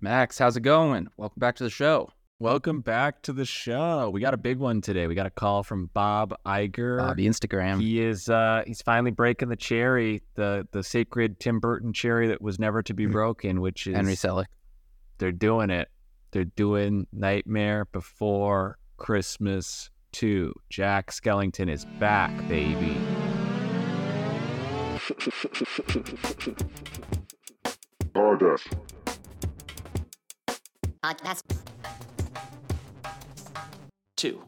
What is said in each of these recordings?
Max, how's it going? Welcome back to the show. Welcome back to the show. We got a big one today. We got a call from Bob Iger. Bobby Instagram. He is uh he's finally breaking the cherry, the the sacred Tim Burton cherry that was never to be Mm. broken, which is Henry Selick. they're doing it. They're doing Nightmare Before Christmas 2. Jack Skellington is back, baby. Stardust. Podcast. Two.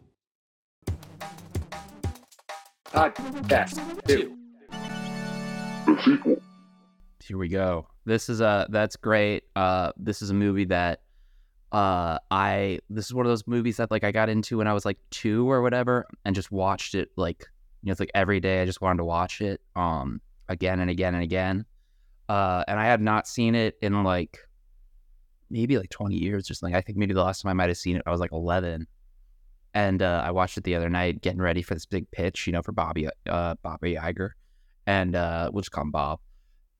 Podcast Two. The sequel. Here we go. This is a that's great. Uh this is a movie that uh I this is one of those movies that like I got into when I was like 2 or whatever and just watched it like you know it's like every day I just wanted to watch it um again and again and again. Uh and I had not seen it in like maybe like 20 years or something. I think maybe the last time I might have seen it I was like 11. And uh, I watched it the other night getting ready for this big pitch, you know, for Bobby uh Bobby Iger. And uh we'll just call him Bob.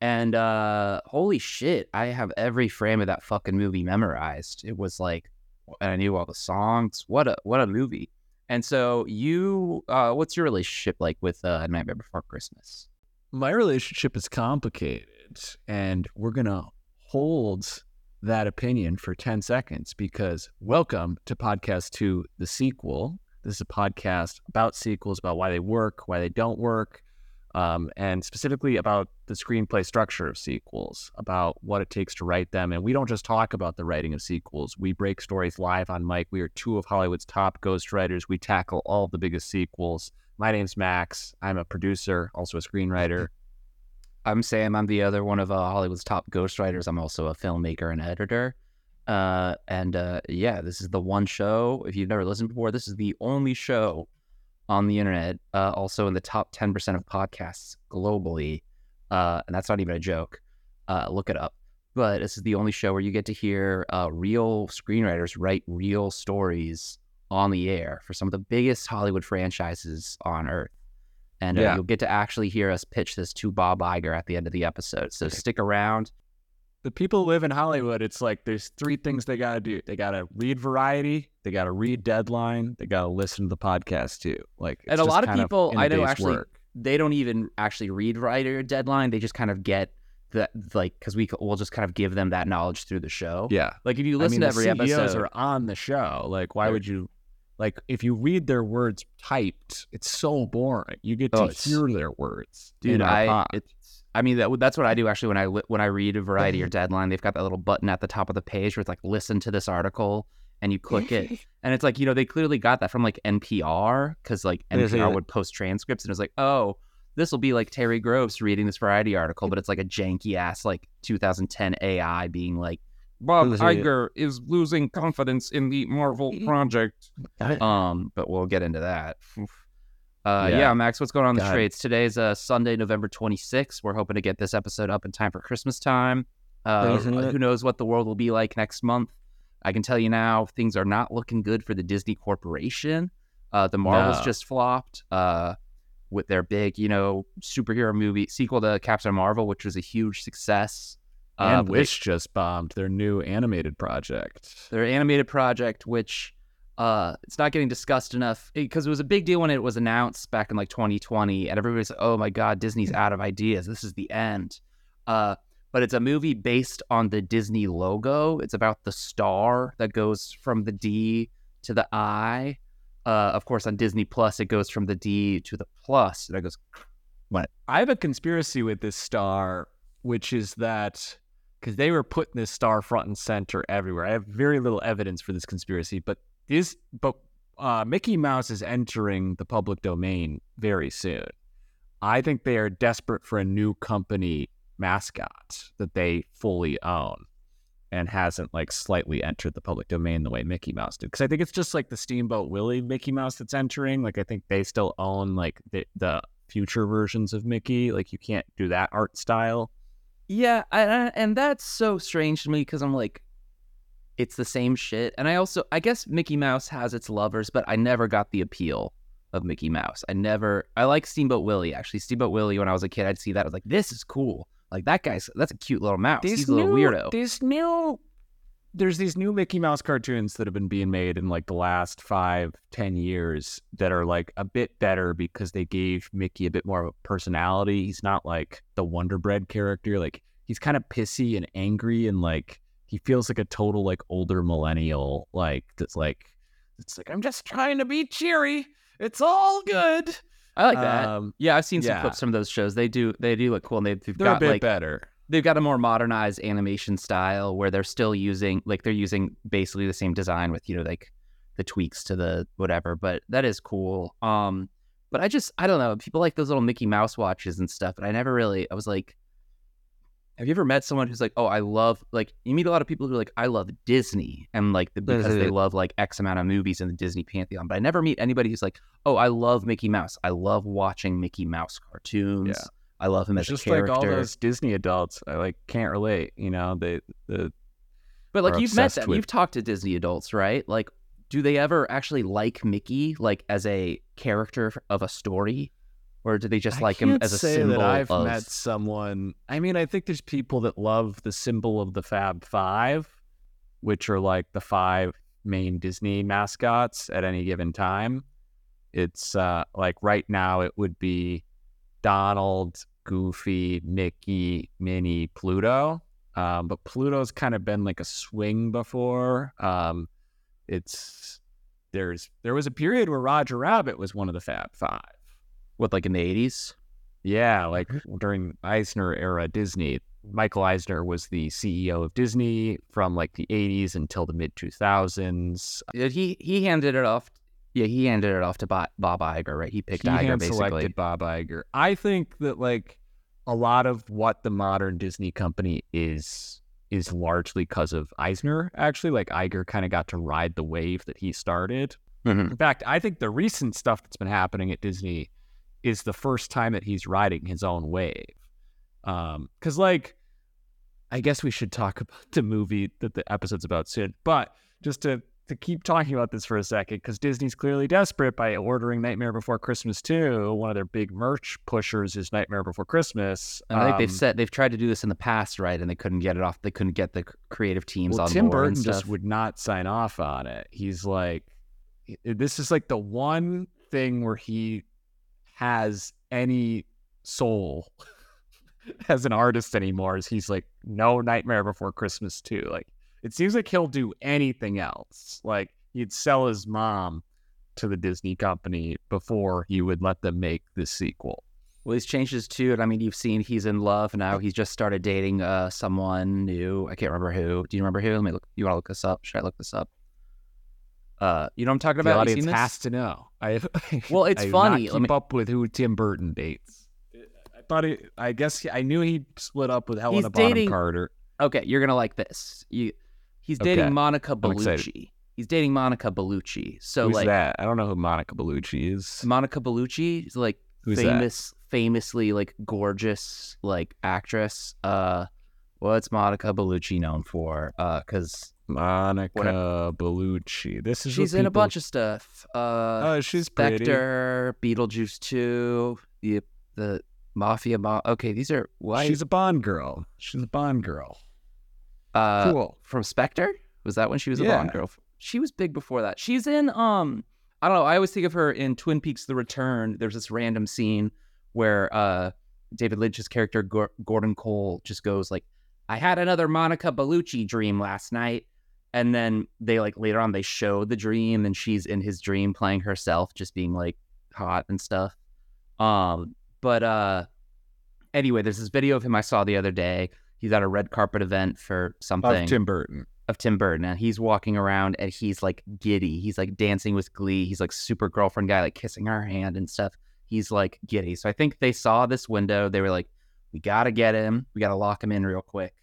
And uh holy shit, I have every frame of that fucking movie memorized. It was like and I knew all the songs. What a what a movie. And so you uh what's your relationship like with uh Nightmare Before Christmas? my relationship is complicated and we're to hold that opinion for 10 seconds because welcome to podcast 2 the sequel. This is a podcast about sequels about why they work why they don't work um, and specifically about the screenplay structure of sequels about what it takes to write them. And we don't just talk about the writing of sequels. We break stories live on mic. We are two of hollywood's top ghostwriters. We tackle all the biggest sequels. My name's max. I'm a producer also a screenwriter I'm Sam. I'm the other one of uh, Hollywood's top ghostwriters. I'm also a filmmaker and editor. Uh, and uh, yeah, this is the one show. If you've never listened before, this is the only show on the internet, uh, also in the top 10% of podcasts globally. Uh, and that's not even a joke. Uh, look it up. But this is the only show where you get to hear uh, real screenwriters write real stories on the air for some of the biggest Hollywood franchises on earth. And uh, you'll get to actually hear us pitch this to Bob Iger at the end of the episode. So stick around. the people who live in Hollywood, it's like there's three things they got to do. They got to read Variety, they got to read Deadline, they got to listen to the podcast too. Like, And a lot of people a I know actually work. they don't even actually read Writer Deadline. They just kind of get the like because we we'll just kind of give them that knowledge through the show. Yeah, Like if you I listen mean, to every CEOs episode, are on the show. Like, why would you? Like, if you read their words typed, it's so boring. You get to Oh, it's- hear their words, dude, I it's I mean that that's what I do actually when I when I read a Variety or Deadline. They've got that little button at the top of the page where it's like listen to this article, and you click it, and it's like you know they clearly got that from like NPR because like NPR would post transcripts, and it's like oh. This will be like Terry Gross reading this Variety article, but it's like a janky ass like 2010 AI being like, Bob. Iger is losing confidence in the Marvel project. Um, but we'll get into that. Uh, yeah. Yeah. Max, what's going on in the trades? Today's uh, Sunday, November 26th. We're hoping to get this episode up in time for Christmas time. Uh, who knows what the world will be like next month? I can tell you now, things are not looking good for the Disney Corporation. Uh, the Marvels No. just flopped uh, with their big, you know, superhero movie sequel to Captain Marvel, which was a huge success. Uh, and but they- Wish just bombed their new animated project. their animated project, which uh, it's not getting discussed enough because it was a big deal when it was announced back in like 2020, and everybody's like, "Oh my God, Disney's out of ideas. This is the end." Uh, but it's a movie based on the Disney logo. It's about the star that goes from the D to the I. Uh, of course, on Disney Plus, it goes from the D to the plus, and it goes. What? I have a conspiracy with this star, which is that because they were putting this star front and center everywhere. I have very little evidence for this conspiracy, but this, but uh, Mickey Mouse is entering the public domain very soon. I think they are desperate for a new company mascot that they fully own and hasn't like slightly entered the public domain the way Mickey Mouse did. Because I think it's just like the Steamboat Willie Mickey Mouse that's entering. Like I think they still own like the, the future versions of Mickey. Like you can't do that art style. Yeah, I, I- and that's so strange to me because I'm like, it's the same shit. And I also, I guess Mickey Mouse has its lovers, but I never got the appeal of Mickey Mouse. I never, I like Steamboat Willie actually. Steamboat Willie, when I was a kid, I'd see that. I was like, this is cool. Like that guy's, that's a cute little mouse. He's a little weirdo. These new there's these new Mickey Mouse cartoons that have been being made in like the last five, ten years that are like a bit better because they gave Mickey a bit more of a personality. He's not like the Wonder Bread character. Like he's kind of pissy and angry and like he feels like a total like older millennial. Like that's like it's like I'm just trying to be cheery. It's all good. I like that. Um, yeah, I've seen some yeah. clips from those shows. They do they do look cool. And they've, they've they're a got bit like better. They've got a more modernized animation style where they're still using like they're using basically the same design with you know like the tweaks to the whatever but that is cool. Um but i just i don't know people like those little mickey mouse watches and stuff but i never really i was like have you ever met someone who's like oh i love like you meet a lot of people who are like i love disney and like the, because they love like x amount of movies in the disney pantheon but i never meet anybody who's like oh i love mickey mouse. I love watching mickey mouse cartoons. Yeah. I love him It's as a just like character all those Disney adults. I like can't relate. You know, they the But like you've met obsessed them, with- you've talked to Disney adults, right? Like, do they ever actually like Mickey, like as a character of a story, or do they just I like him can't as a say symbol that I've of? met someone. I mean, I think there's people that love the symbol of the Fab Five, which are like the five main Disney mascots at any given time. It's uh, like right now it would be Donald, Goofy, Mickey, Minnie, Pluto. Um, but Pluto's kind of been like a swing before. Um, it's there's there was a period where Roger Rabbit was one of the Fab Five. What like in the eighties? Yeah, like during Eisner era Disney, Michael Eisner was the CEO of Disney from like the 80s until the mid 2000s. He he handed it off. Yeah, he handed it off to Bob, Bob Iger, right? He picked he Iger basically. selected Bob Iger. I think that like a lot of what the modern Disney company is is largely because of Eisner. Actually, like Iger kind of got to ride the wave that he started. Mhm. In fact, I think the recent stuff that's been happening at Disney is the first time that he's riding his own wave. Um, cause like, I guess we should talk about the movie that the episode's about soon, but just to, to keep talking about this for a second, because Disney's clearly desperate by ordering Nightmare Before Christmas 2. One of their big merch pushers is Nightmare Before Christmas. And I think they've Um, said they've tried to do this in the past, right? And they couldn't get it off. They couldn't get the creative teams well, on Tim board Burton and just would not sign off on it. He's like, this is like the one thing where he has any soul as an artist anymore. Is he's like, no Nightmare Before Christmas too. Like, it seems like he'll do anything else. Like, he'd sell his mom to the Disney company before he would let them make this sequel. Well, he's changed his tune. I mean, you've seen he's in love now. He's just started dating uh someone new. I can't remember who. Do you remember who? Let me look. You want to look this up? Should I look this up? Uh, you know what I'm talking The about? You audience seen this? has to know. I Well, it's I funny. Not Let keep me- up with who Tim Burton dates. I thought he. I guess he, I knew he split up with Helena He's Bonham dating- Carter. Okay, you're gonna like this. You, he's dating Okay. Monica. Bellucci. He's dating Monica Bellucci. So Who's like that? I don't know who Monica Bellucci is. Monica Bellucci is like Who's that? famous, famously like gorgeous like actress. Uh, what's Monica Bellucci known for? Uh, because Monica Bellucci. This is she's what in a bunch of stuff. Uh, Oh, she's pretty. Spectre, Beetlejuice 2, the the Mafia. Mo- okay, these are why She's a Bond girl. She's a Bond girl. Uh, cool. from Spectre. Was that when she was a Yeah. Bond girl? She was big before that. She's in um I don't know. I always think of her in Twin Peaks: The Return. There's this random scene where uh David Lynch's character Gor- Gordon Cole just goes like, "I had another Monica Bellucci dream last night." And then they like later on they show the dream and she's in his dream playing herself just being like hot and stuff. Um but uh anyway, there's this video of him I saw the other day. He's at a red carpet event for something Of Tim Burton. of Tim Burton, and he's walking around and he's like giddy. He's like dancing with glee. He's like super girlfriend guy, like kissing her hand and stuff. He's like giddy. So I think they saw this window. They were like, "We gotta get him. We gotta lock him in real quick."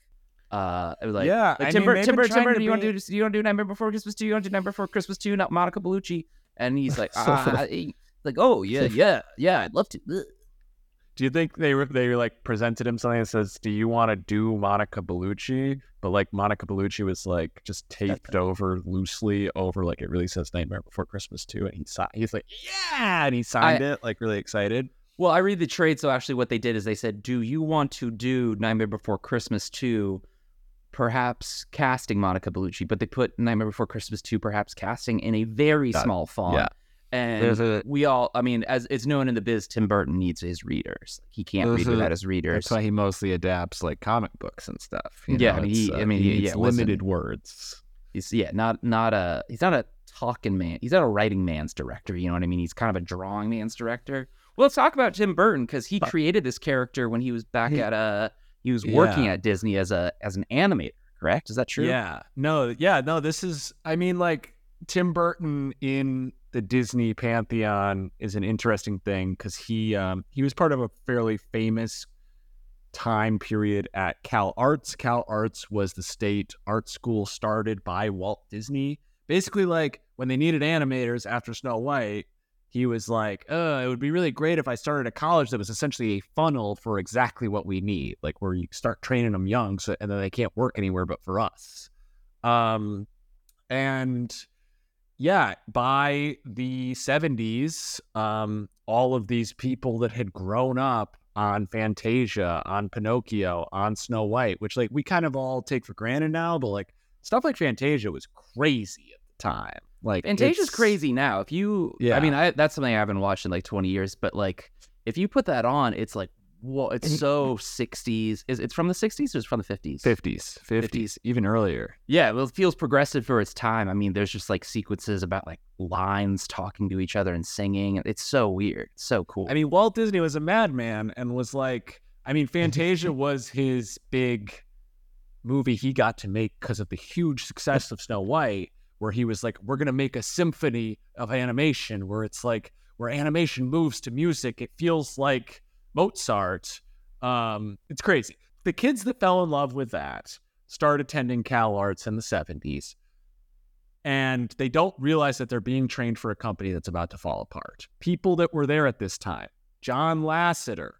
Uh, it was like, yeah, like I Tim mean, Burton, they've Tim Burton, Tim Burton, to you want to do? You want to do Nightmare Before Christmas two? You want to do Nightmare Before Christmas two? Not Monica Bellucci. And he's like, ah, like, oh yeah, yeah, yeah, I'd love to. Do you think they were they like presented him something that says, "Do you want to do Monica Bellucci?" But like Monica Bellucci was like just taped over loosely over like it really says "Nightmare Before Christmas" too, and he signed. He's like, "Yeah," and he signed it like really excited. Well, I read the trade, so actually, what they did is they said, "Do you want to do Nightmare Before Christmas 2 perhaps casting Monica Bellucci, but they put Nightmare Before Christmas 2 perhaps casting in a very small font. yeah. And There's a- we all, I mean, as it's known in the biz, Tim Burton needs his readers. He can't read a- without his readers. That's why he mostly adapts like comic books and stuff. you Yeah, know, I mean, he- uh, I mean, he yeah, limited words. He's yeah, not not a he's not a talking man. He's not a writing man's director. You know what I mean? He's kind of a drawing man's director. Well, let's talk about Tim Burton because he But- created this character when he was back He- at uh he was working Yeah. at Disney as a as an animator. Correct? Is that true? Yeah. No, yeah, no, this is I mean like Tim Burton in the Disney pantheon is an interesting thing cuz he um he was part of a fairly famous time period at Cal Arts. Cal Arts was the state art school started by Walt Disney. Basically like when they needed animators after Snow White, he was like, "Oh, it would be really great if I started a college that was essentially a funnel for exactly what we need, like where you start training them young, so and then they can't work anywhere but for us." Um, and yeah, by the '70s, um, all of these people that had grown up on Fantasia, on Pinocchio, on Snow White, which like we kind of all take for granted now, but like stuff like Fantasia was crazy at the time. Like Fantasia's crazy now. If you, Yeah. I mean, I, that's something I haven't watched in like 20 years. But like, if you put that on, it's like, whoa, it's so 60s. Is it's from the 60s or it's from the 50s? 50s, 50s, even earlier. Yeah, well, it feels progressive for its time. I mean, there's just like sequences about like lines talking to each other and singing. It's so weird. It's so cool. I mean, Walt Disney was a madman and was like, I mean, Fantasia was his big movie he got to make because of the huge success of Snow White, where he was like, we're going to make a symphony of animation where it's like, where animation moves to music. It feels like Mozart. Um, it's crazy. The kids that fell in love with that start attending Cal Arts in the 70s and they don't realize that they're being trained for a company that's about to fall apart. People that were there at this time John Lasseter,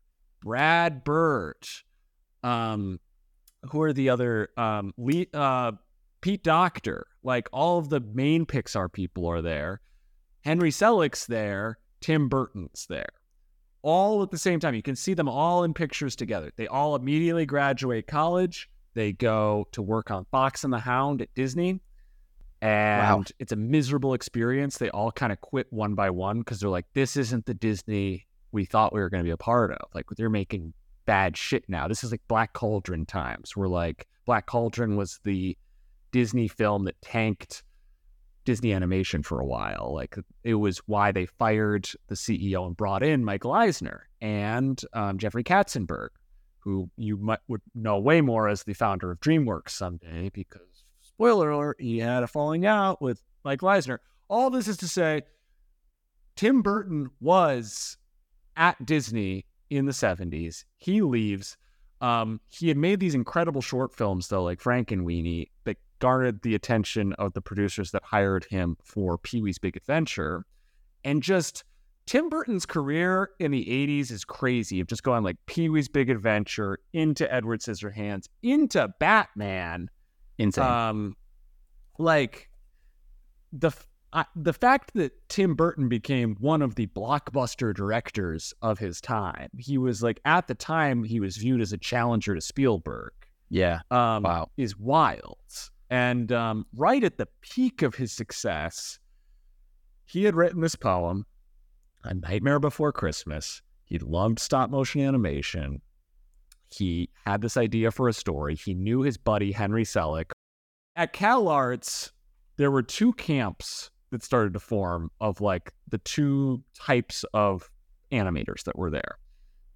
Brad Bird, um, who are the other, um, Lee, uh, Pete Docter, like all of the main Pixar people are there. Henry Selick's there, Tim Burton's there. All at the same time. You can see them all in pictures together. They all immediately graduate college. They go to work on Fox and the Hound at Disney and it's a miserable experience. They all kind of quit one by one because they're like, "This isn't the Disney we thought we were going to be a part of." Like they're making bad shit now. This is like Black Cauldron times. Where like Black Cauldron was the Disney film that tanked Disney animation for a while. Like it was why they fired the CEO and brought in Michael Eisner and um, Jeffrey Katzenberg, who you might would know way more as the founder of DreamWorks someday because spoiler alert, he had a falling out with Michael Eisner. All this is to say, Tim Burton was at Disney in the 70s. He leaves. Um, he had made these incredible short films, though, like Frankenweenie, that garnered the attention of the producers that hired him for Pee Wee's Big Adventure. And just Tim Burton's career in the 80s is crazy of just going like Pee Wee's Big Adventure into Edward Scissorhands, into Batman. Insane. Um, like the I, the fact that Tim Burton became one of the blockbuster directors of his time. He was like at the time he was viewed as a challenger to Spielberg. yeah. Um, Wow. is wild. And um, right at the peak of his success, he had written this poem, A Nightmare Before Christmas. He loved stop motion animation. He had this idea for a story. He knew his buddy, Henry Selick. At Cal Arts, there were two camps that started to form of like the two types of animators that were there.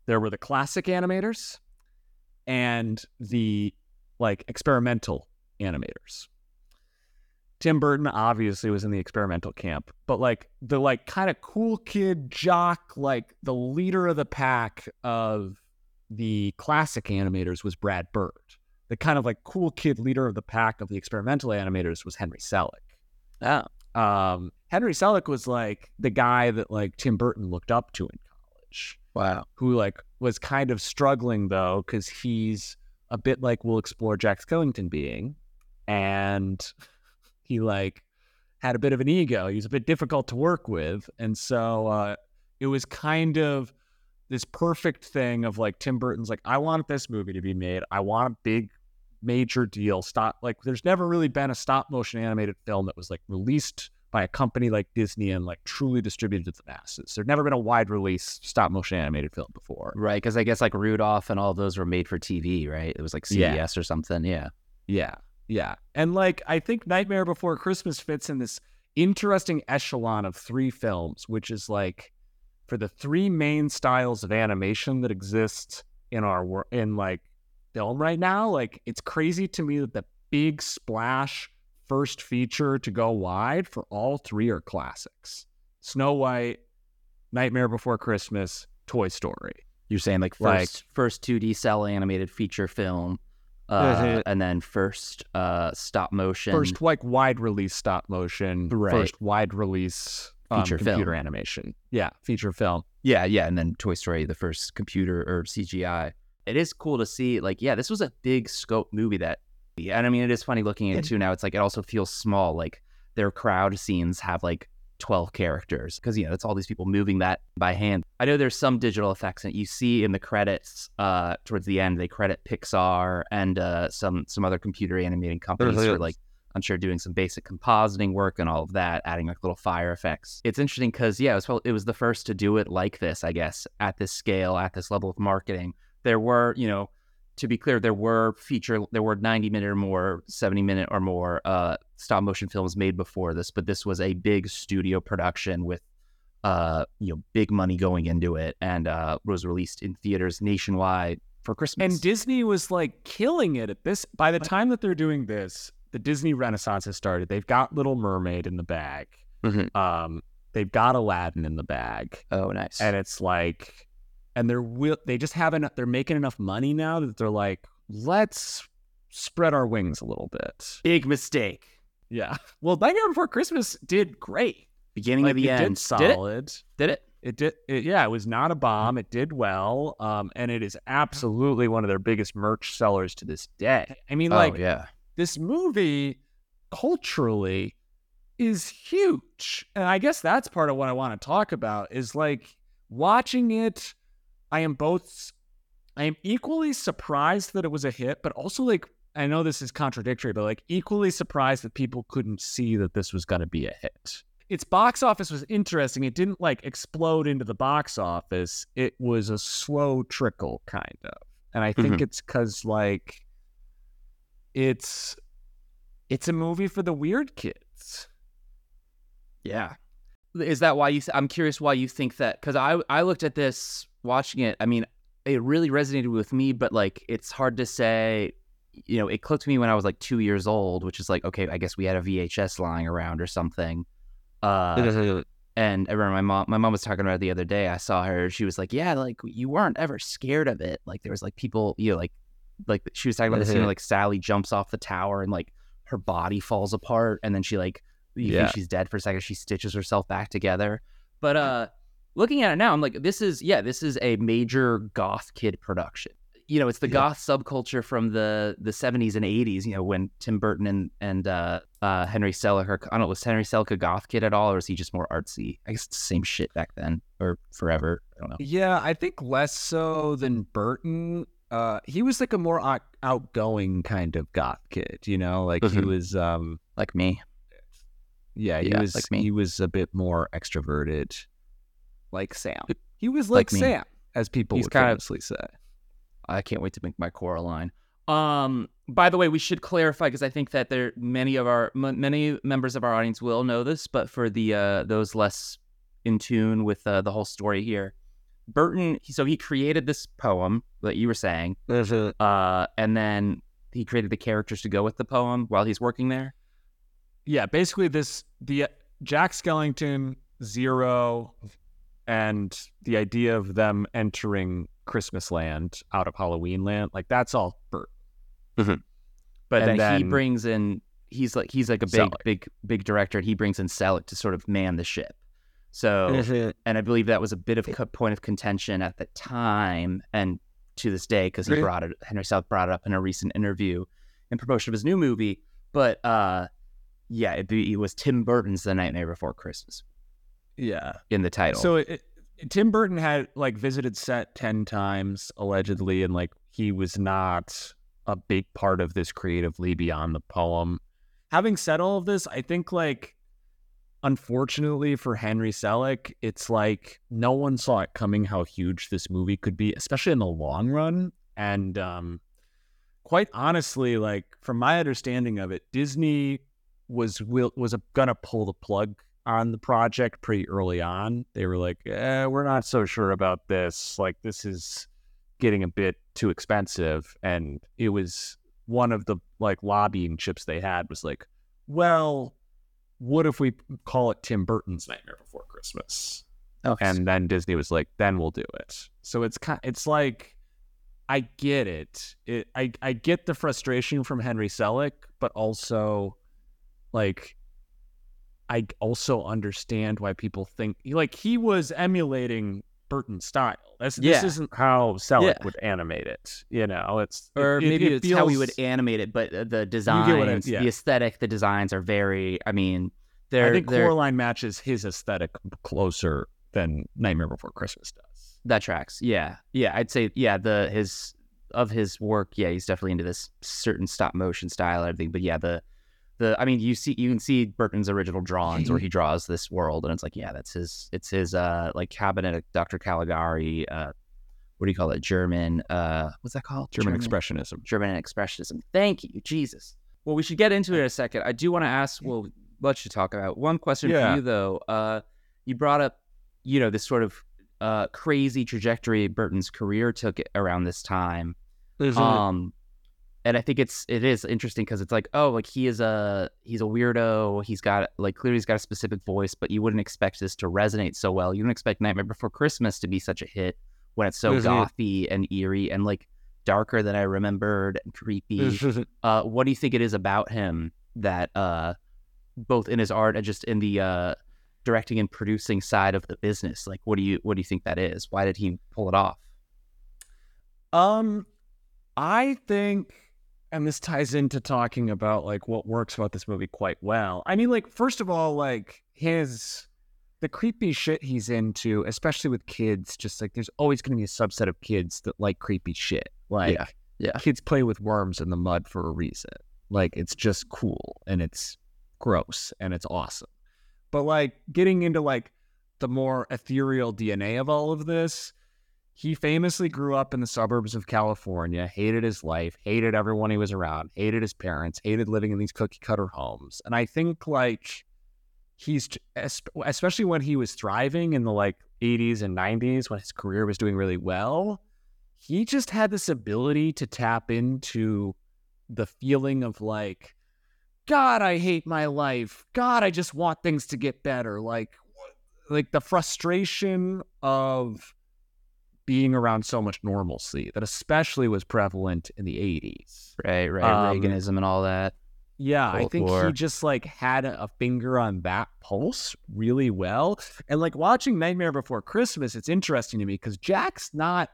There were the classic animators and the like experimental animators. Tim Burton obviously was in the experimental camp, but like the like kind of cool kid jock, like the leader of the pack of the classic animators was Brad Bird. The kind of like cool kid leader of the pack of the experimental animators was Henry Selick. Oh. Um, Henry Selick was like the guy that like Tim Burton looked up to in college Wow. who like was kind of struggling though because he's a bit like we'll explore Jack Skellington being, and he like had a bit of an ego. He was a bit difficult to work with, and so uh, it was kind of this perfect thing of like Tim Burton's like, I want this movie to be made. I want a big major deal. Stop like there's never really been a stop motion animated film that was like released by a company like Disney and like truly distributed to the masses. There's never been a wide release stop motion animated film before. Right, because I guess like Rudolph and all those were made for TV, right? It was like CBS Yeah. or something. Yeah. Yeah. Yeah. And like I think Nightmare Before Christmas fits in this interesting echelon of three films, which is like for the three main styles of animation that exist in our world in like film right now, like it's crazy to me that the big splash first feature to go wide for all three are classics. Snow White, Nightmare Before Christmas, Toy Story. You're saying like first Like- first 2D cel animated feature film, uh, Mhm. and then first uh, stop motion. first like wide release stop motion, Right. first wide release um, Feature computer film. animation. Yeah, feature film. Yeah, yeah, and then Toy Story, the first computer or CGI. It is cool to see, like, yeah, this was a big scope movie that, and I mean, it is funny looking at it too now. It's like it also feels small. Like their crowd scenes have like twelve characters because you know it's all these people moving that by hand. I know there's some digital effects that you see in the credits uh, towards the end. They credit Pixar and uh, some some other computer animating companies for like I'm sure doing some basic compositing work and all of that, adding like little fire effects. It's interesting because yeah, it was it was the first to do it like this, I guess, at this scale, at this level of marketing. There were, you know, to be clear, there were feature, there were 90 minute or more, 70 minute or more uh, stop motion films made before this, but this was a big studio production with, uh, you know, big money going into it, and uh, was released in theaters nationwide for Christmas. And Disney was like killing it at this. By the time that they're doing this, the Disney Renaissance has started. They've got Little Mermaid in the bag. Mhm. Um, they've got Aladdin in the bag, oh, nice. and it's like, and they're will they just haven't. They're making enough money now that they're like, let's spread our wings a little bit. big mistake. Yeah. Well, Nightmare Before Christmas did great. Beginning Like, of the end. did solid. Did it? It did. It, yeah, it was not a bomb. It did well. Um, and it is absolutely one of their biggest merch sellers to this day. I mean, like oh, yeah. this movie culturally is huge, and I guess that's part of what I want to talk about. Is like watching it. I am both. I am equally surprised that it was a hit, but also like I know this is contradictory, but like equally surprised that people couldn't see that this was going to be a hit. Its box office was interesting. It didn't like explode into the box office. It was a slow trickle, kind of. And I think mm-hmm. it's because like it's it's a movie for the weird kids. Yeah. Is that why you? Th- I'm curious why you think that? Because I I looked at this watching it. I mean, it really resonated with me, but like it's hard to say. You know, it clicked to me when I was like two years old, which is like okay, I guess we had a VHS lying around or something. Uh, and I remember my mom. My mom was talking about it the other day. I saw her. She was like, "Yeah, like you weren't ever scared of it. Like there was like people, you know, like like she was talking about the scene where, like Sally jumps off the tower and like her body falls apart, and then she like you Yeah. think she's dead for a second. She stitches herself back together. But uh, looking at it now, I'm like, this is yeah, this is a major goth kid production. You know, it's the Yeah. goth subculture from the the 70s and 80s. You know, when Tim Burton and and uh, uh, Henry Selick. I don't know, was Henry Selick a goth kid at all, or is he just more artsy? I guess it's the same shit back then or forever. I don't know. Yeah, I think less so than Burton. Uh, he was like a more out- outgoing kind of goth kid, you know, like he Mhm. was. Um, Like me. yeah, he Yeah, was. like me. He was a bit more extroverted, like Sam. He was Like like. Sam, as people He's would kind of- famously say. I can't wait to make my Coraline. Um, by the way, we should clarify because I think that there many of our m- many members of our audience will know this, but for the uh, those less in tune with uh, the whole story here, Burton. he- So he created this poem that you were saying, uh, and then he created the characters to go with the poem while he's working there. Yeah, basically this the Jack Skellington Zero, and the idea of them entering Christmas Land out of Halloween Land, like that's all Burt. But And then, he brings in he's like he's like a big Selick. big big director, and he brings in Selick to sort of man the ship. So and I believe that was a bit of a point of contention at the time and to this day because he Really? brought it. Henry Selick brought it up in a recent interview in promotion of his new movie. But uh, yeah, it, be- it was Tim Burton's The Nightmare Before Christmas Yeah. in the title. So it, it- Tim Burton had like visited set ten times allegedly, and like he was not a big part of this creatively beyond the poem. Having said all of this, I think like unfortunately for Henry Selick, it's like no one saw it coming how huge this movie could be, especially in the long run. And um, quite honestly, like from my understanding of it, Disney was will was gonna pull the plug on the project pretty early on. They were like, eh, "We're not so sure about this. Like, this is getting a bit too expensive." And it was one of the like lobbying chips they had was like, "Well, what if we call it Tim Burton's Nightmare Before Christmas?" Oh, And then Disney was like, "Then we'll do it." So it's kind, it's like, I get it. It, I, I get the frustration from Henry Selick, but also, like, I also understand why people think like he was emulating Burton style. That's Yeah. this isn't how Selick Yeah. would animate it. You know, it's or it- it- maybe it it's how we would animate it, but uh, the what I- designs, yeah. the aesthetic, the designs are very. I mean, they're I think they're, Coraline matches his aesthetic closer than Nightmare Before Christmas does. that tracks. Yeah, yeah. I'd say yeah. The his of his work. Yeah, he's definitely into this certain stop motion style. and everything, but yeah, the the. I mean, you see, you can see Burton's original drawings where he draws this world, and it's like, yeah, that's his. It's his uh like cabinet of Dr. Caligari. Uh, what do you call it? German. Uh, what's that called? German expressionism. German expressionism. Thank you, Jesus. Well, we should get into it in a second. I do want to ask. Well, let you talk about one question Yeah. for you though. Uh, you brought up, you know, this sort of uh crazy trajectory Burton's career took around this time. Um, and I think it's it is interesting because it's like, oh, like he is a he's a weirdo. He's got like clearly he's got a specific voice, but you wouldn't expect this to resonate so well. You wouldn't expect Nightmare Before Christmas to be such a hit when it's so Mhm. gothy and eerie and like darker than I remembered and creepy. Uh, what do you think it is about him that uh, both in his art and just in the uh, directing and producing side of the business? Like, what do you what do you think that is? Why did he pull it off? Um, I think, and this ties into talking about like what works about this movie quite well. I mean, like first of all, like his the creepy shit he's into, especially with kids. Just like there's always going to be a subset of kids that like creepy shit. Like Yeah, yeah. kids play with worms in the mud for a reason. Like it's just cool and it's gross and it's awesome. But like getting into like the more ethereal DNA of all of this, he famously grew up in the suburbs of California, hated his life, hated everyone he was around, hated his parents, hated living in these cookie cutter homes. And I think like he's especially when he was thriving in the like 80s and 90s when his career was doing really well, he just had this ability to tap into the feeling of like god i hate my life god i just want things to get better like like the frustration of being around so much normalcy that especially was prevalent in the 80s Right, right. Um, Reaganism and all that. yeah, I think War. he just like had a finger on that pulse really well. And like watching Nightmare Before Christmas, it's interesting to me because Jack's not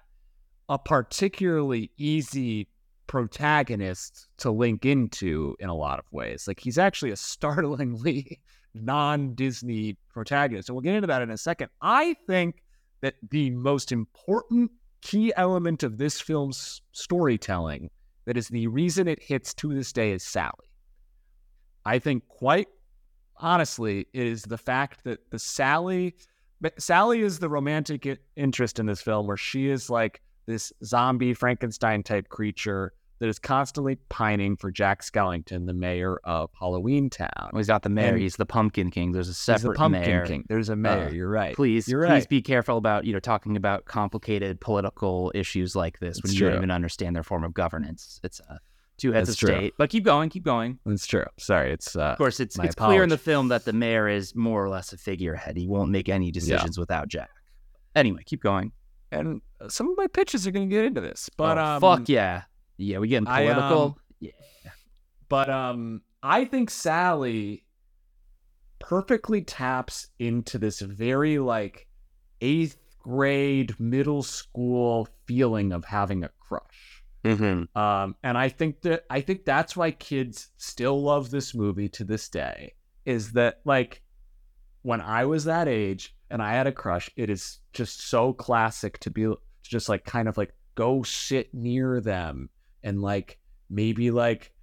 a particularly easy protagonist to link into in a lot of ways. Like he's actually a startlingly non-Disney protagonist. And we'll get into that in a second. I think that the most important key element of this film's storytelling that is the reason it hits to this day is Sally. I think quite honestly it is the fact that the Sally Sally is the romantic interest in this film where she is like this zombie Frankenstein type creature that is constantly pining for Jack Skellington, the mayor of Halloween Town. Well, he's not the mayor. And- he's the Pumpkin King. There's a separate Pumpkin mayor. King. There's a mayor. Uh, you're right. Please, You're please right. be careful about you know talking about complicated political issues like this when It's you true. don't even understand their form of governance. It's uh, two heads That's of true. state. But keep going, keep going. That's true. Sorry, it's uh, Of course, it's it's clear in the film that the mayor is more or less a figurehead. He won't make any decisions without Jack. Anyway, keep going. and some of my pitches are going to get into this, but oh, um, fuck yeah, yeah, we getting I, political. um, But um, I think Sally perfectly taps into this very like eighth grade middle school feeling of having a crush. mm-hmm. Um, and I think that I think that's why kids still love this movie to this day. Is that like when I was that age and I had a crush, it is just so classic to be to just like kind of like go sit near them and like maybe like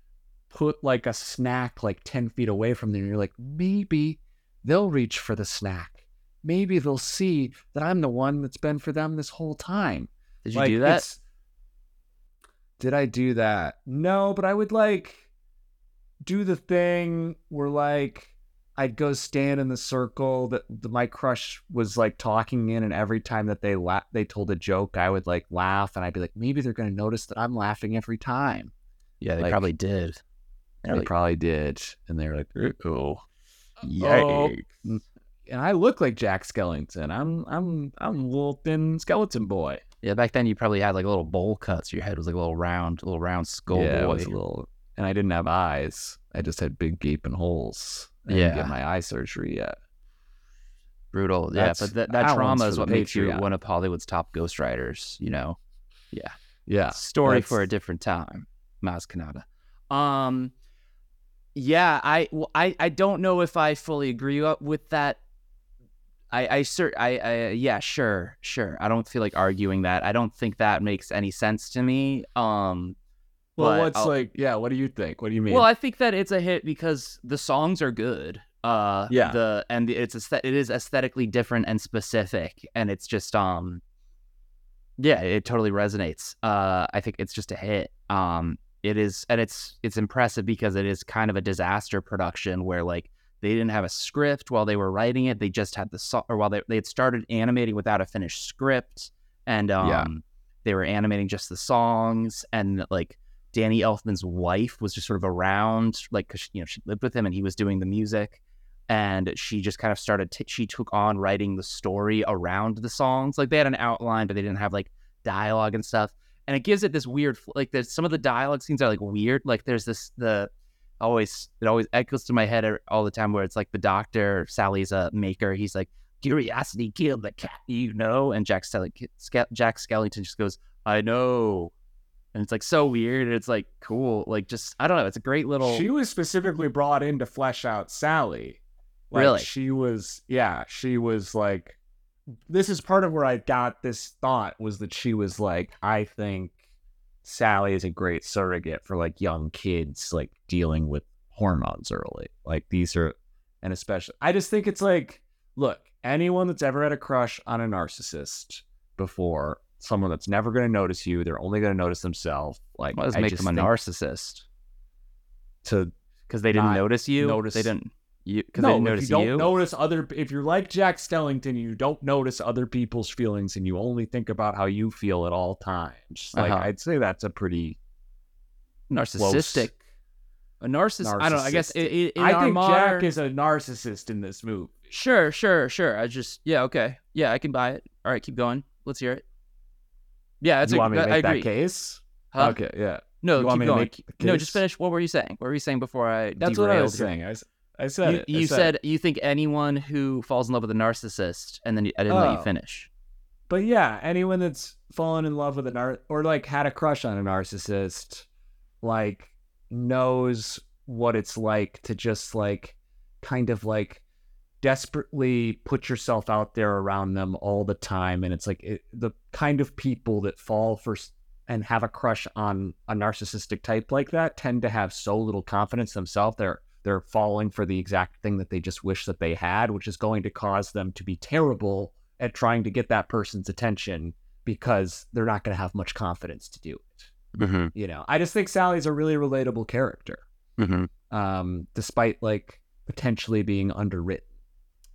put like a snack like 10 feet away from them. And you're like, maybe they'll reach for the snack. Maybe they'll see that I'm the one that's been for them this whole time. Did you Like, do that? Did I do that? No, but I would like do the thing where like I'd go stand in the circle that the, my crush was like talking in, and every time that they la- they told a joke, I would like laugh, and I'd be like, maybe they're gonna notice that I'm laughing every time. Yeah, they like- probably did. They're They like, probably did, and they were like, oh, Yikes. Mm. and I look like Jack Skellington. I'm I'm I'm a little thin skeleton boy. Yeah, back then you probably had like a little bowl cut, so your head was like a little round, a little round skull yeah, it was a little, and I didn't have eyes. I just had big gaping holes. I Yeah. get my eye surgery yet. Brutal. Yeah, but that, that trauma is what makes you one of Hollywood's top ghostwriters, you know? Yeah, Yeah. Story for a different time. Maz Kanata. Um, yeah, I, well, I, I don't know if I fully agree with that. I, I, I, I, yeah, sure, sure. I don't feel like arguing that. I don't think that makes any sense to me. Um, Well, but what's I'll- like? Yeah, what do you think? What do you mean? Well, I think that it's a hit because the songs are good. Uh, Yeah. The and it's aesthet- it is aesthetically different and specific, and it's just um, yeah, it totally resonates. Uh, I think it's just a hit. Um, it is, and it's it's impressive because it is kind of a disaster production where like they didn't have a script while they were writing it. They just had the song, or while they they had started animating without a finished script, and um, Yeah. they were animating just the songs, and like Danny Elfman's wife was just sort of around, like, cause you know, she lived with him and he was doing the music. And she just kind of started, t- she took on writing the story around the songs. Like they had an outline, but they didn't have like dialogue and stuff. And it gives it this weird, like, there's some of the dialogue scenes are like weird. Like there's this, the, always, it always echoes to my head er, all the time where it's like the doctor, Sally's a maker. He's like, curiosity killed the cat, you know? And Jack, Skelly, Ske- Jack Skellington just goes, I know and it's like so weird and it's like cool like just i don't know it's a great little she was specifically brought in to flesh out Sally. Like, Really? She was, yeah, she was like, this is part of where I got this thought was that she was like, I think Sally is a great surrogate for like young kids, like dealing with hormones early. Like these are, and especially, I just think it's like, look, anyone that's ever had a crush on a narcissist before, someone that's never going to notice you, they're only going to notice themselves. Like, I make them a narcissist To because they didn't notice you notice- they didn't you because no, they didn't if notice you don't you notice other. If you're like Jack Skellington, you don't notice other people's feelings, and you only think about how you feel at all times. Like Uh-huh. I'd say that's a pretty. narcissistic a narcissist i don't know i guess i Narcissistic. i- in I our think modern- Jack is a narcissist in this movie. sure sure sure i just yeah okay yeah i can buy it all right keep going let's hear it yeah that's you a, want me to I agree that case? Huh? Okay, yeah. no You want keep going make no just finish what were you saying what were you saying before i That's what I was saying. I said you, it. I you said, said it. you think anyone who falls in love with a narcissist and then you, i didn't let you Oh. finish But yeah, anyone that's fallen in love with a nar or like had a crush on a narcissist, like knows what it's like to just like kind of like desperately put yourself out there around them all the time and it's like it, the kind of people that fall for and have a crush on a narcissistic type like that tend to have so little confidence themselves they're they're falling for the exact thing that they just wish that they had which is going to cause them to be terrible at trying to get that person's attention because they're not going to have much confidence to do it mm-hmm. you know i just think sally's a really relatable character Mm-hmm. um despite like potentially being underwritten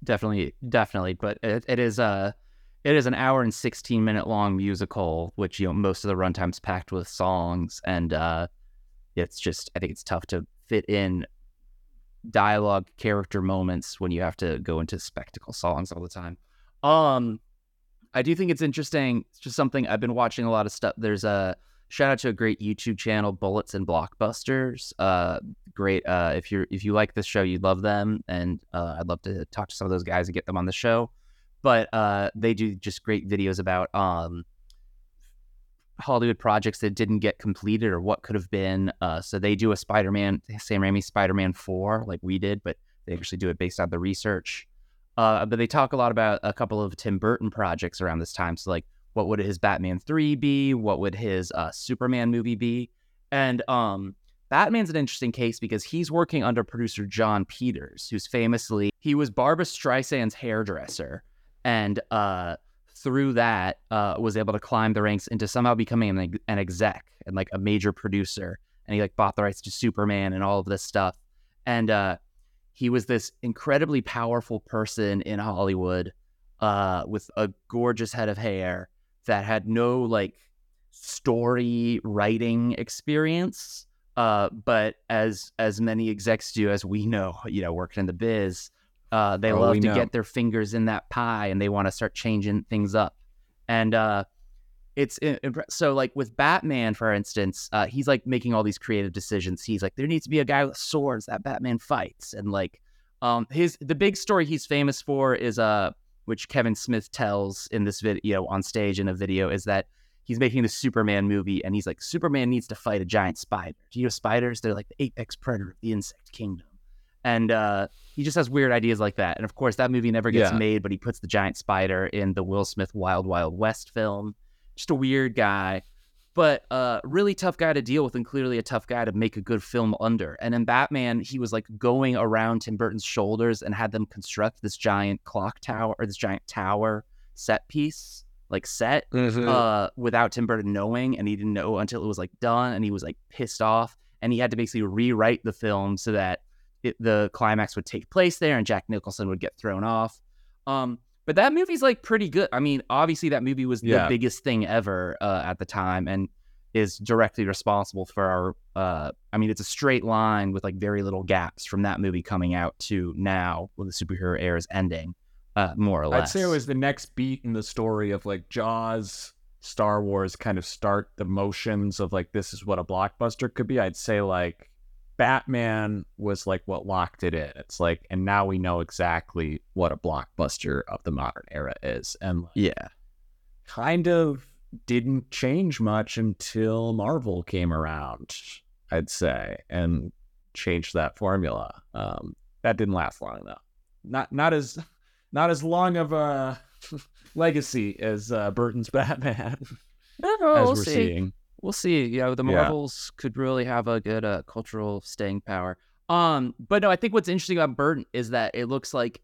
definitely definitely but it, it is a it is an hour and 16 minute long musical which you know most of the runtime's packed with songs and uh it's just i think it's tough to fit in dialogue character moments when you have to go into spectacle songs all the time. Um i do think it's interesting it's just something i've been watching a lot of stuff. There's a shout out to a great youtube channel bullets and blockbusters. Uh great uh if you're if you like this show you'd love them and uh, i'd love to talk to some of those guys and get them on the show. But uh they do just great videos about um hollywood projects that didn't get completed or what could have been. Uh so they do a spider-man sam raimi spider-man 4 like we did but they actually do it based on the research. Uh but they talk a lot about a couple of tim burton projects around this time. So like what would his batman 3 be what would his uh superman movie be And um, Batman's an interesting case because he's working under producer Jon Peters, who's famously he was Barbra Streisand's hairdresser, and uh, through that uh, was able to climb the ranks into somehow becoming an, an exec and like a major producer. And he like bought the rights to Superman and all of this stuff. And uh, he was this incredibly powerful person in Hollywood uh, with a gorgeous head of hair that had no like story writing experience. Uh, but as as many execs do, as we know, you know, working in the biz, uh, they Oh, love to know. get their fingers in that pie and they want to start changing things up. And uh, it's so like with Batman, for instance, uh, he's like making all these creative decisions. He's like, there needs to be a guy with swords that Batman fights, and like, um, his the big story he's famous for is uh, which Kevin Smith tells in this video on stage in a video is that he's making the Superman movie, and he's like, Superman needs to fight a giant spider. Do you know spiders? They're like the apex predator of the insect kingdom, and uh, he just has weird ideas like that. And of course, that movie never gets Yeah. made, but he puts the giant spider in the Will Smith Wild Wild West film. Just a weird guy, but uh, really tough guy to deal with, and clearly a tough guy to make a good film under. And in Batman, he was like going around Tim Burton's shoulders and had them construct this giant clock tower or this giant tower set piece, like set uh, without Tim Burton knowing, and he didn't know until it was like done, and he was like pissed off, and he had to basically rewrite the film so that it, the climax would take place there, and Jack Nicholson would get thrown off. Um, but that movie's like pretty good. I mean, obviously that movie was the biggest thing ever uh, at the time, and is directly responsible for our. Uh, I mean, it's a straight line with like very little gaps from that movie coming out to now, when the superhero era is ending, uh, more or less. I'd say it was the next beat in the story of like Jaws, Star Wars kind of start the motions of like this is what a blockbuster could be. I'd say like Batman was like what locked it in. It's like, and now we know exactly what a blockbuster of the modern era is. And like, yeah. kind of didn't change much until Marvel came around, I'd say, and changed that formula. Um, that didn't last long though. Not not as not as long of a legacy as uh, Burton's Batman as we're see. seeing. We'll see. You know, the Yeah. Marvels could really have a good uh, cultural staying power. Um, but no, I think what's interesting about Burton is that it looks like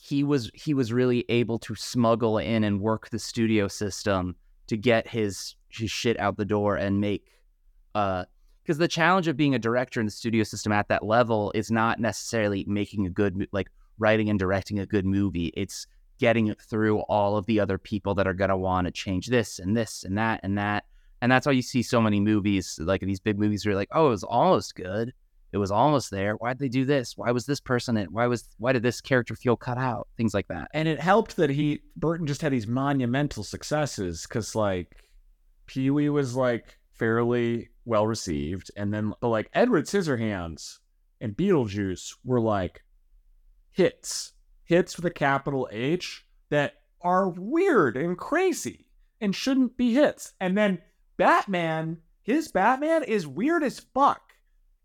he was he was really able to smuggle in and work the studio system to get his his shit out the door and make uh because the challenge of being a director in the studio system at that level is not necessarily making a good like writing and directing a good movie it's getting it through all of the other people that are going to want to change this and this and that and that and that's why you see so many movies like these big movies where you're like oh it was almost good. It was almost there. Why'd they do this? Why was this person in why was why did this character feel cut out? Things like that. And it helped that he Burton just had these monumental successes because like Pee Wee was like fairly well received, and then but like Edward Scissorhands and Beetlejuice were like hits, hits with a capital H that are weird and crazy and shouldn't be hits. And then Batman, his Batman is weird as fuck.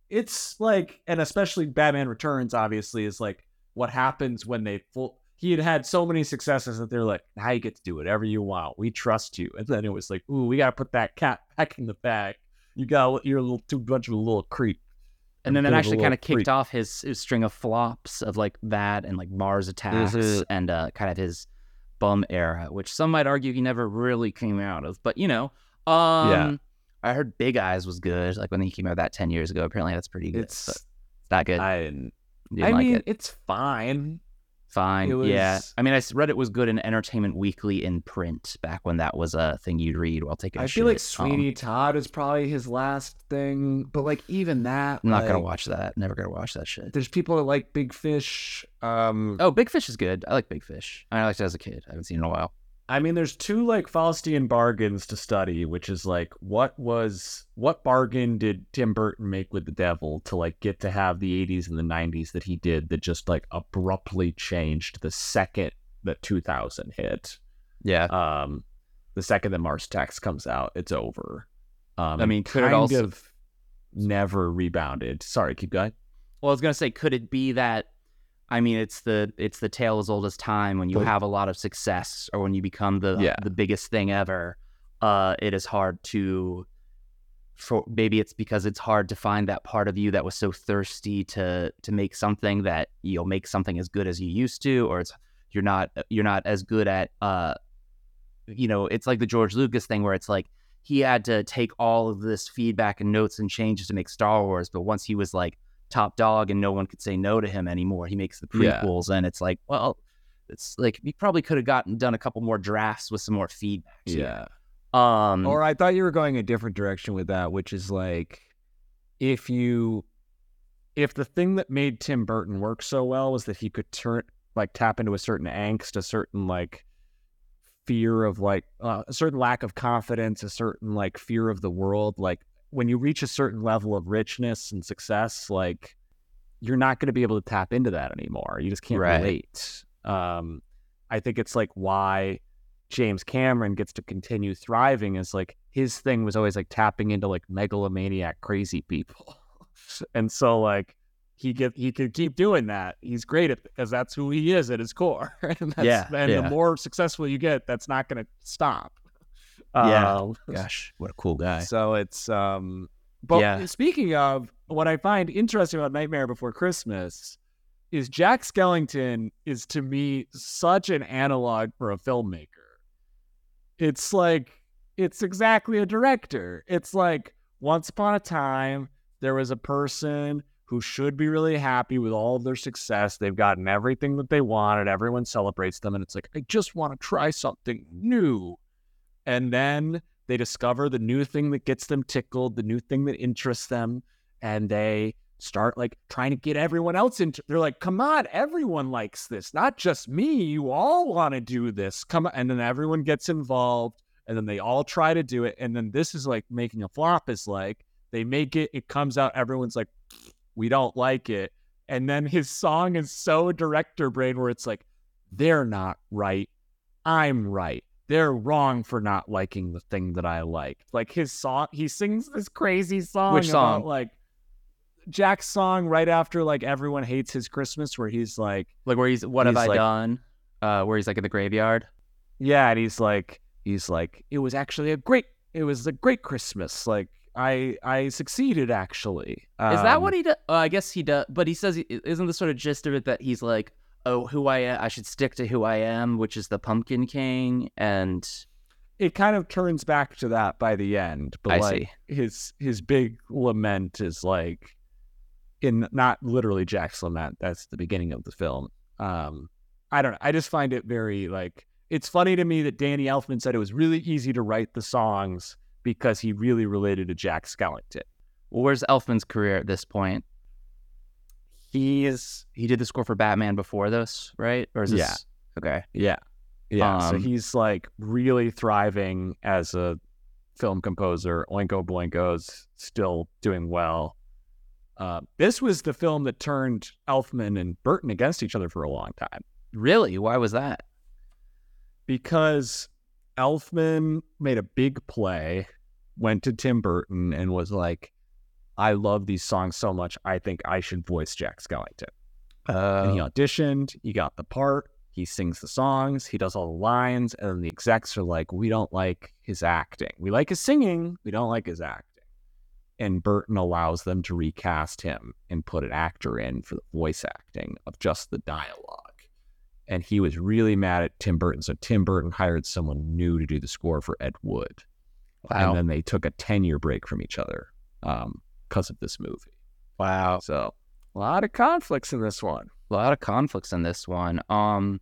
It's like, and especially Batman Returns, obviously, is like what happens when they full. He had had so many successes that they're like, now you get to do whatever you want. We trust you. And then it was like, ooh, we got to put that cat back in the bag. You got, you're a little too much of a little creep. and then it actually kind of kicked off his, his string of flops of like that and like Mars attacks Mhm. and uh, kind of his bum era, which some might argue he never really came out of. But you know, um, Yeah. I heard Big Eyes was good, like when he came out that ten years ago. Apparently, that's pretty good. It's, not good. I didn't, I like mean, it. it's fine. Fine. it Yeah. I mean, I read it was good in Entertainment Weekly in print back when that was a thing you'd read while taking. a I feel like. Um, Sweeney Todd is probably his last thing, but like even that, I'm not gonna watch that. Never gonna watch that shit. There's people that like Big Fish. Um, Oh, Big Fish is good. I like Big Fish. I liked it as a kid. I haven't seen it in a while. I mean, there's two like Faustian bargains to study, which is like what was what bargain did Tim Burton make with the devil to like get to have the 80s and the 90s that he did that just like abruptly changed the second that 2000 hit. Yeah. Um, the second that Mars Attacks comes out, it's over. Um, I mean, could it also- of never rebounded? Sorry, keep going. Well, I was gonna say, could it be that? I mean, it's the it's the tale as old as time. When you have a lot of success, or when you become the Yeah. the biggest thing ever, uh, it is hard to for maybe it's because it's hard to find that part of you that was so thirsty to to make something that you'll make something as good as you used to, or it's you're not you're not as good at uh you know it's like the George Lucas thing where it's like he had to take all of this feedback and notes and changes to make Star Wars, but once he was like top dog and no one could say no to him anymore, he makes the Yeah. prequels, and it's like, well, it's like he probably could have gotten done a couple more drafts with some more feedback. here. Um. Or I thought you were going a different direction with that, which is like if you if the thing that made Tim Burton work so well was that he could turn like tap into a certain angst, a certain like fear of like uh, a certain lack of confidence, a certain like fear of the world, like when you reach a certain level of richness and success, like you're not going to be able to tap into that anymore. You just can't Right. relate. Um, I think it's like why James Cameron gets to continue thriving is like his thing was always like tapping into like megalomaniac crazy people. and so like he get he could keep doing that. He's great at because that's who he is at his core. and that's, Yeah, and yeah. the more successful you get, that's not gonna stop. Yeah. Um, Gosh, what a cool guy. so it's um but Yeah. speaking of what I find interesting about Nightmare Before Christmas is Jack Skellington is to me such an analog for a filmmaker. It's like it's exactly a director. It's like once upon a time there was a person who should be really happy with all of their success. They've gotten everything that they wanted. Everyone celebrates them and it's like I just want to try something new. And then they discover the new thing that gets them tickled, the new thing that interests them, and they start like trying to get everyone else into. They're like, "Come on, everyone likes this, not just me. You all want to do this. Come on!" And then everyone gets involved, and then they all try to do it. And then this is like making a flop. Is like they make it, it comes out, everyone's like, "We don't like it," and then his song is so director brain where it's like, "They're not right. I'm right." They're wrong for not liking the thing that I like. Like his song, he sings this crazy song. Which about, like Jack's song right after like everyone hates his Christmas, where he's like, Like where he's what have He's I like- done? Uh, where he's like in the graveyard. yeah, and he's like, he's like, it was actually a great, it was a great Christmas. Like I, I succeeded actually. Is that Um, what he does? Uh, I guess he does. But he says, he- isn't the sort of gist of it that he's like, oh, who I am, I should stick to who I am, which is the Pumpkin King, and It kind of turns back to that by the end, but I like his his big lament is like in not literally Jack's lament. That's the beginning of the film. Um, I don't know. I just find it very like it's funny to me that Danny Elfman said it was really easy to write the songs because he really related to Jack Skellington. well, where's Elfman's career at this point? He is He did the score for Batman before this, right? Or is this? Yeah. Okay. yeah yeah. so Um, he's like really thriving as a film composer. Oingo Boingo's still doing well. Uh, this was the film that turned Elfman and Burton against each other for a long time. Really? Why was that? because Elfman made a big play, went to Tim Burton and was like, I love these songs so much. I think I should voice Jack Skellington. Uh, And he auditioned, he got the part, he sings the songs, he does all the lines, and then the execs are like, We don't like his acting. We like his singing, we don't like his acting. And Burton allows them to recast him and put an actor in for the voice acting of just the dialogue. And he was really mad at Tim Burton. So Tim Burton hired someone new to do the score for Ed Wood. wow. And then they took a 10 year break from each other um, because of this movie. wow. So a lot of conflicts in this one. A lot of conflicts in this one. Um,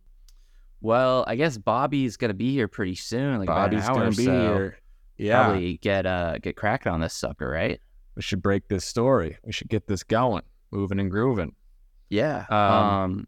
well, I guess Bobby's gonna be here pretty soon. Like Bobby's gonna be so. here. Yeah, Probably get uh get cracking on this sucker, right? we should break this story. We should get this going, moving and grooving. Yeah. Um, Um.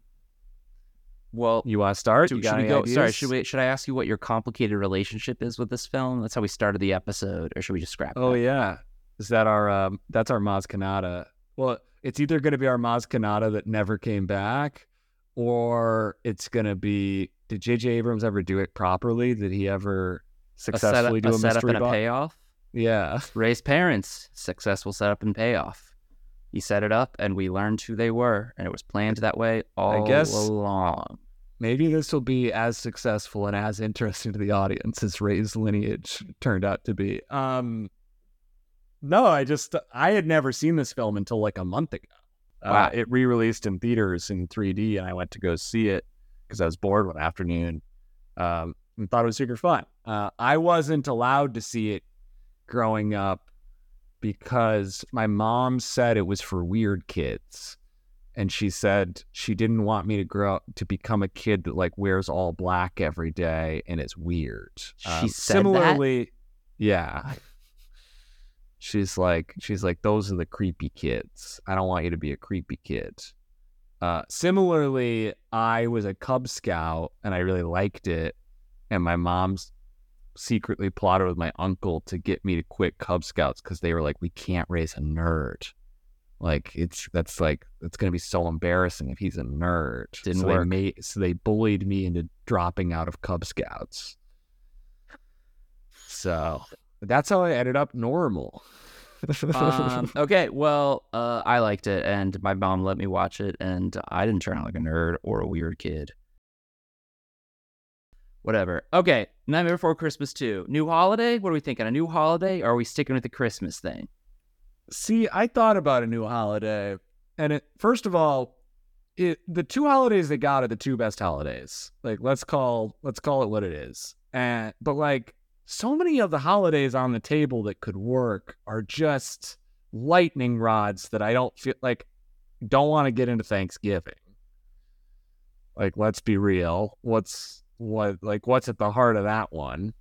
well, You want to start? should, You should we go? Sorry, should we? Should I ask you what your complicated relationship is with this film? That's how we started the episode, or should we just scrap? It? Oh that? yeah, is that our? Um, that's our Maz Kanata. Well, it's either going to be our Maz Kanata that never came back, or it's going to be. Did J.J. Abrams ever do it properly? Did he ever A setup, successfully do a a, setup mystery and a payoff. Yeah. Rey's parents successful setup and payoff. He set it up, and we learned who they were, and it was planned that way all guess- along. Maybe this will be as successful and as interesting to the audience as Rey's lineage turned out to be. Um, No, I just I had never seen this film until like a month ago. Wow. Uh, it re-released in theaters in 3D, and I went to go see it because I was bored one afternoon um, and thought it was super fun. Uh, I wasn't allowed to see it growing up because my mom said it was for weird kids, and she said she didn't want me to grow up to become a kid that like wears all black every day and is weird. She said that? similarly, yeah. She's like, she's like, those are the creepy kids. I don't want you to be a creepy kid. Uh, similarly, I was a Cub Scout and I really liked it. And my mom's secretly plotted with my uncle to get me to quit Cub Scouts because they were like, we can't raise a nerd. Like it's that's like it's gonna be so embarrassing if he's a nerd. Didn't so work. They made, so they bullied me into dropping out of Cub Scouts. So that's how I ended up normal. um, okay, well, uh, I liked it, and my mom let me watch it, and I didn't turn out like a nerd or a weird kid. Whatever. Okay, Nightmare Before Christmas 2. New holiday? What are we thinking? A new holiday? Or are we sticking with the Christmas thing? See, I thought about a new holiday, and it first of all, it the two holidays they got are the two best holidays. Like let's call let's call it what it is. And but like so many of the holidays on the table that could work are just lightning rods that I don't feel like don't want to get into Thanksgiving. Like let's be real. What's what like what's at the heart of that one?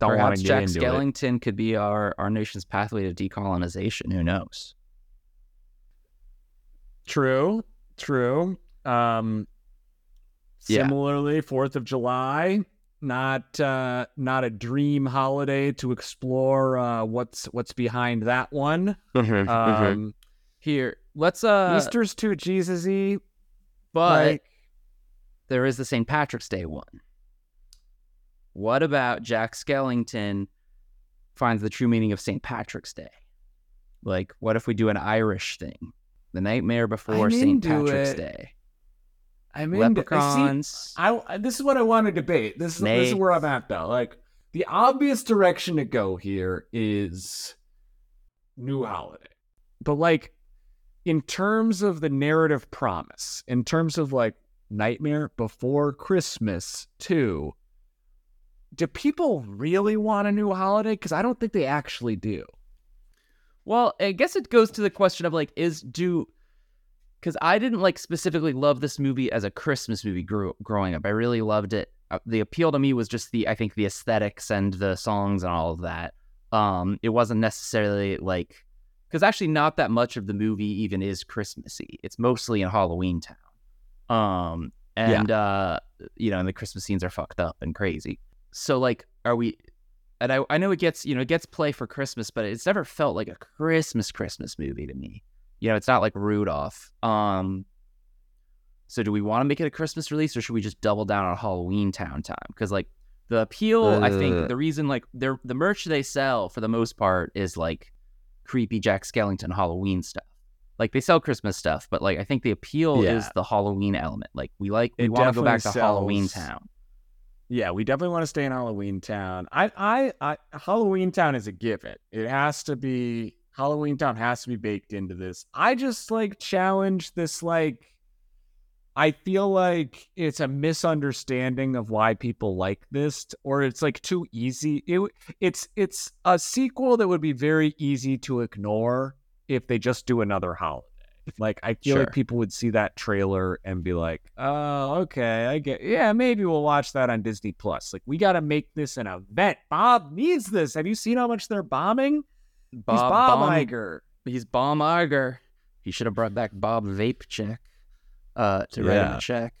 Don't want to get Jack into it. Skellington could be our, our nation's pathway to decolonization. Who knows? True, true. Um, Yeah. similarly, Fourth of July, not uh, not a dream holiday to explore. Uh, what's what's behind that one? Um, Here, let's uh Easter's too Jesus-y, but like there is the St. Patrick's Day one. What about Jack Skellington finds the true meaning of St. Patrick's Day? Like, what if we do an Irish thing? The nightmare before St. Patrick's it. Day. I'm into- I see- I, I- this is what I want to debate. This is this is where I'm at though. Like the obvious direction to go here is new holiday. But like in terms of the narrative promise, in terms of like Nightmare Before Christmas too, do people really want a new holiday? Because I don't think they actually do. Well, I guess it goes to the question of like, is do because I didn't like specifically love this movie as a Christmas movie grew, growing up. I really loved it. Uh, the appeal to me was just the I think the aesthetics and the songs and all of that. Um, it wasn't necessarily like because actually not that much of the movie even is Christmassy. It's mostly in Halloween Town. Um, and uh, you know, and the Christmas scenes are fucked up and crazy. So like, are we? And I, I know it gets you know it gets play for Christmas, but it's never felt like a Christmas Christmas movie to me. You know, it's not like Rudolph. Um, so do we want to make it a Christmas release, or should we just double down on Halloween Town time? Because like the appeal, I Uh. think the reason like they're the merch they sell for the most part is like creepy Jack Skellington Halloween stuff. Like they sell Christmas stuff, but like I think the appeal Yeah. is the Halloween element. Like we like we want to go back to Halloween Town. Yeah, we definitely want to stay in Halloween Town. I, I, I, Halloween Town is a given. It has to be Halloween Town has to be baked into this. I just like challenge this. Like, I feel like it's a misunderstanding of why people like this, or it's like too easy. It, it's, it's a sequel that would be very easy to ignore if they just do another holiday. Like, I feel Sure. like people would see that trailer and be like, "Oh, okay, I get. Yeah, maybe we'll watch that on Disney Plus." Like, we got to make this an event. Bob needs this. Have you seen how much they're bombing? He's Bob Bomb- Iger. He's Bob Iger. He should have brought back Bob Vape Check uh, to write him a check.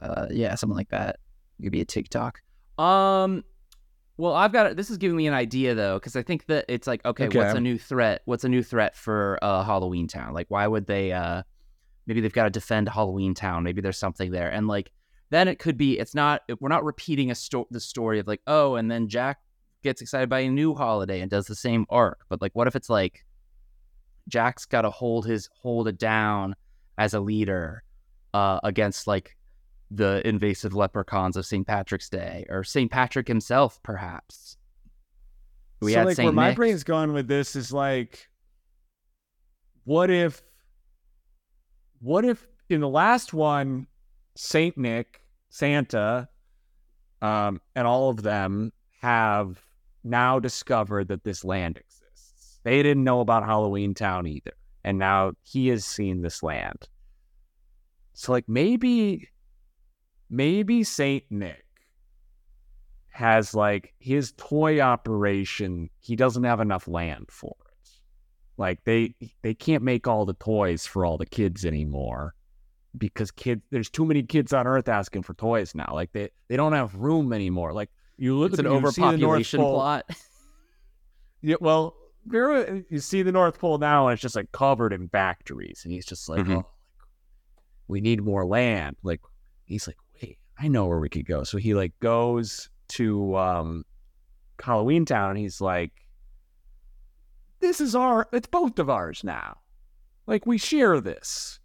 Uh, yeah, something like that. Maybe a TikTok. Um, well, I've got this is giving me an idea though, because I think that it's like, okay, what's a new threat? What's a new threat for uh, Halloween Town? Like, why would they? Uh, maybe they've got to defend Halloween Town. Maybe there's something there, and like then it could be it's not we're not repeating a sto- the story of like oh, and then Jack gets excited by a new holiday and does the same arc, but like what if it's like Jack's got to hold his hold it down as a leader uh, against like the invasive leprechauns of St. Patrick's Day or St. Patrick himself, perhaps. We so had like Saint where my Nick. brain's going with this is like, what if, what if in the last one, Saint Nick, Santa, um, and all of them have now discovered that this land exists. They didn't know about Halloween Town either, and now he has seen this land. So like maybe, maybe Saint Nick has like his toy operation he doesn't have enough land for it like they they can't make all the toys for all the kids anymore because kids there's too many kids on earth asking for toys now like they they don't have room anymore like you look It's at an you see the North overpopulation Pole- plot. yeah, well, there you see the North Pole now, and it's just like covered in factories, and he's just like, Mhm. "Oh, we need more land." Like he's like, "Wait, I know where we could go." So he like goes to um, Halloween Town, and he's like, "This is our, it's both of ours now. Like we share this,"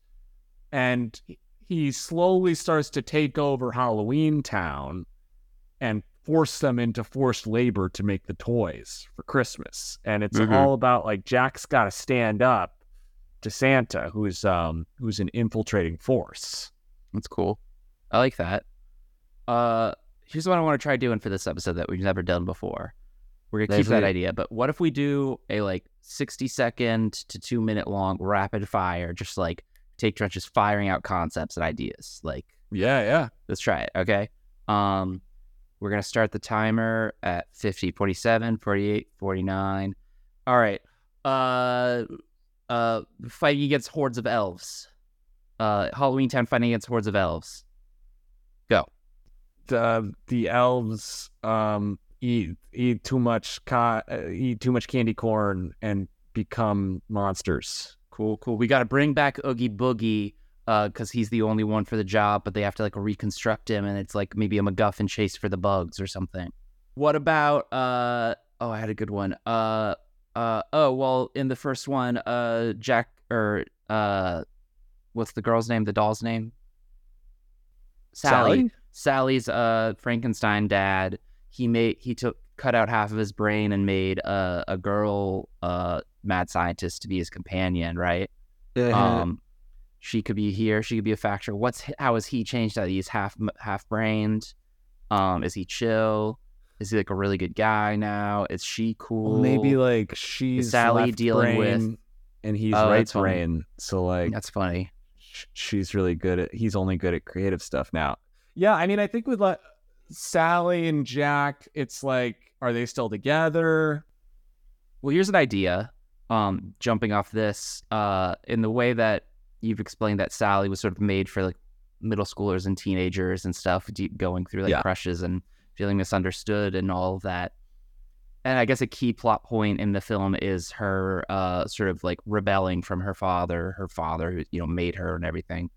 and he slowly starts to take over Halloween Town and force them into forced labor to make the toys for Christmas. And it's Mhm. all about like Jack's got to stand up to Santa, who's um who's an infiltrating force. That's cool. I like that. Uh, here's what I want to try doing for this episode that we've never done before. We're gonna keep that Leslie- idea, but what if we do a like 60 second to two minute long rapid fire, just like take turns just firing out concepts and ideas. Like, Yeah, yeah. let's try it. Okay. Um, we're gonna start the timer at 50, 47, 48, 49. All right. Uh, uh, fighting against hordes of elves. Uh, Halloween Town fighting against hordes of elves. Go. The the elves um eat eat too much ca- uh, eat too much candy corn and become monsters. Cool, cool. We got to bring back Oogie Boogie because he's the only one for the job, but they have to like reconstruct him, and it's like maybe a MacGuffin chase for the bugs or something. What about uh? Oh, I had a good one. Uh, uh. Oh, well, in the first one, uh, Jack or uh, what's the girl's name? The doll's name? Sally. Sally's uh Frankenstein dad. He made he took cut out half of his brain and made a a girl uh mad scientist to be his companion, right? Um, she could be here. She could be a factor. What's how has he changed? That he's half half brained. Um, is he chill? Is he like a really good guy now? Is she cool? Maybe like she's Sally left dealing with- and he's Oh, right brain. So like that's funny. she's really good at he's only good at creative stuff now. Yeah, I mean I think with like Sally and Jack, it's like are they still together? Well, here's an idea. Um, jumping off this, uh, in the way that you've explained that Sally was sort of made for like middle schoolers and teenagers and stuff, deep going through like Yeah. crushes and feeling misunderstood and all of that. And I guess a key plot point in the film is her uh sort of like rebelling from her father, her father who you know made her and everything.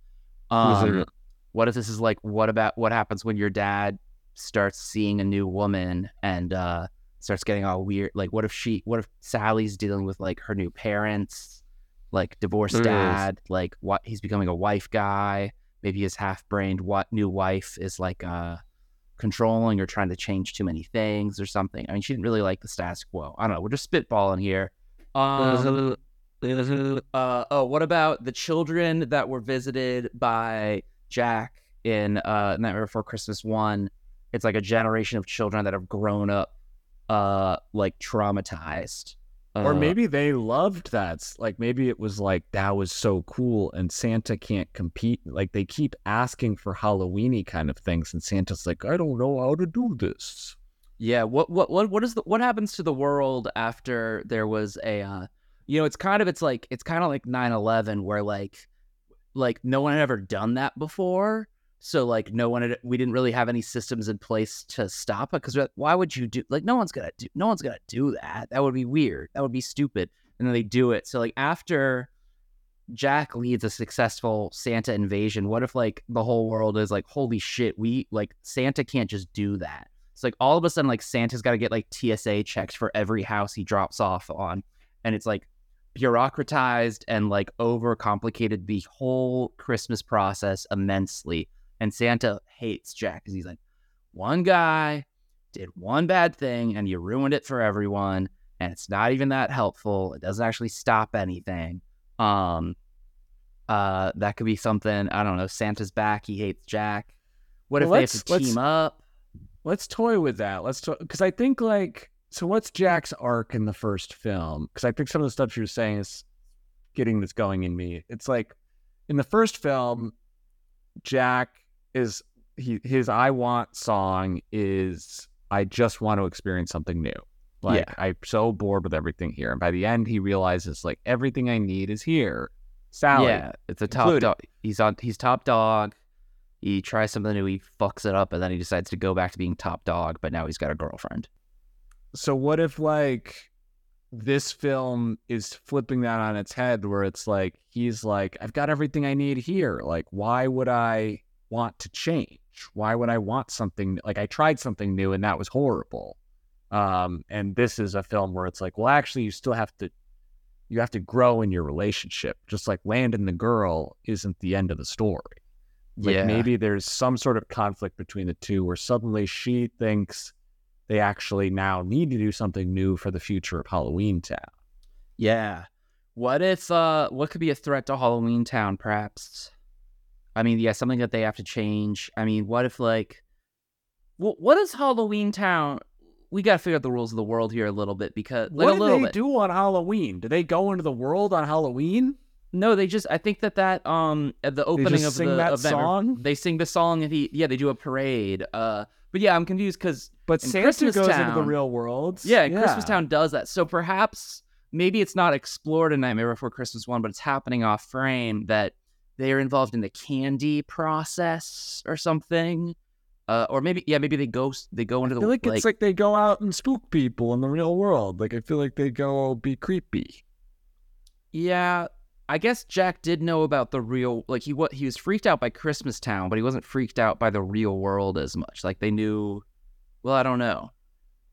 Um, what if this is like what about what happens when your dad starts seeing a new woman and uh starts getting all weird like what if she what if sally's dealing with like her new parents like divorced Mm. dad like what he's becoming a wife guy maybe his half-brained what new wife is like uh controlling or trying to change too many things or something i mean she didn't really like the status quo i don't know we're just spitballing here um uh, oh, what about the children that were visited by Jack in uh, Nightmare Before Christmas one? It's like a generation of children that have grown up, uh, like traumatized. Or Uh, maybe they loved that. Like maybe it was like that was so cool and Santa can't compete. Like they keep asking for Halloweeny kind of things and Santa's like, I don't know how to do this. Yeah, what what what what is the what happens to the world after there was a uh you know, it's kind of it's like it's kind of like 9/11 where like like no one had ever done that before. So like no one had we didn't really have any systems in place to stop it cuz why would you do like no one's to do no one's to do that. That would be weird. That would be stupid. And then they do it. So like after Jack leads a successful Santa invasion, what if like the whole world is like holy shit, we like Santa can't just do that. It's like all of a sudden, like Santa's got to get like TSA checks for every house he drops off on, and it's like bureaucratized and like overcomplicated the whole Christmas process immensely. And Santa hates Jack because he's like one guy did one bad thing and you ruined it for everyone, and it's not even that helpful. It doesn't actually stop anything. Um, uh, that could be something. I don't know. Santa's back. He hates Jack. What Well, if they have to team up? let's toy with that. Let's because I think like so. What's Jack's arc in the first film? Because I think some of the stuff you're saying is getting this going in me. It's like in the first film, Jack is he his "I Want" song is "I just want to experience something new." Like Yeah. I'm so bored with everything here, and by the end, he realizes like everything I need is here. Sally, Yeah, it's a top included. dog. He's on. He's top dog. He tries something new. He fucks it up, and then he decides to go back to being top dog. But now he's got a girlfriend. so what if like this film is flipping that on its head where it's like he's like i've got everything i need here like why would i want to change why would i want something like i tried something new and that was horrible um and this is a film where it's like well actually you still have to you have to grow in your relationship just like landon the girl isn't the end of the story like Yeah. maybe there's some sort of conflict between the two where suddenly she thinks they actually now need to do something new for the future of Halloween Town. Yeah. What if? Uh, what could be a threat to Halloween Town? Perhaps. I mean, yeah, something that they have to change. I mean, what if like, what what is Halloween Town? We got to figure out the rules of the world here a little bit because like what do they bit. do on Halloween? Do they go into the world on Halloween? No, they just. I think that that um at the opening of the that event, song? they sing the song and he yeah they do a parade. Uh, but yeah, I'm confused because But Santa Christmas goes into the real world. Yeah, Christmas Town does that. So perhaps maybe it's not explored in Nightmare Before Christmas one, but it's happening off frame that they are involved in the candy process or something. Uh, or maybe yeah, maybe they go they go into the. I feel the like, it's like they go out and spook people in the real world. Like I feel like they go be creepy. yeah. I guess Jack did know about the real like he what he was freaked out by Christmas Town, but he wasn't freaked out by the real world as much. Like they knew. Well, I don't know.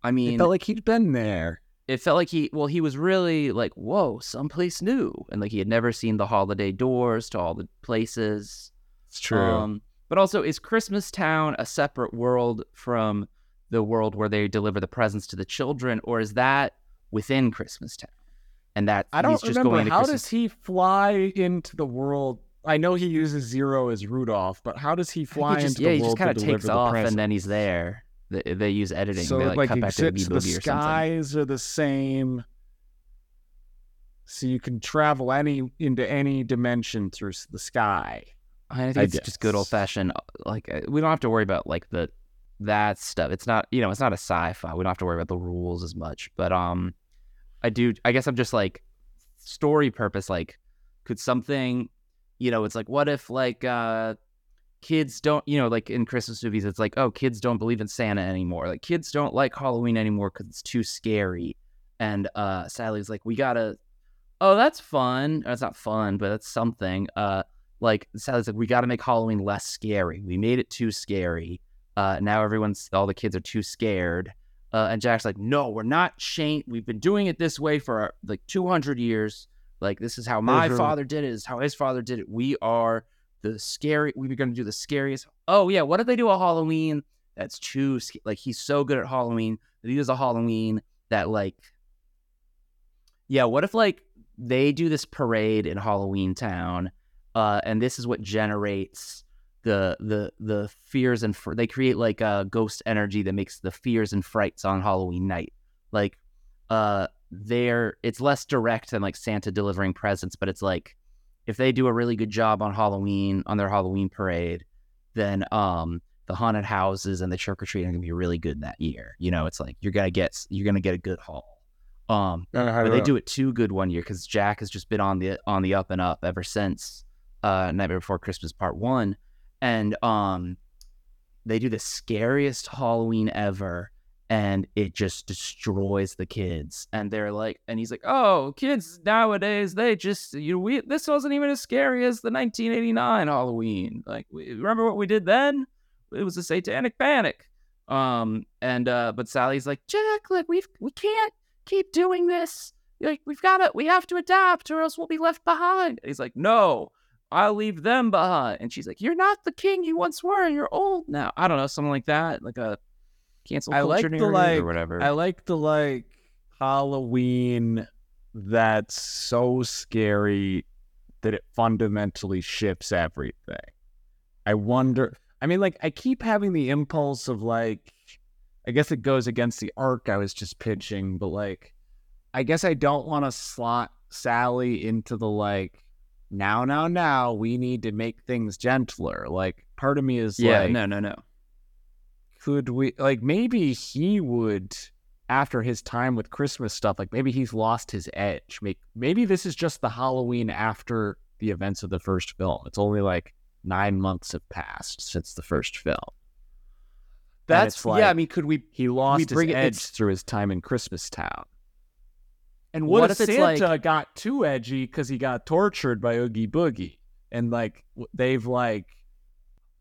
I mean, It felt like he'd been there. It felt like he well he was really like whoa someplace new and like he had never seen the holiday doors to all the places It's true. um but also is christmas town a separate world from the world where they deliver the presents to the children or is that within christmas town and that I don't he's just remember going how Christmas- does he fly into the world. I know he uses Zero as Rudolph, but how does he fly he just, into yeah the he world just kind of takes off presents? and then he's there they, they use editing So they like, like, cut back to the exists, B the movie something skies are the same. So you can travel any into any dimension through the sky. I think I it's just good old fashioned. Like uh, we don't have to worry about like the that stuff. It's not you know it's not a sci-fi. We don't have to worry about the rules as much. But um, I do. I guess I'm just like story purpose. Like, could something, you know, it's like what if like uh kids don't you know like in christmas movies it's like oh kids don't believe in santa anymore. Like kids don't like halloween anymore because it's too scary. And uh sally's like we gotta oh that's fun. Or it's not fun but that's something. Uh like sally's like we gotta make halloween less scary. We made it too scary. Uh now everyone's all the kids are too scared. Uh, and jack's like no we're not shane we've been doing it this way for like 200 years. Like this is how my Mhm. father did it this is how his father did it. We are the scary we were going to do the scariest oh yeah what if they do a halloween that's too like he's so good at halloween that he does a halloween that like yeah what if like they do this parade in halloween town uh and this is what generates the the the fears and fr- they create like a ghost energy that makes the fears and frights on halloween night. Like uh they're it's less direct than like santa delivering presents but it's like if they do a really good job on halloween on their halloween parade then um the haunted houses and the trick or treating are gonna be really good that year. You know it's like you're gonna get you're gonna get a good haul. Um but they do it. too good one year because Jack has just been on the on the up and up ever since uh Nightmare Before Christmas Part One, and um they do the scariest Halloween ever, and it just destroys the kids. And they're like, and he's like, "Oh, kids nowadays they just you know, we this wasn't even as scary as the 1989 Halloween. Like, we, remember what we did then? It was a satanic panic." Um and uh but Sally's like, "Jack, like we've we can't." keep doing this. Like we've got to, we have to adapt, or else we'll be left behind. And he's like, no, I'll leave them behind. And she's like, you're not the king you once were. You're old now. I don't know, something like that. Like a cancel I culture like the, like- or whatever. I like the like Halloween that's so scary that it fundamentally shifts everything. I wonder. I mean, like, I keep having the impulse of like, I guess it goes against the arc I was just pitching, but like, I guess I don't want to slot Sally into the like, now, now, now, we need to make things gentler. Like, part of me is yeah, like, no, no, no. Could we like maybe he would after his time with Christmas stuff, like maybe he's lost his edge. Make maybe this is just the Halloween after the events of the first film. It's only like nine months have passed since the first film. That's like- yeah. I mean, could we? He lost his bring it- edge through his time in Christmas Town. And What what, if Santa like- got too edgy because he got tortured by Oogie Boogie, and like they've like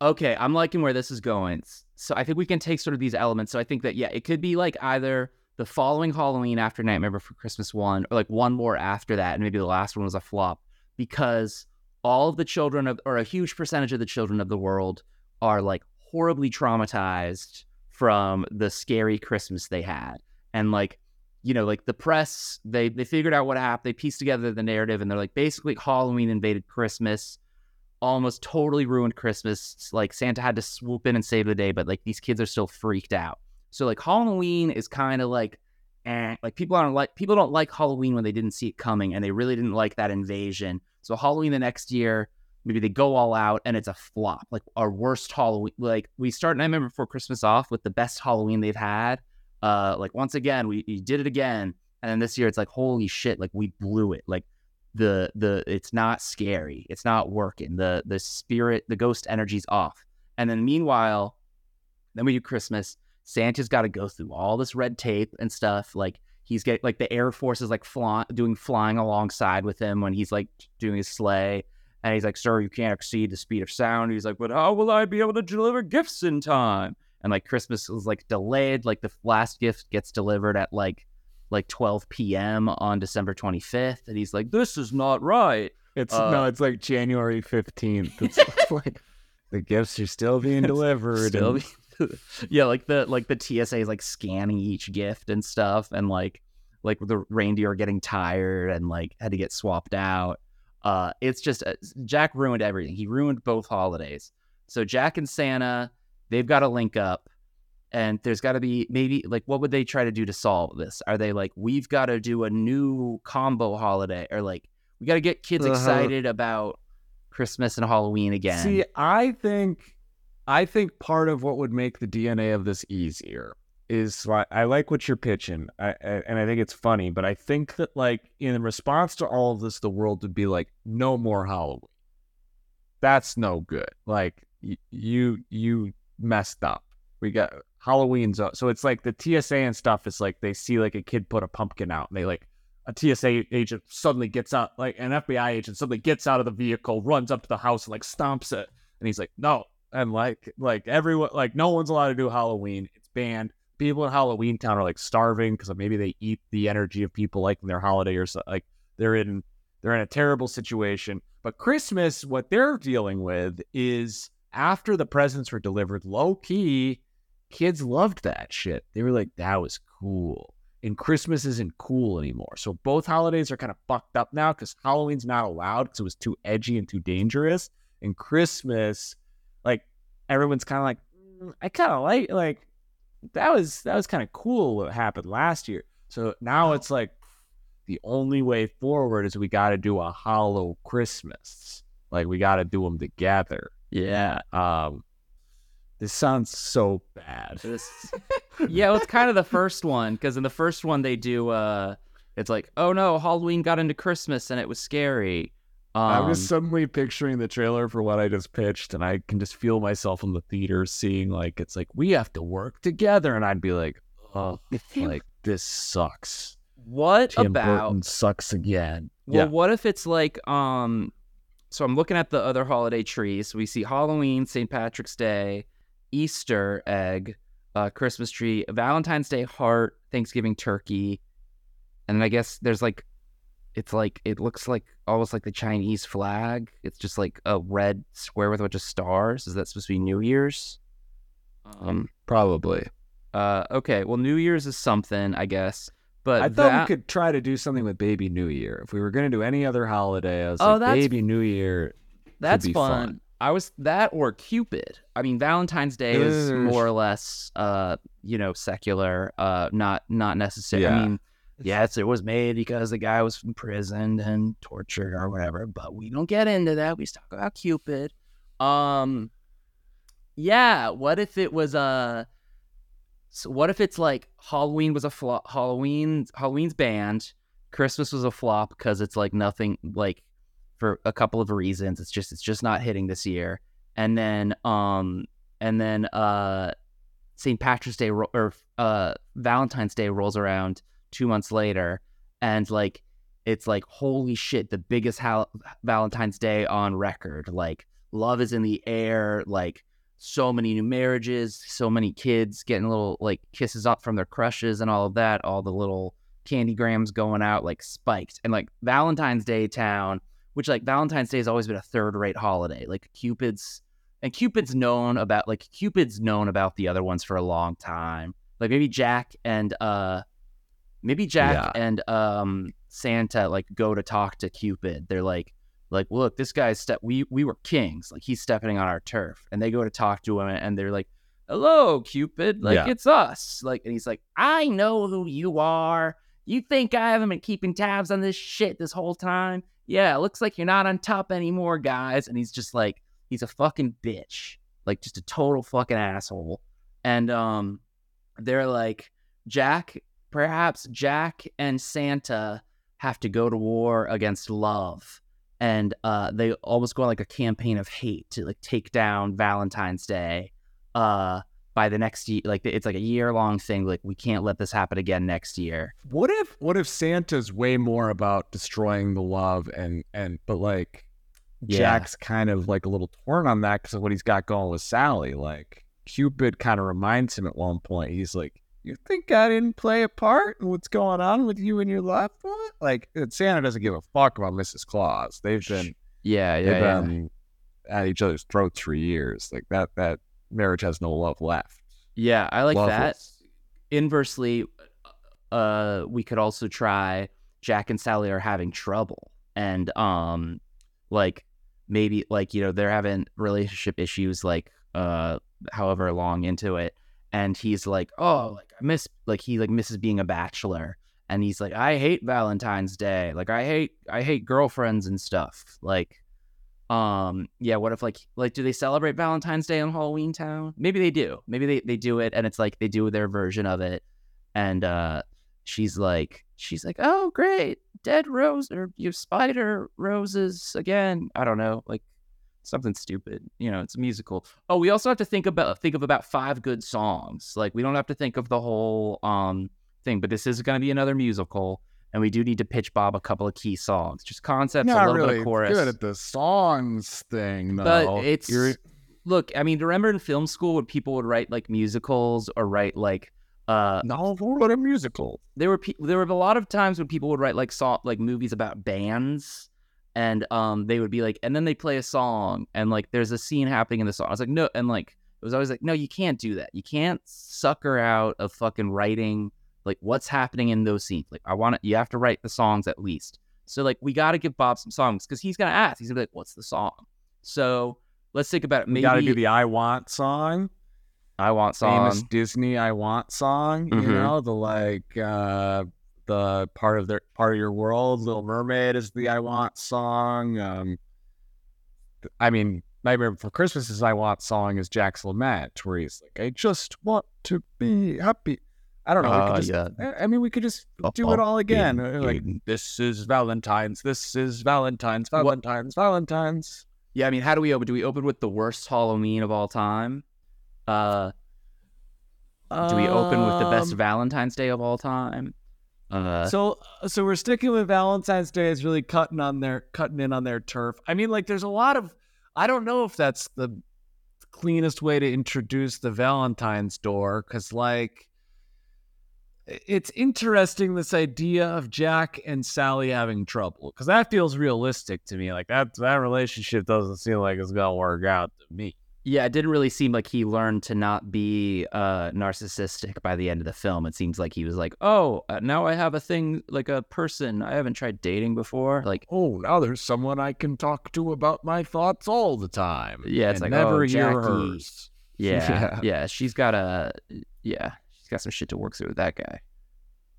Okay, I'm liking where this is going. So I think we can take sort of these elements. So I think that yeah, it could be like either the following Halloween after Nightmare Before Christmas one, or like one more after that, and maybe the last one was a flop because all of the children of, or a huge percentage of the children of the world are like horribly traumatized from the scary Christmas they had, and like you know, like the press, they they figured out what happened, they pieced together the narrative, and they're like basically Halloween invaded Christmas almost totally ruined Christmas. Like Santa had to swoop in and save the day, but like these kids are still freaked out. So like Halloween is kind of like, eh, like people aren't like people don't like Halloween when they didn't see it coming, and they really didn't like that invasion. So Halloween the next year, maybe they go all out and it's a flop, like our worst Halloween. Like we start Nightmare Before Christmas off with the best Halloween they've had. Uh, like once again, we, we did it again, and then this year it's like holy shit, like we blew it. Like the the it's not scary it's not working the the spirit the ghost energy's off. And then meanwhile then we do christmas santa's got to go through all this red tape and stuff like he's getting like the air force is like fly, doing flying alongside with him when he's like doing his sleigh. And he's like sir you can't exceed the speed of sound. He's like but how will i be able to deliver gifts in time? And like christmas is like delayed like the last gift gets delivered at like like 12 p.m. on December 25th. And he's like, this is not right. It's Uh, no, it's like January fifteenth. It's like the gifts are still being delivered. Still and- be- yeah, like the like the TSA is like scanning each gift and stuff, and like like the reindeer are getting tired and like had to get swapped out. Uh, it's just uh, Jack ruined everything. He ruined both holidays. So Jack and Santa, they've got to link up, and there's got to be maybe like what would they try to do to solve this? Are they like we've got to do a new combo holiday, or like we got to get kids Uh-huh. excited about Christmas and Halloween again? See, I think, I think part of what would make the DNA of this easier is like I like what you're pitching, I, I, and I think it's funny. But I think that like in response to all of this, the world would be like, no more Halloween. That's no good. Like y- you, you messed up. We got Halloween's up. So it's like the TSA and stuff is like they see like a kid put a pumpkin out and they like a TSA agent suddenly gets out, like an FBI agent suddenly gets out of the vehicle, runs up to the house and like stomps it. And he's like, no. And like, like everyone, like no one's allowed to do Halloween. It's banned. People in Halloween town are like starving because maybe they eat the energy of people like their holiday or so. Like they're in, they're in a terrible situation. But Christmas, what they're dealing with is after the presents were delivered, low key, kids loved that shit. They were like, that was cool. And Christmas isn't cool anymore. So both holidays are kind of fucked up now because Halloween's not allowed because it was too edgy and too dangerous. And Christmas, like everyone's kind of like, "Mm, I kind of like like that was that was kind of cool what happened last year. So now it's like the only way forward is we got to do a hollow Christmas. Like we got to do them together. yeah. Um, this sounds so bad. This, yeah, well, it's kind of the first one because in the first one they do. uh It's like, oh no, Halloween got into Christmas and it was scary. Um, I'm just suddenly picturing the trailer for what I just pitched, and I can just feel myself in the theater seeing like it's like we have to work together, and I'd be like, oh, like this sucks. what Tim about? Burton sucks again. Well, what if it's like, um, so I'm looking at the other holiday trees. We see Halloween, St. Patrick's Day, Easter egg, uh, Christmas tree, Valentine's Day heart, Thanksgiving turkey, and then I guess there's like, it's like it looks like almost like the Chinese flag. It's just like a red square with a bunch of stars. Is that supposed to be New Year's? Um, probably. Uh, okay. Well, New Year's is something, I guess. But I thought that- we could try to do something with Baby New Year. If we were going to do any other holiday, I was Oh, like, that's- Baby New Year. That's fun. fun. I was that or Cupid. I mean, Valentine's Day is more or less, uh, you know, secular. Uh, not not necessary. I mean, yes, it was made because the guy was imprisoned and tortured or whatever. But we don't get into that. We just talk about Cupid. Um, yeah. What if it was uh So what if it's like Halloween was a flop? Halloween Halloween's banned. Christmas was a flop because it's like nothing like for a couple of reasons. It's just it's just not hitting this year. And then um and then uh St. Patrick's Day ro- or uh Valentine's Day rolls around two months later, and like it's like holy shit, the biggest hal- Valentine's Day on record. Like love is in the air. Like so many new marriages, so many kids getting little like kisses up from their crushes and all of that. All the little candy grams going out like spiked, and like Valentine's Day town, which like Valentine's Day has always been a third rate holiday. Like Cupid's and Cupid's known about like Cupid's known about the other ones for a long time. Like maybe Jack and uh maybe Jack Yeah. and um Santa like go to talk to Cupid. They're like like look, this guy's step we we were kings. Like he's stepping on our turf. And they go to talk to him and they're like, "Hello, Cupid. Like Yeah. it's us." Like and he's like, "I know who you are. You think I haven't been keeping tabs on this shit this whole time? Yeah, it looks like you're not on top anymore, guys." And he's just like he's a fucking bitch. Like just a total fucking asshole. And um they're like Jack perhaps Jack and Santa have to go to war against love. And uh they almost go on like a campaign of hate to like take down Valentine's Day uh by the next year like it's like a year long thing like we can't let this happen again next year. What if what if Santa's way more about destroying the love and and but like Yeah. Jack's kind of like a little torn on that because of what he's got going with Sally. Like Cupid kind of reminds him at one point. He's like, "You think I didn't play a part in what's going on with you and your loved one?" Like uh, Santa doesn't give a fuck about Mrs. Claus. They've been Yeah, yeah, they've yeah. been at each other's throats for years. Like that that marriage has no love left. Yeah, I like that. Inversely, uh, we could also try Jack and Sally are having trouble, and um, like maybe like you know they're having relationship issues, like uh, however long into it, and he's like, oh, like I miss, like he like misses being a bachelor, and he's like, I hate Valentine's Day, like I hate, I hate girlfriends and stuff, like. Um. Yeah. What if like like do they celebrate Valentine's Day on Halloween Town? Maybe they do. Maybe they they do it, and it's like they do their version of it. And uh, she's like she's like, oh great, dead rose or you spider roses again. I don't know, like something stupid. You know, it's a musical. Oh, we also have to think about think of about five good songs. Like we don't have to think of the whole um thing, but this is going to be another musical. And we do need to pitch Bob a couple of key songs, just concepts, a Not little bit of chorus. good at the songs thing, though. But it's You're- look. I mean, remember in film school when people would write like musicals or write like uh, no, what a musical. there were pe- there were a lot of times when people would write like song like movies about bands, and um they would be like, and then they play a song and like there's a scene happening in the song. I was like, no, and like it was always like, no, you can't do that. You can't sucker out of fucking writing like what's happening in those scenes. Like I want to, you have to write the songs at least. So like we got to give Bob some songs because he's gonna ask. He's gonna be like, what's the song? So let's think about it. We Maybe got to do the "I Want" song, I want song. famous Disney "I Want" song. Mhm. You know, the like uh the part of their part of your world. Little Mermaid is the "I Want" song. Um, I mean, Nightmare Before Christmas' is "I Want" song is Jack's lament, where he's like, "I just want to be happy." I don't know. we could just, yeah. I- I mean, we could just do it all again. Uh, Like, this is Valentine's. This is Valentine's. Valentine's. Valentine's. Yeah, I mean, how do we open? Do we open with the worst Halloween of all time? Uh, do we open with the best Um, Valentine's Day of all time? Uh, so so we're sticking with Valentine's Day is really cutting on their cutting in on their turf. I mean, like there's a lot of I don't know if that's the cleanest way to introduce the Valentine's door because like it's interesting this idea of Jack and Sally having trouble because that feels realistic to me. Like that that relationship doesn't seem like it's gonna work out to me. Yeah, it didn't really seem like he learned to not be uh, narcissistic by the end of the film. It seems like he was like, "Oh, uh, now I have a thing like a person I haven't tried dating before." Like, Oh, now there's someone I can talk to about my thoughts all the time. Yeah, it's like, never oh, hear hers. yeah, Yeah. yeah, she's got a, yeah, she's got some shit to work through with that guy.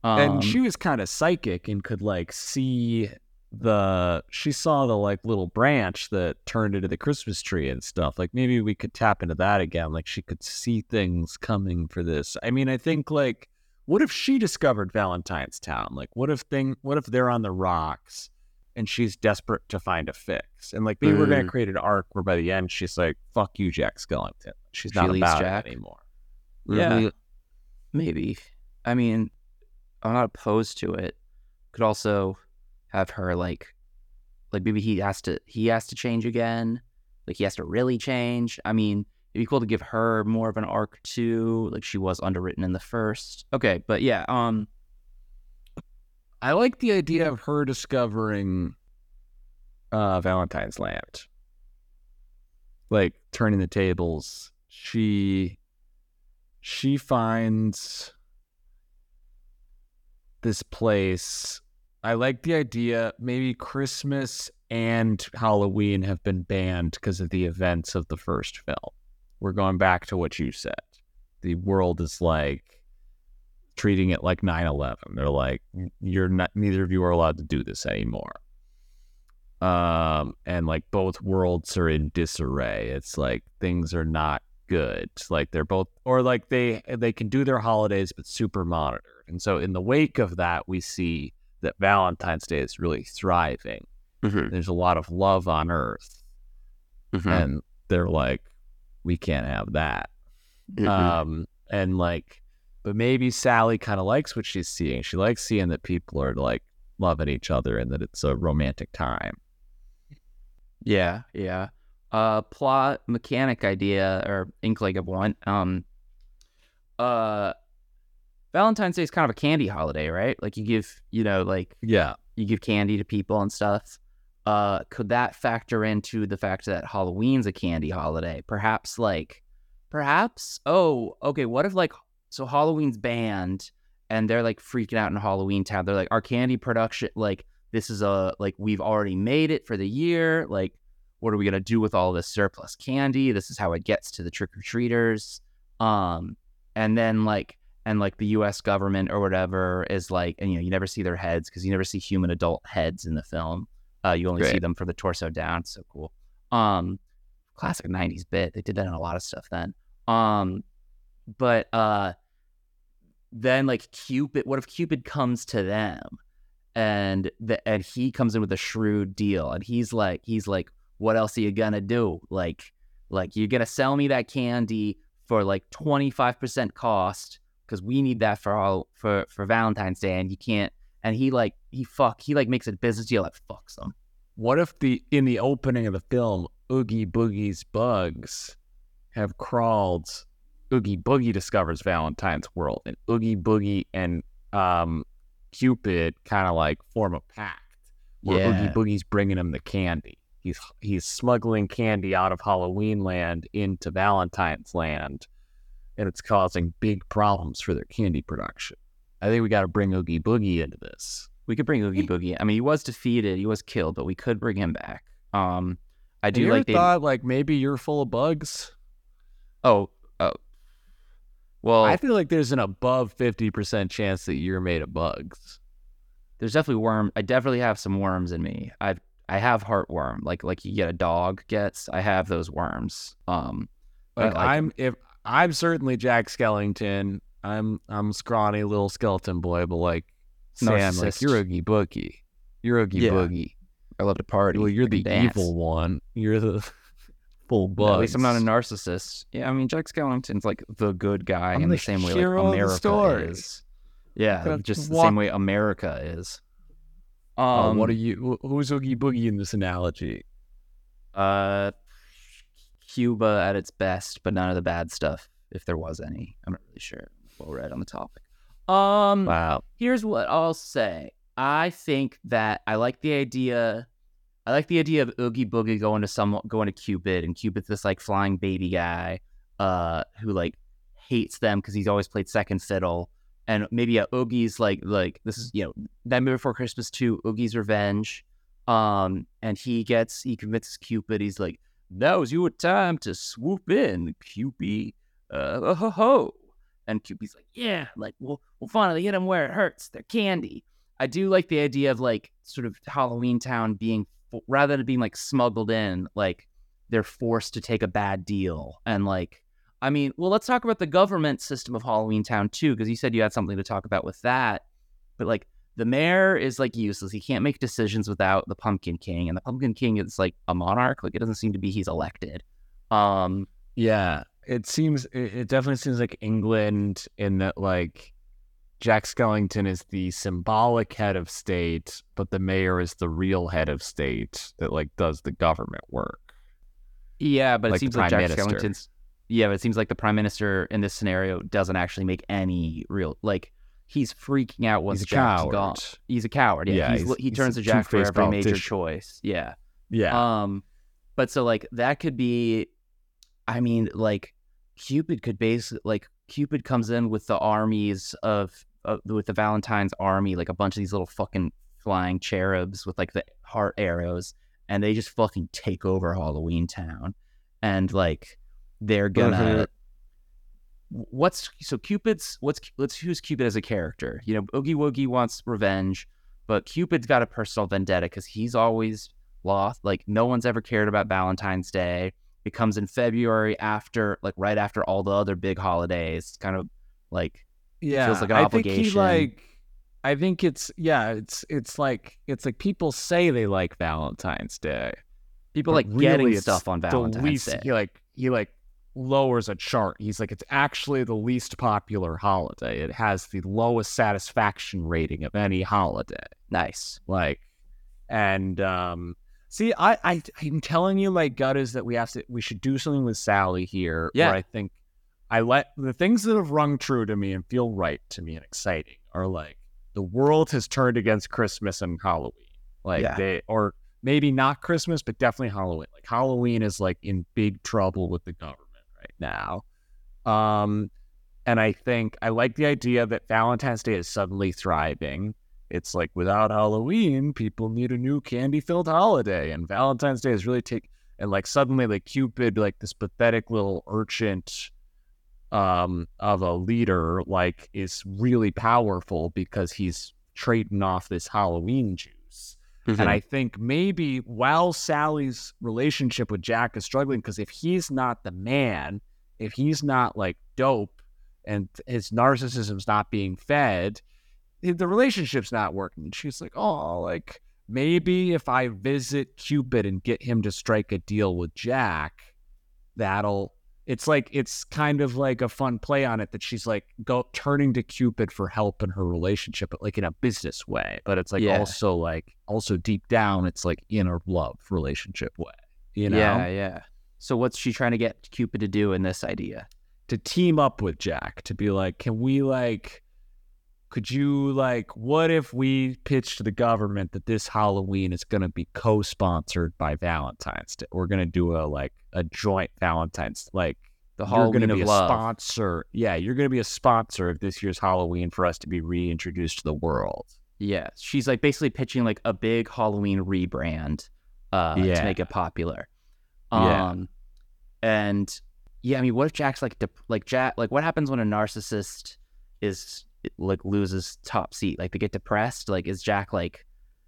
and Um, she was kind of psychic and could like see the she saw the like little branch that turned into the christmas tree and stuff like maybe we could tap into that again like she could see things coming for this i mean i think like what if she discovered valentine's town like what if thing what if they're on the rocks and she's desperate to find a fix and like maybe we're gonna Mm. create an arc where by the end she's like fuck you jack skellington she's She not about Jack? it anymore Yeah. Mm-hmm. Maybe. I mean, I'm not opposed to it. Could also have her like, like maybe he has to he has to change again. Like he has to really change. I mean, it'd be cool to give her more of an arc too. Like she was underwritten in the first. Okay, but yeah, um, I like the idea of her discovering uh, Valentine's Land. Like turning the tables. She she finds this place. I like the idea maybe Christmas and Halloween have been banned because of the events of the first film. We're going back to what you said. The world is like treating it like 9-11 they're like you're not neither of you are allowed to do this anymore um and like both worlds are in disarray it's like things are not good like they're both or like they they can do their holidays but super monitored and so in the wake of that we see that valentine's day is really thriving. Mm-hmm. There's a lot of love on earth. Mm-hmm. And they're like we can't have that. Mm-hmm. Um and like but maybe sally kind of likes what she's seeing. She likes seeing that people are like loving each other and that it's a romantic time. Yeah, yeah. Uh, plot mechanic idea or inkling of one. Um, uh, Valentine's Day is kind of a candy holiday, right? Like you give, you know, like yeah you give candy to people and stuff. Uh, could that factor into the fact that Halloween's a candy holiday? Perhaps like, perhaps. Oh, okay. What if like, so Halloween's banned and they're like freaking out in Halloween town. They're like, our candy production, like this is a like we've already made it for the year. Like, what are we gonna do with all this surplus candy? This is how it gets to the trick or treaters. Um, and then like and like the U.S. government or whatever is like, and you know, you never see their heads because you never see human adult heads in the film. Uh, you only see them from the torso down. So cool. Um, classic '90s bit. They did that in a lot of stuff then. Um, but uh, then like Cupid. What if Cupid comes to them, and the and he comes in with a shrewd deal, and he's like, he's like, what else are you gonna do? Like, like you're gonna sell me that candy for like 25% cost because we need that for all for for Valentine's Day, and you can't. And he like he fuck he like makes a business deal that fucks them. what if the in the opening of the film oogie boogie's bugs have crawled oogie boogie discovers valentine's world and oogie boogie and um cupid kind of like form a pact where Yeah. oogie boogie's bringing him the candy he's he's smuggling candy out of halloween land into valentine's land and it's causing big problems for their candy production i think we got to bring oogie boogie into this We could bring Oogie Boogie. I mean, he was defeated, he was killed, but we could bring him back. Um, I do you like ever they. thought like maybe you're full of bugs oh, oh. Well, I feel like there's an above 50% chance that you're made of bugs. there's definitely worm. I definitely have some worms in me. I I have heartworm, like like you get a dog gets. I have those worms. Um, Like I like I'm if I'm certainly Jack Skellington. I'm I'm scrawny little skeleton boy, but like Sam, like Oogie Boogie. You're Oogie Yeah. Boogie. I love to party. Well, you're the dance. evil one. You're the full bug. At least I'm not a narcissist. Yeah, I mean Jack Skellington's like the good guy I'm in the, the same way like America is. Yeah, Gotta just the walk- same way America is. Um, Oh, what are you? Who's Oogie Boogie in this analogy? Uh, Cuba at its best, but none of the bad stuff, if there was any. I'm not really sure. Well read on the topic. Um, Wow. here's what I'll say. I think that I like the idea I like the idea of Oogie Boogie going to some going to Cupid, and Cupid's this like flying baby guy, uh, who like hates them because he's always played second fiddle, and maybe a Oogie's like like this is you know Nightmare Before Christmas two Oogie's Revenge, um, and he gets he convinces Cupid he's like now's your time to swoop in, Cupid, uh, ho ho, and Cupid's like yeah, like we'll we'll finally hit him where it hurts, they're candy. I do like the idea of like sort of Halloween Town being rather than being like smuggled in, like they're forced to take a bad deal. And like, I mean, well, let's talk about the government system of Halloween Town too, because you said you had something to talk about with that. But like, the mayor is like useless. He can't make decisions without the Pumpkin King, and the Pumpkin King is like a monarch. Like, it doesn't seem to be he's elected. Um, yeah, it seems it, it definitely seems like England in that like Jack Skellington is the symbolic head of state, but the mayor is the real head of state that like does the government work. Yeah, but Like it seems like Jack Minister. Skellington's. Yeah, but it seems like the prime minister in this scenario doesn't actually make any real like. He's freaking out once He's a Jack's coward. gone. He's a coward. Yeah, Yeah, he's, he's- he turns to Jack for every major choice. Yeah. Yeah, Um, but so like that could be, I mean, like Cupid could basically like Cupid comes in with the armies of, of with the Valentine's army, like a bunch of these little fucking flying cherubs with like the heart arrows, and they just fucking take over Halloween Town, and like they're gonna. Mm-hmm. What's so Cupid's what's let's use Cupid as a character. You know, Oogie Woogie wants revenge, but Cupid's got a personal vendetta because he's always lost. Like no one's ever cared about Valentine's Day. It comes in February after, like right after all the other big holidays. It's kind of like yeah. feels like an I think he obligation. like. I think it's yeah. It's it's like it's like people say they like Valentine's Day. people but like getting really it's stuff on Valentine's least, Day. He like he like lowers a chart. He's like it's actually the least popular holiday. It has the lowest satisfaction rating of any holiday. Nice. Like, and um, see, I, I I'm telling you, my gut is that we have to we should do something with Sally here. Yeah. where I think I let the things that have rung true to me and feel right to me and exciting are like the world has turned against Christmas and Halloween. Like Yeah. they or maybe not Christmas, but definitely Halloween. Like Halloween is like in big trouble with the government right now. Um, and I think I like the idea that Valentine's Day is suddenly thriving. It's like without Halloween, people need a new candy-filled holiday, and Valentine's Day is really take and like suddenly like Cupid, like this pathetic little urchin, um, of a leader, like is really powerful because he's trading off this Halloween juice. Mm-hmm. And I think maybe while Sally's relationship with Jack is struggling, because if he's not the man, if he's not like dope and his narcissism's not being fed, the the relationship's not working. And she's like, oh, like maybe if I visit Cupid and get him to strike a deal with Jack, that'll. It's like it's kind of like a fun play on it that she's like go turning to Cupid for help in her relationship, but like in a business way. But it's like Yeah. also like also deep down, it's like in a love relationship way. You know, Yeah, yeah. So what's she trying to get Cupid to do in this idea? to team up with Jack to be like, can we like, could you like, what if we pitch to the government that this Halloween is going to be co-sponsored by Valentine's Day? We're going to do a like a joint Valentine's like The you're going Halloween to be a love. sponsor. Yeah, you're going to be a sponsor of this year's Halloween for us to be reintroduced to the world. Yeah, she's like basically pitching like a big Halloween rebrand uh, Yeah. to make it popular. Yeah. Um, and yeah, I mean, what if Jack's like dep- like Jack? Like, what happens when a narcissist is like loses top seat? Like they get depressed. Like, is Jack like?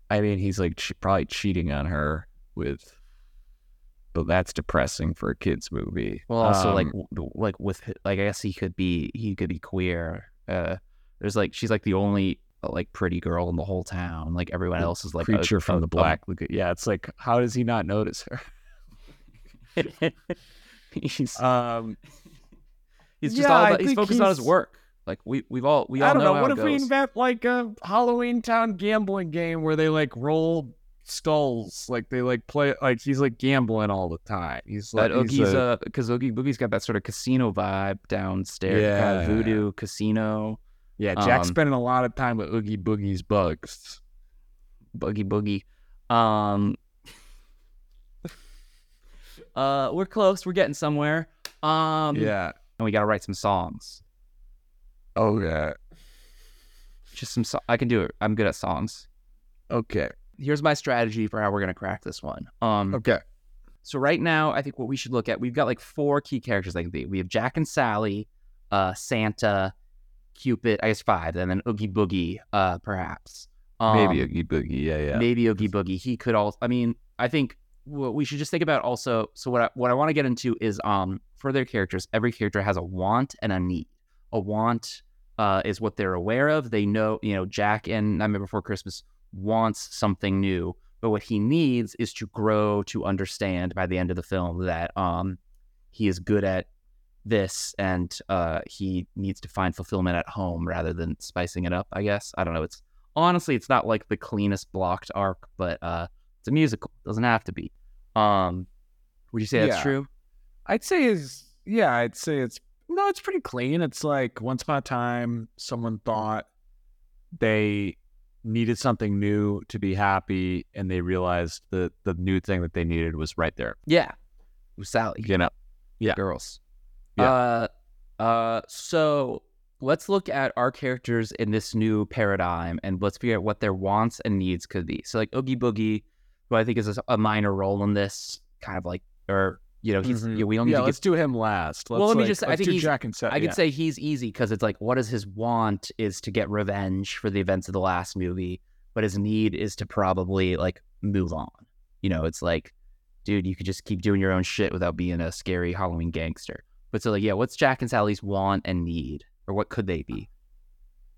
I mean, he's like che- probably cheating on her with, but that's depressing for a kids movie. Well, also Um, like w- like with like I guess he could be he could be queer. Uh, there's like she's like the only uh, like pretty girl in the whole town. Like everyone else is like a- creature from a- the Black Lagoon. Yeah, it's like how does he not notice her? he's Um, he's just yeah, all about, he's focused on his work. Like we we've all we all I don't know. how What if we goes. invent like a Halloween Town gambling game where they like roll skulls, like they like play, like he's like gambling all the time. He's like he's Oogie's a- uh, because Oogie Boogie's got that sort of casino vibe downstairs, kind of Yeah. voodoo casino, yeah. Jack's um, spending a lot of time with Oogie Boogie's bugs. boogie boogie. Um, uh, we're close. We're getting somewhere. Um, yeah. and we got to write some songs. Oh yeah. Just some. So- I can do it. I'm good at songs. Okay. Here's my strategy for how we're gonna crack this one. Um, Okay. So right now, I think what we should look at, we've got like four key characters. Like we have Jack and Sally, uh, Santa, Cupid. I guess five, and then Oogie Boogie, uh, perhaps. Um, Maybe Oogie Boogie. Yeah, yeah. maybe Oogie Boogie. He could also. I mean, I think what we should just think about also. So what I, what I want to get into is um for their characters, every character has a want and a need. A want uh, is what they're aware of. They know, you know, Jack and Nightmare Before Christmas wants something new, but what he needs is to grow to understand by the end of the film that um he is good at this and uh he needs to find fulfillment at home rather than spicing it up i guess. I don't know. It's honestly it's not like the cleanest blocked arc but uh it's a musical. It doesn't have to be. Um would you say that's Yeah. true? I'd say is yeah, I'd say it's no, it's pretty clean. It's like once upon a time someone thought they needed something new to be happy and they realized that the new thing that they needed was right there. yeah sally You know. Yeah. girls Yeah. uh uh so let's look at our characters in this new paradigm and let's figure out what their wants and needs could be so like oogie boogie who i think is a, a minor role in this kind of like or you know he's Mhm. yeah, we don't need Yeah, to let's get do him last. Let's Well, let me like- just- I think he's- Jack and Seth. I could say he's easy because it's like, what is his want is to get revenge for the events of the last movie, but his need is to probably like move on. You know, it's like, dude, you could just keep doing your own shit without being a scary Halloween gangster. But so, like, yeah, what's Jack and Sally's want and need, or what could they be?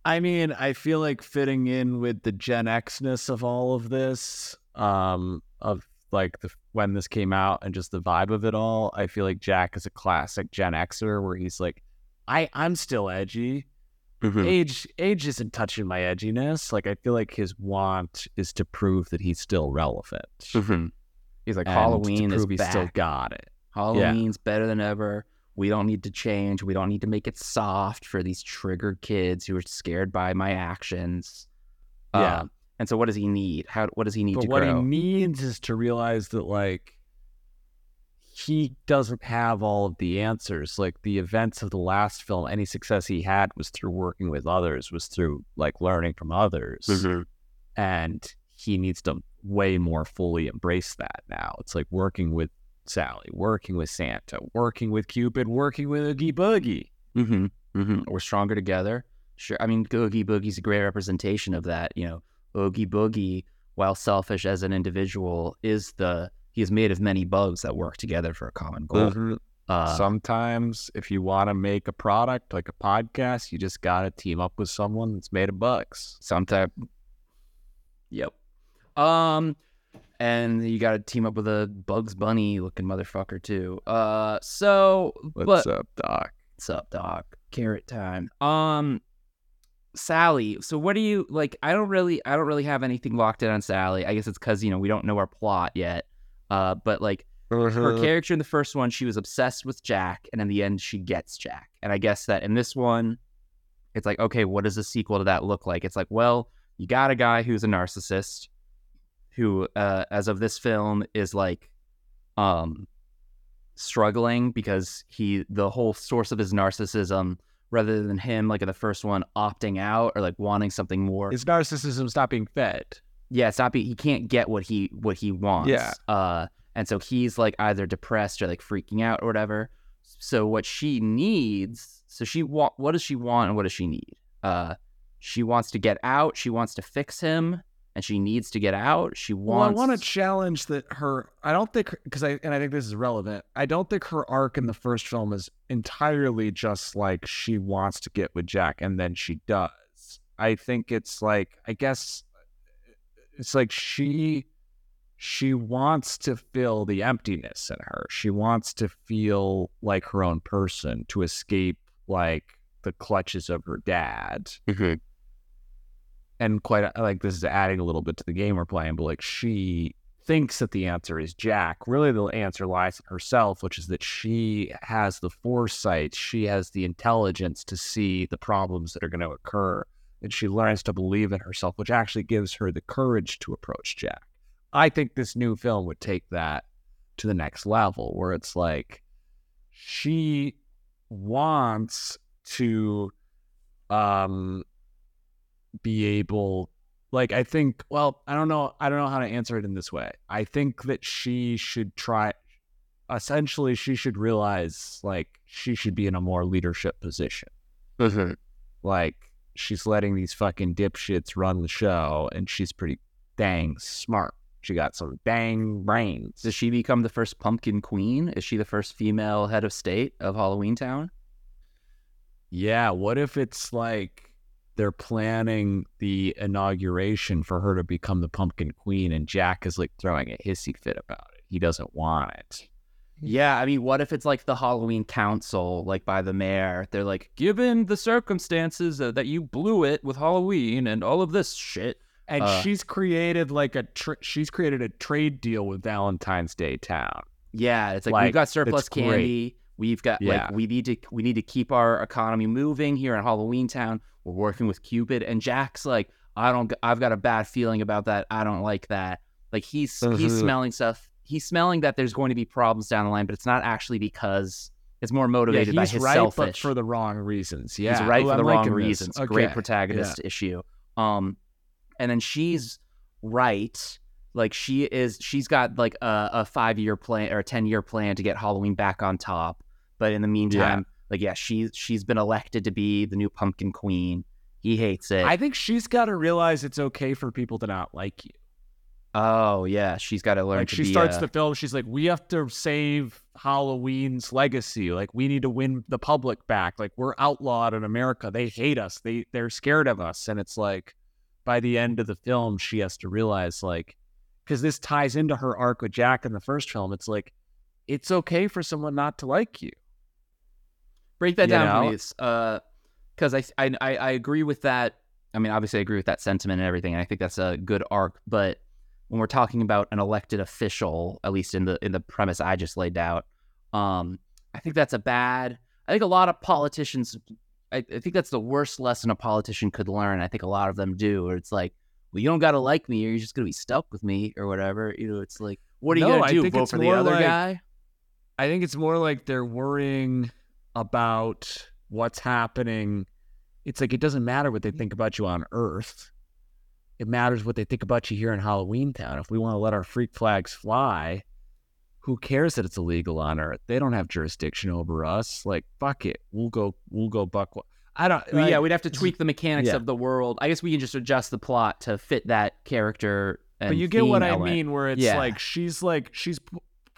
I mean, I feel like fitting in with the Gen Xness of all of this, um, of like the when this came out and just the vibe of it all. I feel like Jack is a classic Gen Xer where he's like, I I'm still edgy. Age age isn't touching my edginess. Like I feel like his want is to prove that he's still relevant. He's like, and Halloween to is he's back. still got it. Halloween's better than ever. We don't need to change. We don't need to make it soft for these triggered kids who are scared by my actions. Yeah. Um, and so, what does he need? How? What does he need But to what grow? What he needs is to realize that like he doesn't have all of the answers. Like the events of the last film, any success he had was through working with others, was through like learning from others. And he needs to way more fully embrace that now. It's like working with Sally, working with Santa, working with Cupid, working with Oogie Boogie. Mm-hmm. Mm-hmm. We're stronger together. Sure. I mean, Oogie Boogie's a great representation of that. You know, Oogie Boogie, while selfish as an individual, is the he is made of many bugs that work together for a common goal. Uh, Sometimes, if you want to make a product like a podcast, you just got to team up with someone that's made of bugs. Sometimes, Yep. Um, and you got to team up with a Bugs Bunny looking motherfucker too. Uh, so What's but up, Doc? what's up, Doc? Carrot time. Um, Sally. So what do you like? I don't really, I don't really have anything locked in on Sally. I guess it's because you know we don't know our plot yet. Uh, but like her character in the first one, she was obsessed with Jack, and in the end, she gets Jack. And I guess that in this one, it's like, okay, what does a sequel to that look like? It's like, well, you got a guy who's a narcissist, who, uh, as of this film, is like, um, struggling because he, the whole source of his narcissism, rather than him, like in the first one, opting out or like wanting something more, His narcissism's not being fed. yeah, it's not be, he can't get what he what he wants. Yeah. Uh and so he's like either depressed or like freaking out or whatever. So what she needs, so she wa- what does she want and what does she need? Uh she wants to get out, she wants to fix him, and she needs to get out. She wants. Well, wants I want to challenge that her. I don't think because I and I think this is relevant. I don't think her arc in the first film is entirely just like she wants to get with Jack and then she does. I think it's like I guess it's like she she wants to fill the emptiness in her. She wants to feel like her own person to escape like the clutches of her dad mm-hmm. And quite like this is adding a little bit to the game we're playing, but like she thinks that the answer is Jack. Really, the answer lies in herself, which is that she has the foresight, she has the intelligence to see the problems that are going to occur, and she learns to believe in herself, which actually gives her the courage to approach Jack. I think this new film would take that to the next level where it's like she wants to um be able like I think well I don't know I don't know how to answer it in this way. I think that she should try essentially she should realize like she should be in a more leadership position. Mm-hmm. Like she's letting these fucking dipshits run the show and she's pretty dang smart. She got some dang brains. Does she become the first pumpkin queen? Is she the first female head of state of Halloween Town? Yeah, what if it's like they're planning the inauguration for her to become the pumpkin queen and Jack is like throwing a hissy fit about it. He doesn't want it. Yeah, I mean, what if it's like the Halloween Council, like by the mayor? They're like, given the circumstances uh, that you blew it with Halloween and all of this shit. And Uh, she's created like a tr- she's created a trade deal with Valentine's Day Town. Yeah, it's like, Like, we've got surplus candy. great. We've got Yeah. like we need to we need to keep our economy moving here in Halloween Town. We're working with Cupid and Jack's like, I don't I've got a bad feeling about that. I don't like that. Like he's he's Mhm. smelling stuff. He's smelling that there's going to be problems down the line, but it's not actually because it's more Yeah, motivated by he's his right, selfish. but for the wrong reasons. Yeah, He's right Ooh, for I'm the wrong liking this. reasons. Great Okay. protagonist issue. Um, and then she's right. Like she is. She's got like a, a five year plan or a ten year plan to get Halloween back on top. But in the meantime, like yeah, she's she's been elected to be the new pumpkin queen. He hates it. I think she's got to realize it's okay for people to not like you. oh yeah, she's got to learn Like to she starts uh, the film, she's like, "We have to save Halloween's legacy. Like we need to win the public back. Like we're outlawed in America. They hate us. They they're scared of us." And it's like, by the end of the film, she has to realize like, because this ties into her arc with Jack in the first film. It's like, it's okay for someone not to like you. break that you down, know? please. Uh, because I, I I I agree with that. I mean, obviously, I agree with that sentiment and everything. And I think that's a good arc. But when we're talking about an elected official, at least in the in the premise I just laid out, um, I think that's a bad. I think a lot of politicians. I, I think that's the worst lesson a politician could learn. I think a lot of them do. It's like, well, you don't got to like me, or you're just gonna be stuck with me, or whatever. You know, it's like, what are you No, gonna do? Vote for the other like- guy? I think it's more like they're worrying about what's happening. It's like it doesn't matter what they mm-hmm. think about you on Earth. It matters what they think about you here in Halloween Town. If we want to let our freak flags fly, who cares that it's illegal on Earth? They don't have jurisdiction over us. Like fuck it, we'll go, we'll go buck. I don't. Well, yeah, we'd have to tweak the mechanics yeah. of the world. I guess we can just adjust the plot to fit that character. And but you get what theme I mean, where it's Yeah. like she's like she's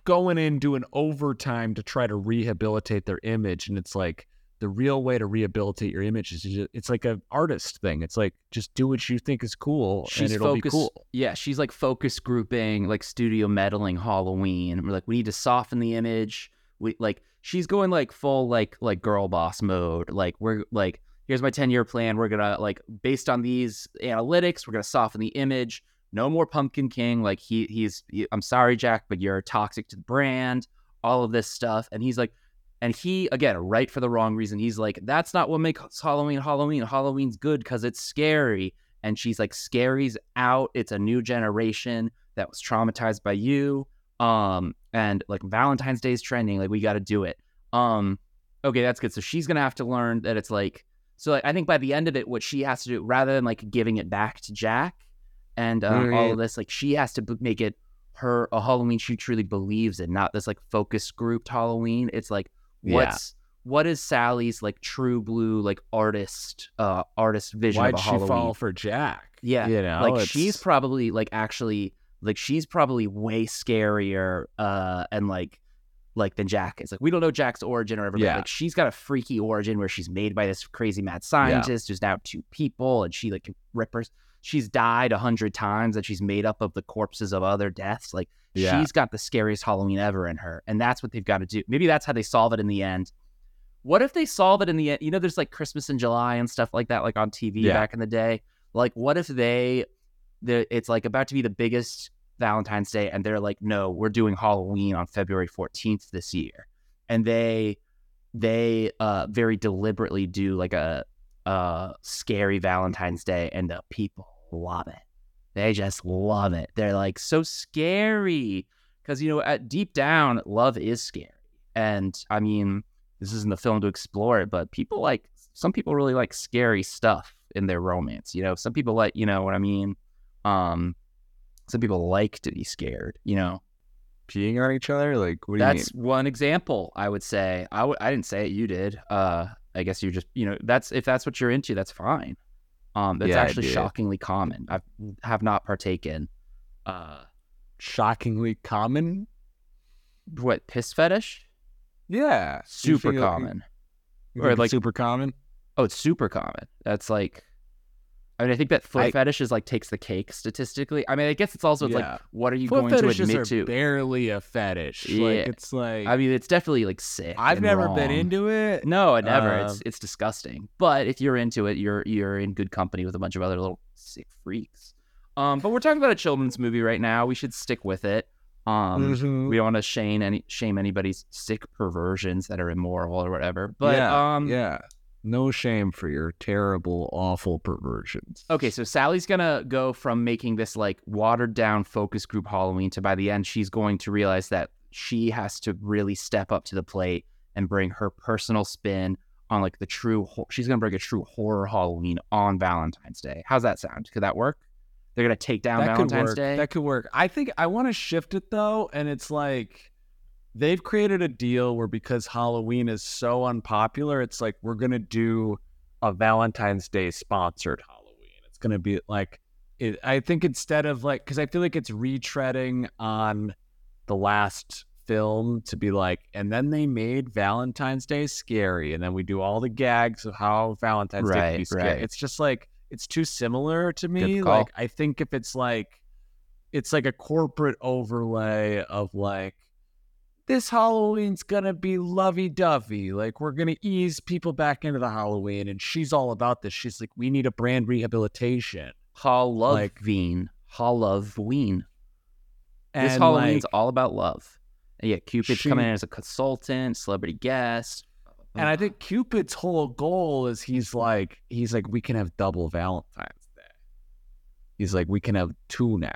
going in doing overtime to try to rehabilitate their image, and it's like the real way to rehabilitate your image is just, it's like an artist thing. It's like just do what you think is cool, She's and it'll focus, be cool. Yeah, she's like focus grouping, like studio meddling Halloween. We're like, we need to soften the image. We like she's going like full like like girl boss mode. Like we're like, here's my 10 year plan. We're gonna like based on these analytics, we're gonna soften the image. No more Pumpkin King. Like he he's he- I'm sorry, Jack, but you're toxic to the brand. All of this stuff, and he's like, and he again, right for the wrong reason. He's like, that's not what makes Halloween Halloween. Halloween's good because it's scary and she's like scary's out it's a new generation that was traumatized by you um and like valentine's day's trending like we got to do it. Um okay that's good. So she's gonna have to learn that it's like so like, i think by the end of it what she has to do rather than like giving it back to jack and um, all of this like she has to make it her a halloween she truly believes in not this like focus grouped halloween. It's like Yeah. what's what is sally's like true blue like artist uh artist vision Why'd she halloween? fall for Jack? yeah, you know, like she's probably like actually like she's probably way scarier uh and like like than Jack is. Like we don't know Jack's origin or everything. Yeah. Like she's got a freaky origin where she's made by this crazy mad scientist who's now two people and she like rippers. she's died a hundred times and she's made up of the corpses of other deaths. Like Yeah. she's got the scariest Halloween ever in her. And that's what they've got to do. Maybe that's how they solve it in the end. What if they solve it in the end? You know, there's like Christmas in July and stuff like that, like on TV Yeah. back in the day. Like, what if they, the it's like about to be the biggest Valentine's Day, and they're like, no, we're doing Halloween on February 14th this year, and they, they, uh, very deliberately do like a, a scary Valentine's Day, and the people love it. They just love it. They're like so scary because you know, at deep down, love is scary, and I mean, this isn't the film to explore it, but people like some people really like scary stuff in their romance. You know, some people like, you know what I mean. Um, some people like to be scared. You know, Peeing on each other? Like, what do that's one example. I would say. I w- I didn't say it. You did. Uh, I guess you just you know that's if that's what you're into, that's fine. Um, that's Yeah, actually shockingly common. I have not partaken. Uh. Shockingly common? what piss fetish? Yeah. Super common. you Or like- super common? Oh, it's super common. That's like, I mean, I think that foot I- fetish is like takes the cake statistically. I mean, I guess it's also it's Yeah. like, what are you Foot going to admit to? barely a fetish. Yeah. Like, it's like, I mean, it's definitely like sick. I've never been into it. No, never. it's Um, it's disgusting. But if you're into it, you're you're in good company with a bunch of other little sick freaks. Um, but we're talking about a children's movie right now. We should stick with it. Um, Mhm. we don't want to shame any shame anybody's sick perversions that are immoral or whatever. But yeah, um, yeah. No shame for your terrible, awful perversions. Okay, so Sally's gonna go from making this like watered down focus group Halloween to by the end, she's going to realize that she has to really step up to the plate and bring her personal spin on like the true. She's gonna bring a true horror Halloween on Valentine's Day. How's that sound? Could that work? They're gonna take down that could Valentine's work. Day. That could work. I think I want to shift it though, and it's like they've created a deal where because Halloween is so unpopular, it's like we're gonna do a Valentine's Day sponsored Halloween. It's gonna be like it, I think instead of like because I feel like it's retreading on the last film to be like, and then they made Valentine's Day scary, and then we do all the gags of how Valentine's Day can be scary. right. It's just like it's too similar to me. Like I think if it's like it's like a corporate overlay of like this Halloween's gonna be lovey dovey. Like we're gonna ease people back into the Halloween, and she's all about this. She's like, we need a brand rehabilitation. Halloween, Halloween. This Halloween's like- all about love. And yeah, Cupid's She- coming in as a consultant, celebrity guest. And I think Cupid's whole goal is he's like, he's like, we can have double Valentine's Day. He's like, we can have two now.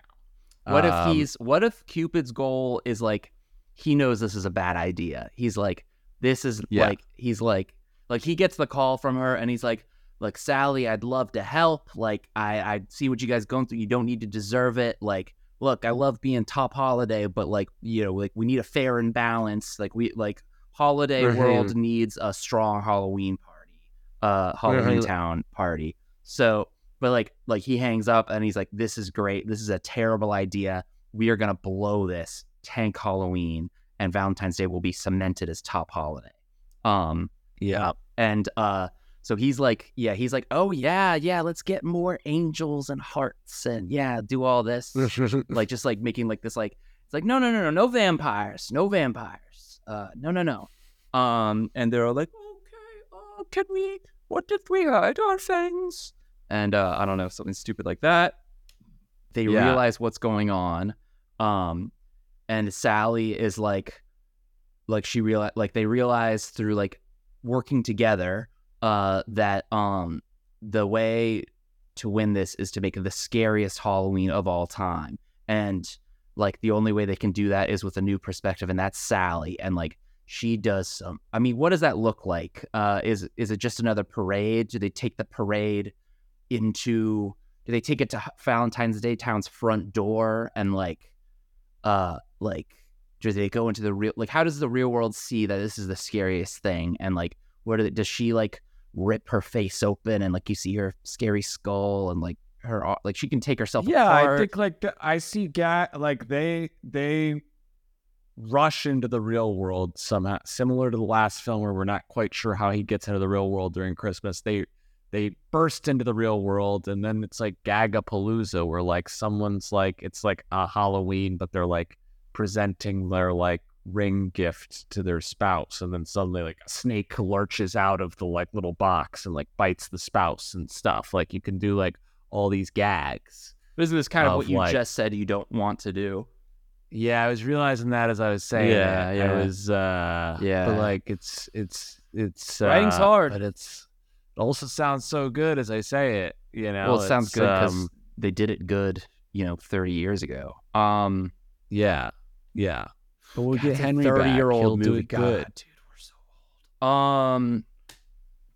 What if Um, he's what if Cupid's goal is like he knows this is a bad idea. He's like this is Yeah. like he's like like he gets the call from her and he's like like Sally, I'd love to help. Like I I see what you guys going through. You don't need to deserve it. Like look, I love being top holiday, but like you know like we need a fair and balance. Like we like holiday Mhm. world needs a strong Halloween party. Uh Halloween Mhm. town party. So but like like he hangs up and he's like this is great this is a terrible idea we are going to blow this tank halloween and valentine's day will be cemented as top holiday. Um yeah, and uh so he's like yeah he's like oh yeah yeah let's get more angels and hearts and yeah do all this. Like just like making like this like it's like no no no no no vampires no vampires. Uh no no no. Um and they're all like okay uh can we what did we hide our things and uh i don't know something stupid like that. They Yeah. realize what's going on. Um and sally is like like she realize like they realize through like working together uh that um the way to win this is to make the scariest halloween of all time. And like the only way they can do that is with a new perspective and that's sally. And like she does some i mean what does that look like? Uh is is it just another parade? Do they take the parade into do they take it to valentine's day town's front door and like uh like do they go into the real like how does the real world see that this is the scariest thing and like where do they, does she like rip her face open and like you see her scary skull and like her like she can take herself yeah. apart. I think like the- I see guy like they they rush into the real world somehow, similar to the last film where we're not quite sure how he gets into the real world during Christmas. They they burst into the real world, and then it's like Gagapalooza, where like someone's like it's like a Halloween, but they're like presenting their like ring gift to their spouse, and then suddenly like a snake lurches out of the like little box and like bites the spouse and stuff. Like you can do like all these gags. This Isn't this kind of, of, what you like- just said you don't want to do? Yeah, I was realizing that as I was saying. Yeah, it. yeah. I was. uh Yeah. But like, it's it's it's Writing's uh, hard. but it's it also sounds so good as I say it. You know, well, it sounds good because um, they did it good, you know, 30 years ago. Um, yeah, Yeah, but we'll God, get it's a Henry back. 30-year-old He'll do movie. it good. God, dude, we're so old. Um,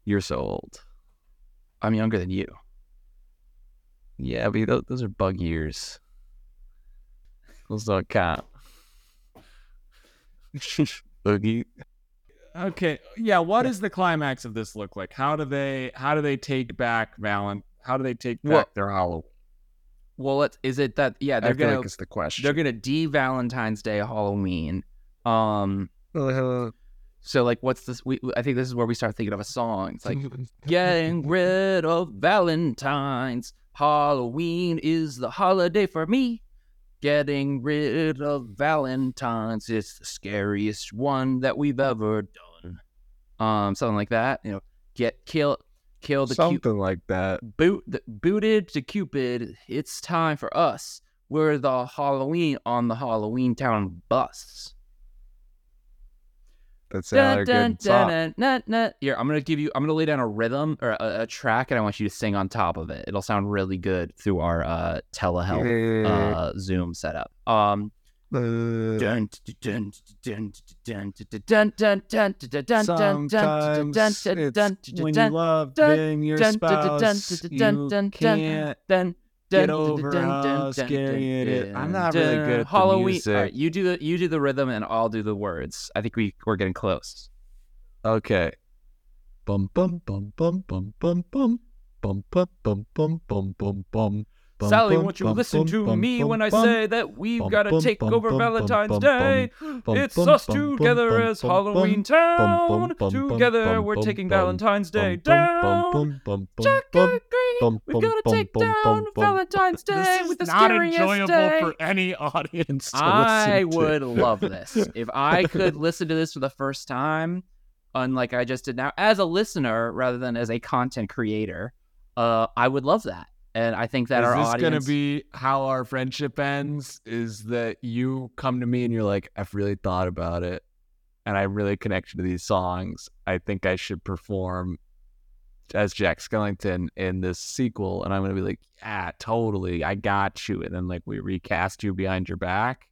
You're so old. I'm younger than you. Yeah, but those, those are bug years. Those don't count. Boogie. Okay. Yeah. What does the climax of this look like? How do they? How do they take back Valen? How do they take back Well, their Halloween? Well, it's, is it that? Yeah, I they're feel gonna like it's the question. they're gonna de Valentine's Day Halloween. Um, so like, what's this? We I think this is where we start thinking of a song. It's like getting rid of Valentine's. Halloween is the holiday for me. Getting rid of Valentine's. is the scariest one that we've ever done. Um, something like that. You know, get kill kill the something like that. boot the, booted to Cupid. It's time for us. We're the Halloween on the Halloween Town bus. That another dun, like dun, dun, dun, Here, I'm gonna give you. I'm gonna lay down a rhythm or a, a, track, and I want you to sing on top of it. It'll sound really good through our uh, telehealth uh, Zoom setup. Um, Sometimes it's when you love being your spouse, you can't get over how scary it is. I'm not really good at the Halloween. music. All right, you do the you do the rhythm, and I'll do the words. I think we we're getting close. Okay. Bum bum bum bum bum bum bum bum bum bum bum bum. Bum, Sally, won't you bum, listen bum, to bum, me bum, when I bum. say that we've got to take bum, over bum, bum, Valentine's bum, Day? bum, It's bum, us together bum, as bum, Halloween bum, bum, Town. bum, bum, Together bum, we're taking bum, Valentine's Day bum, bum, down. bum, bum, bum, Jack bum, and Green, bum, we've got to bum, take bum, down bum, bum. Valentine's Day This is with the not scariest enjoyable day. for any audience. I listen to. would love this. If I could listen to this for the first time, unlike I just did now, as a listener rather than as a content creator, uh, I would love that. And I think that is our this audience gonna be how our friendship ends? Is that you come to me and you're like, I've really thought about it, and I'm really connected to these songs. I think I should perform as Jack Skellington in this sequel, and I'm gonna be like, yeah, totally, I got you. And then like we recast you behind your back.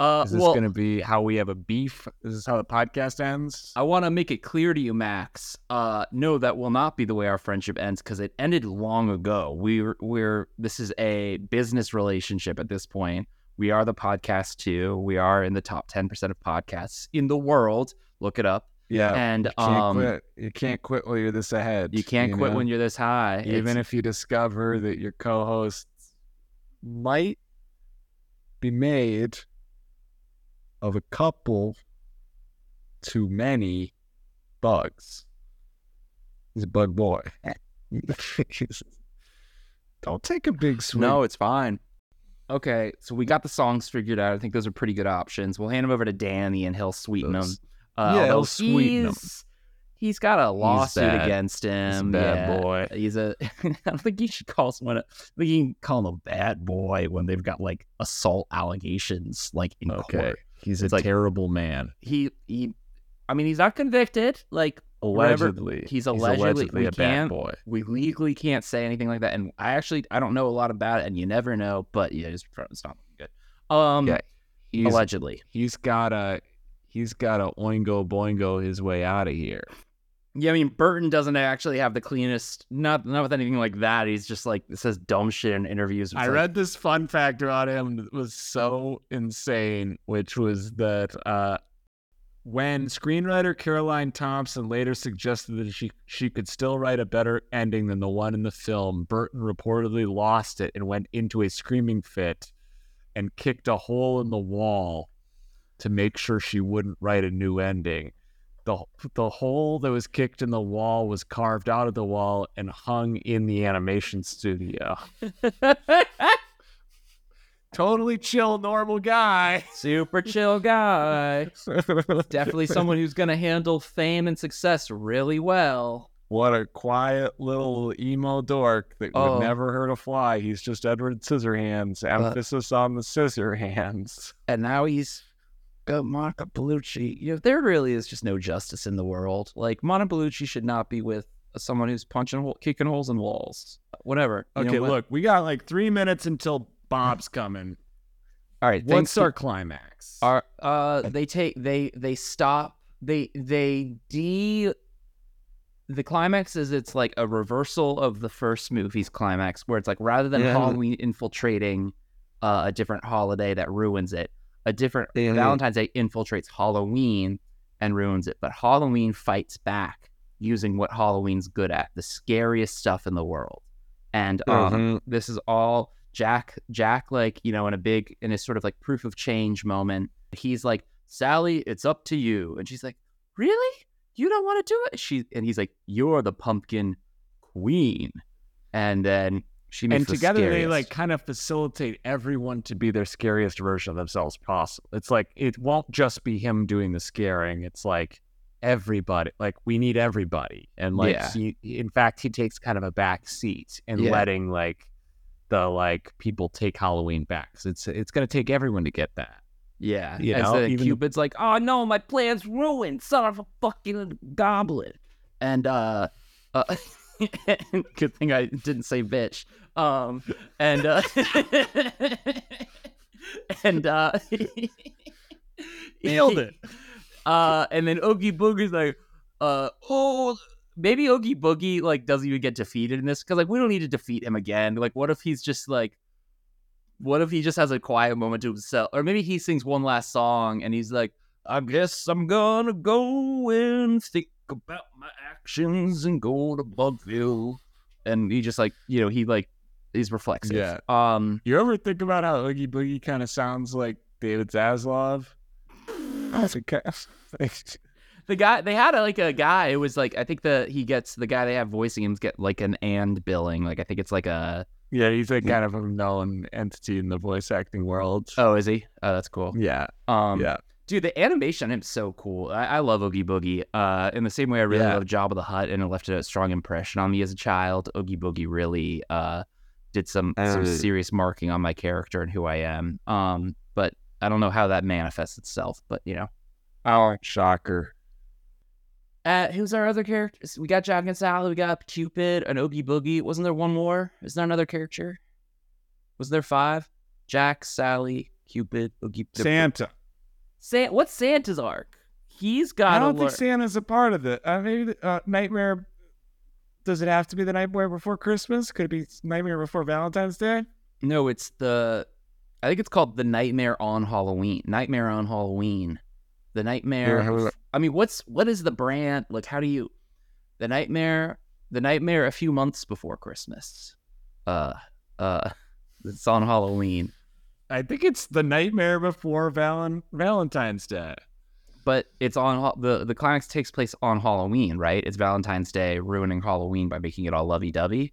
Uh, Is this well, gonna be how we have a beef? Is this how the podcast ends? I want to make it clear to you, Max. Uh, no, that will not be the way our friendship ends because it ended long ago. We're we're this is a business relationship at this point. We are the podcast too. We are in the top ten percent of podcasts in the world. Look it up. yeah, and you can't um, quit. You can't quit while you're this ahead. you can't quit know? when you're this high. even It's- if you discover that your co-hosts might be made of a couple too many bugs. He's a bug boy. Don't take a big swing. no, it's fine. Okay, so we got the songs figured out. I think those are pretty good options. We'll hand them over to Danny, and he'll sweeten Those- them. Uh, Yeah, he'll sweeten 'em. he's- He's got a lawsuit against him. He's a bad yeah. boy. He's a. I don't think you should call someone. A, I think you can call him a bad boy when they've got like assault allegations, like in Okay. court. He's It's a like- terrible man. He he. I mean, he's not convicted. Like whatever- Allegedly. he's allegedly- a bad boy. we legally can't say anything like that. And I actually I don't know a lot about it, and you never know. But yeah, it's, it's not good. Um, Yeah. He's, allegedly. he's got a he's got a oingo boingo his way out of here. Yeah, I mean Burton doesn't actually have the cleanest. Not not with anything like that. He's just like says dumb shit in interviews. I like, read this fun fact about him that was so insane, which was that uh, when screenwriter Caroline Thompson later suggested that she she could still write a better ending than the one in the film, Burton reportedly lost it and went into a screaming fit and kicked a hole in the wall to make sure she wouldn't write a new ending. The, the hole that was kicked in the wall was carved out of the wall and hung in the animation studio totally chill, normal guy. super chill guy. Definitely someone who's gonna handle fame and success really well. what a quiet little emo dork that Oh. would never hurt a fly. He's just Edward Scissorhands. Emphasis on the scissor hands. And now he's got Monica Bellucci. You know, there really is just no justice in the world. Like Monica Bellucci should not be with someone who's punching, hole- kicking holes in walls. Whatever. You know Okay, what? look, we got like three minutes until Bob's coming. All right. What's to- our climax? Are uh they take they they stop they they de the climax is it's like a reversal of the first movie's climax where it's like rather than Yeah. Halloween infiltrating uh, a different holiday that ruins it, a different Yeah. Valentine's Day infiltrates Halloween and ruins it, but Halloween fights back using what Halloween's good at, the scariest stuff in the world. And um, Mhm. this is all Jack. Jack, like you know, in a big in a sort of like proof of change moment, he's like, "Sally, it's up to you," and she's like, "Really? You don't want to do it?" She and he's like, "You're the pumpkin queen," and then she and the together they like kind of facilitate everyone to be their scariest version of themselves possible. It's like it won't just be him doing the scaring. It's like everybody. Like we need everybody, and like Yeah. he, in fact, he takes kind of a back seat in Yeah. letting like the like people take Halloween back. So it's it's gonna take everyone to get that. Yeah, You and know, even- Cupid's like, "Oh no, my plan's ruined, son of a fucking goblin." And uh, uh good thing I didn't say bitch. Um, and uh, and uh, Nailed it. Uh, and then Oogie Boogie's like, uh, oh, maybe Oogie Boogie like doesn't even get defeated in this because like we don't need to defeat him again. Like, what if he's just like, what if he just has a quiet moment to himself, or maybe he sings one last song and he's like, I guess I'm gonna go and think about my actions and go to Bugville, and he just like you know he like he's reflexive. Yeah. Um. You ever think about how Oogie Boogie kind of sounds like David Zaslav? The guy they had a, like a guy. It was like I think the he gets the guy they have voicing him get like an and billing. Like I think it's like a Yeah, he's like kind of a known entity in the voice acting world. oh is he? Oh that's cool. yeah, Um yeah. Dude, the animation on him is so cool. I, I love Oogie Boogie. Uh, in the same way I really Yeah. love Jabba the Hutt and it left a strong impression on me as a child. Oogie Boogie really uh did some some Uh. serious marking on my character and who I am. Um, but I don't know how that manifests itself. But you know. Oh, shocker. Uh, who's our other characters? We got Jack and Sally, we got Cupid, and Oogie Boogie. Wasn't there one more? Is there another character? Was there five? Jack, Sally, Cupid, Oogie. Santa. San- what's Santa's arc? He's got. I don't think learn- Santa's a part of it. Uh, maybe the, uh, Nightmare. Does it have to be the Nightmare Before Christmas? Could it be Nightmare Before Valentine's Day? No, it's the. I think it's called the Nightmare on Halloween. Nightmare on Halloween. The Nightmare. Yeah, how- I mean, what's what is the brand? Like, how do you? The Nightmare. The Nightmare a few months before Christmas. Uh, uh, it's on Halloween. I think it's the Nightmare Before Valen- Valentine's Day. but it's on the the climax takes place on Halloween, right? It's Valentine's Day, ruining Halloween by making it all lovey dovey.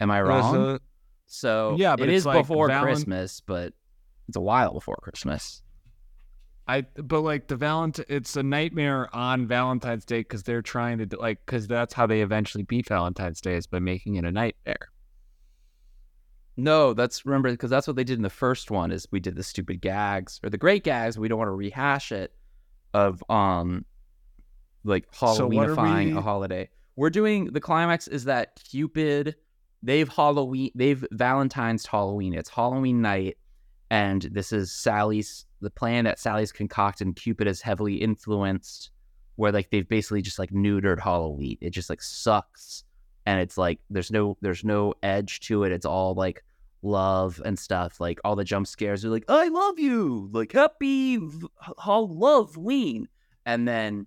Am I wrong? Uh-huh. So Yeah, but it's like before Valen- Christmas, but it's a while before Christmas. I but like the Valentine, it's a nightmare on Valentine's Day because they're trying to like because that's how they eventually beat Valentine's Day is by making it a nightmare. No, that's remember because that's what they did in the first one. Is we did the stupid gags or the great gags. We don't want to rehash it of um like So Halloweenifying we- a holiday. We're doing the climax is that Cupid they've Halloween they've Valentine's Halloween. It's Halloween night, and this is Sally's the plan that Sally's concocted. And Cupid is heavily influenced, where like they've basically just like neutered Halloween. It just like sucks, and it's like there's no there's no edge to it. It's all like love and stuff. Like all the jump scares are like I love you, like happy v- Halloween, and then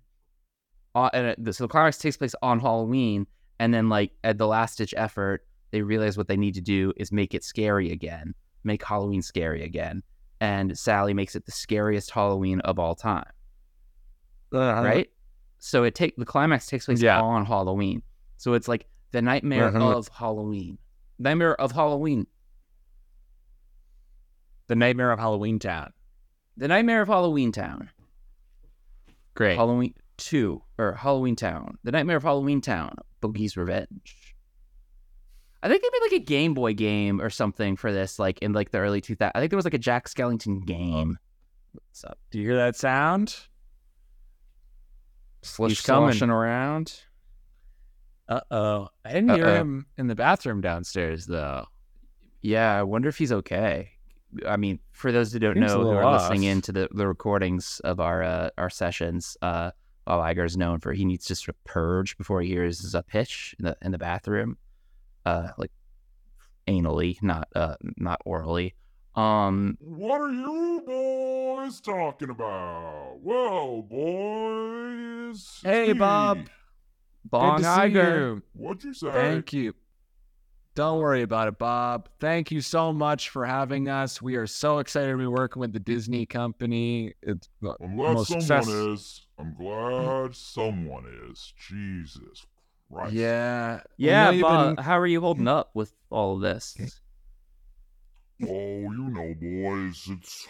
uh, and so the climax takes place on Halloween, and then like at the last ditch effort, they realize what they need to do is make it scary again, make Halloween scary again, and Sally makes it the scariest Halloween of all time, Uh-huh. right? So it take the climax takes place Yeah. on Halloween, so it's like the nightmare of Halloween, nightmare of Halloween, The Nightmare of Halloween Town. the nightmare of Halloween Town, Great. Halloween two or Halloween Town, the nightmare of Halloween Town, Boogie's Revenge. I think they made like a Game Boy game or something for this, like in like the early 2000s. I think there was like a Jack Skellington game. What's up? Do you hear that sound? Slush coming. around. Uh oh. I didn't hear Uh-oh. him in the bathroom downstairs though. Yeah, I wonder if he's okay. I mean, for those who don't Seems know who are listening off. in to the, the recordings of our uh, our sessions, uh, Bob Iger is known for he needs to sort of purge before he hears a pitch in the in the bathroom, uh, like anally, not uh, not orally. Um, What are you boys talking about? Well, boys. Hey. Bob. Bong Good to see Iger. you. What'd you say? Thank you. Don't worry about it, Bob. Thank you so much for having us. We are so excited to be working with the Disney company. It's I'm glad most someone success- is. I'm glad someone is. Jesus Christ. Yeah. Yeah, We Bob, been- how are you holding up with all of this? Oh, you know, boys, it's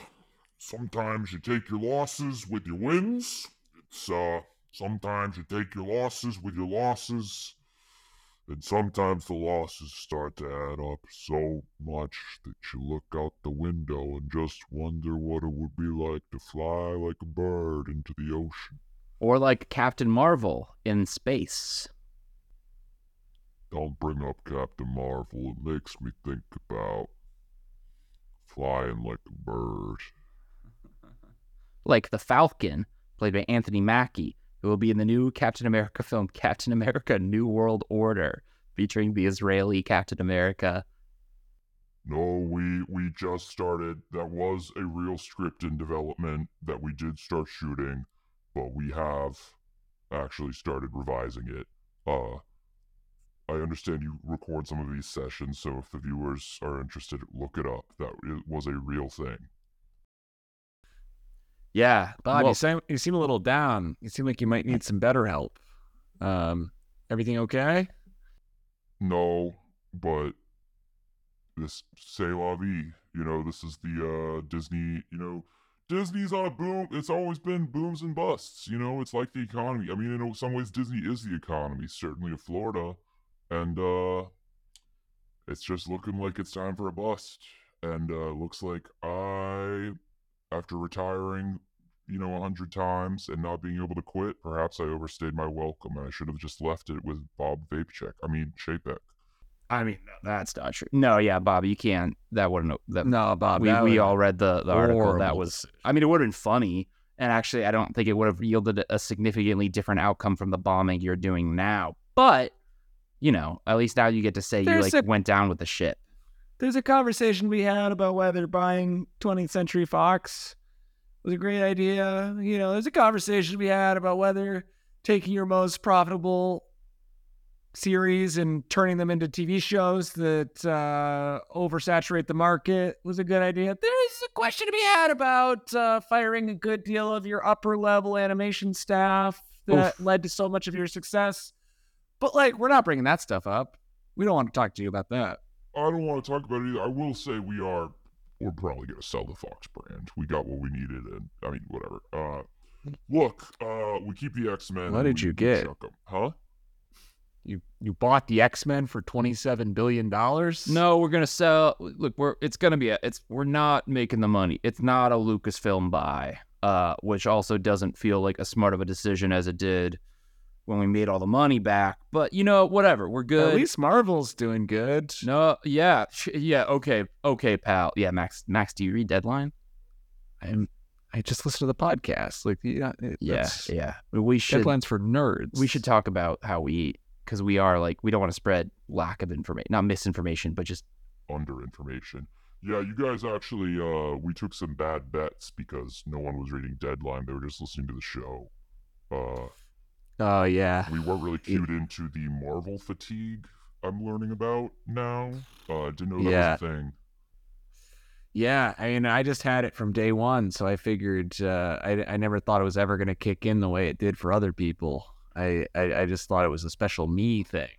sometimes you take your losses with your wins. It's uh sometimes you take your losses with your losses. And sometimes the losses start to add up so much that you look out the window and just wonder what it would be like to fly like a bird into the ocean. Or like Captain Marvel in space. Don't bring up Captain Marvel. It makes me think about flying like a bird. like the Falcon, played by Anthony Mackie, who will be in the new Captain America film, Captain America: New World Order, featuring the Israeli Captain America. No, we we just started. That was a real script in development that we did start shooting, but we have actually started revising it. Uh I understand you record some of these sessions, so if the viewers are interested, look it up. That it was a real thing. Yeah, Bob, well, you seem you seem a little down. You seem like you might need some better help. Um, everything okay? No, but this say la vie. You know, this is the uh Disney, you know, Disney's on a boom. It's always been booms and busts. You know, it's like the economy. I mean, in some ways, Disney is the economy, certainly of Florida, and uh it's just looking like it's time for a bust. And uh looks like I, after retiring, you know, a hundred times and not being able to quit, perhaps I overstayed my welcome, and I should have just left it with Bob Vapecheck. I mean, Chapek. I mean, no, that's not true. No, yeah, Bob, you can't. That wouldn't. That, No, Bob. we we all read the the article. That was. I mean, it would have been funny, and actually, I don't think it would have yielded a significantly different outcome from the bombing you're doing now. But you know, at least now you get to say you like a- went down with the ship. There's a conversation we had about whether buying 20th Century Fox was a great idea. You know, there's a conversation we had about whether taking your most profitable series and turning them into TV shows that uh, oversaturate the market was a good idea. There's a question to be had about uh, firing a good deal of your upper level animation staff that led to so much of your success. But like, we're not bringing that stuff up. We don't want to talk to you about that. I don't want to talk about it either. I will say we are. We're probably gonna sell the Fox brand. We got what we needed, and I mean, whatever. Uh, look, uh, we keep the X Men. What did you get? Huh? You you bought the X Men for twenty seven billion dollars? No, we're gonna sell. Look, we're it's gonna be a. It's we're not making the money. It's not a Lucasfilm buy, uh, which also doesn't feel like as smart of a decision as it did when we made all the money back. But you know, whatever. We're good. At least Marvel's doing good. no, yeah, yeah. Okay, okay, pal. Yeah, Max. Max, do you read Deadline? I'm I just listened to the podcast. Like yeah, it- Yeah, yeah. We should. Deadline's for nerds. We should talk about how we eat because we are like we don't want to spread lack of information, not misinformation, but just Under information. Yeah, you guys actually. Uh, we took some bad bets because no one was reading Deadline. They were just listening to the show. Uh, Oh yeah. we weren't really cued into the Marvel fatigue. I'm learning about now. Uh, didn't know that Yeah. was a thing. Yeah, I mean, I just had it from day one, so I figured uh, I I never thought it was ever going to kick in the way it did for other people. I, I I just thought it was a special me thing.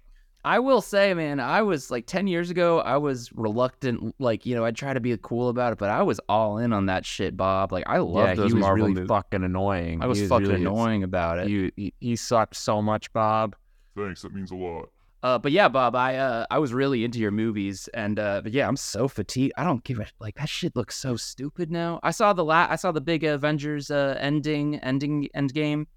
I will say, man, I was like 10 years ago, I was reluctant. Like, you know, I'd try to be cool about it, but I was all in on that shit, Bob. Like, I love yeah, those he was Marvel really movies. fucking annoying. I was, He fucking really- annoying about it. You, he, he sucked so much, Bob. Thanks. That means a lot. Uh, but yeah, Bob, I uh, I was really into your movies, and uh, but yeah, I'm so fatigued. I don't give a like that shit looks so stupid now. I saw the la- I saw the big Avengers uh, ending ending end game.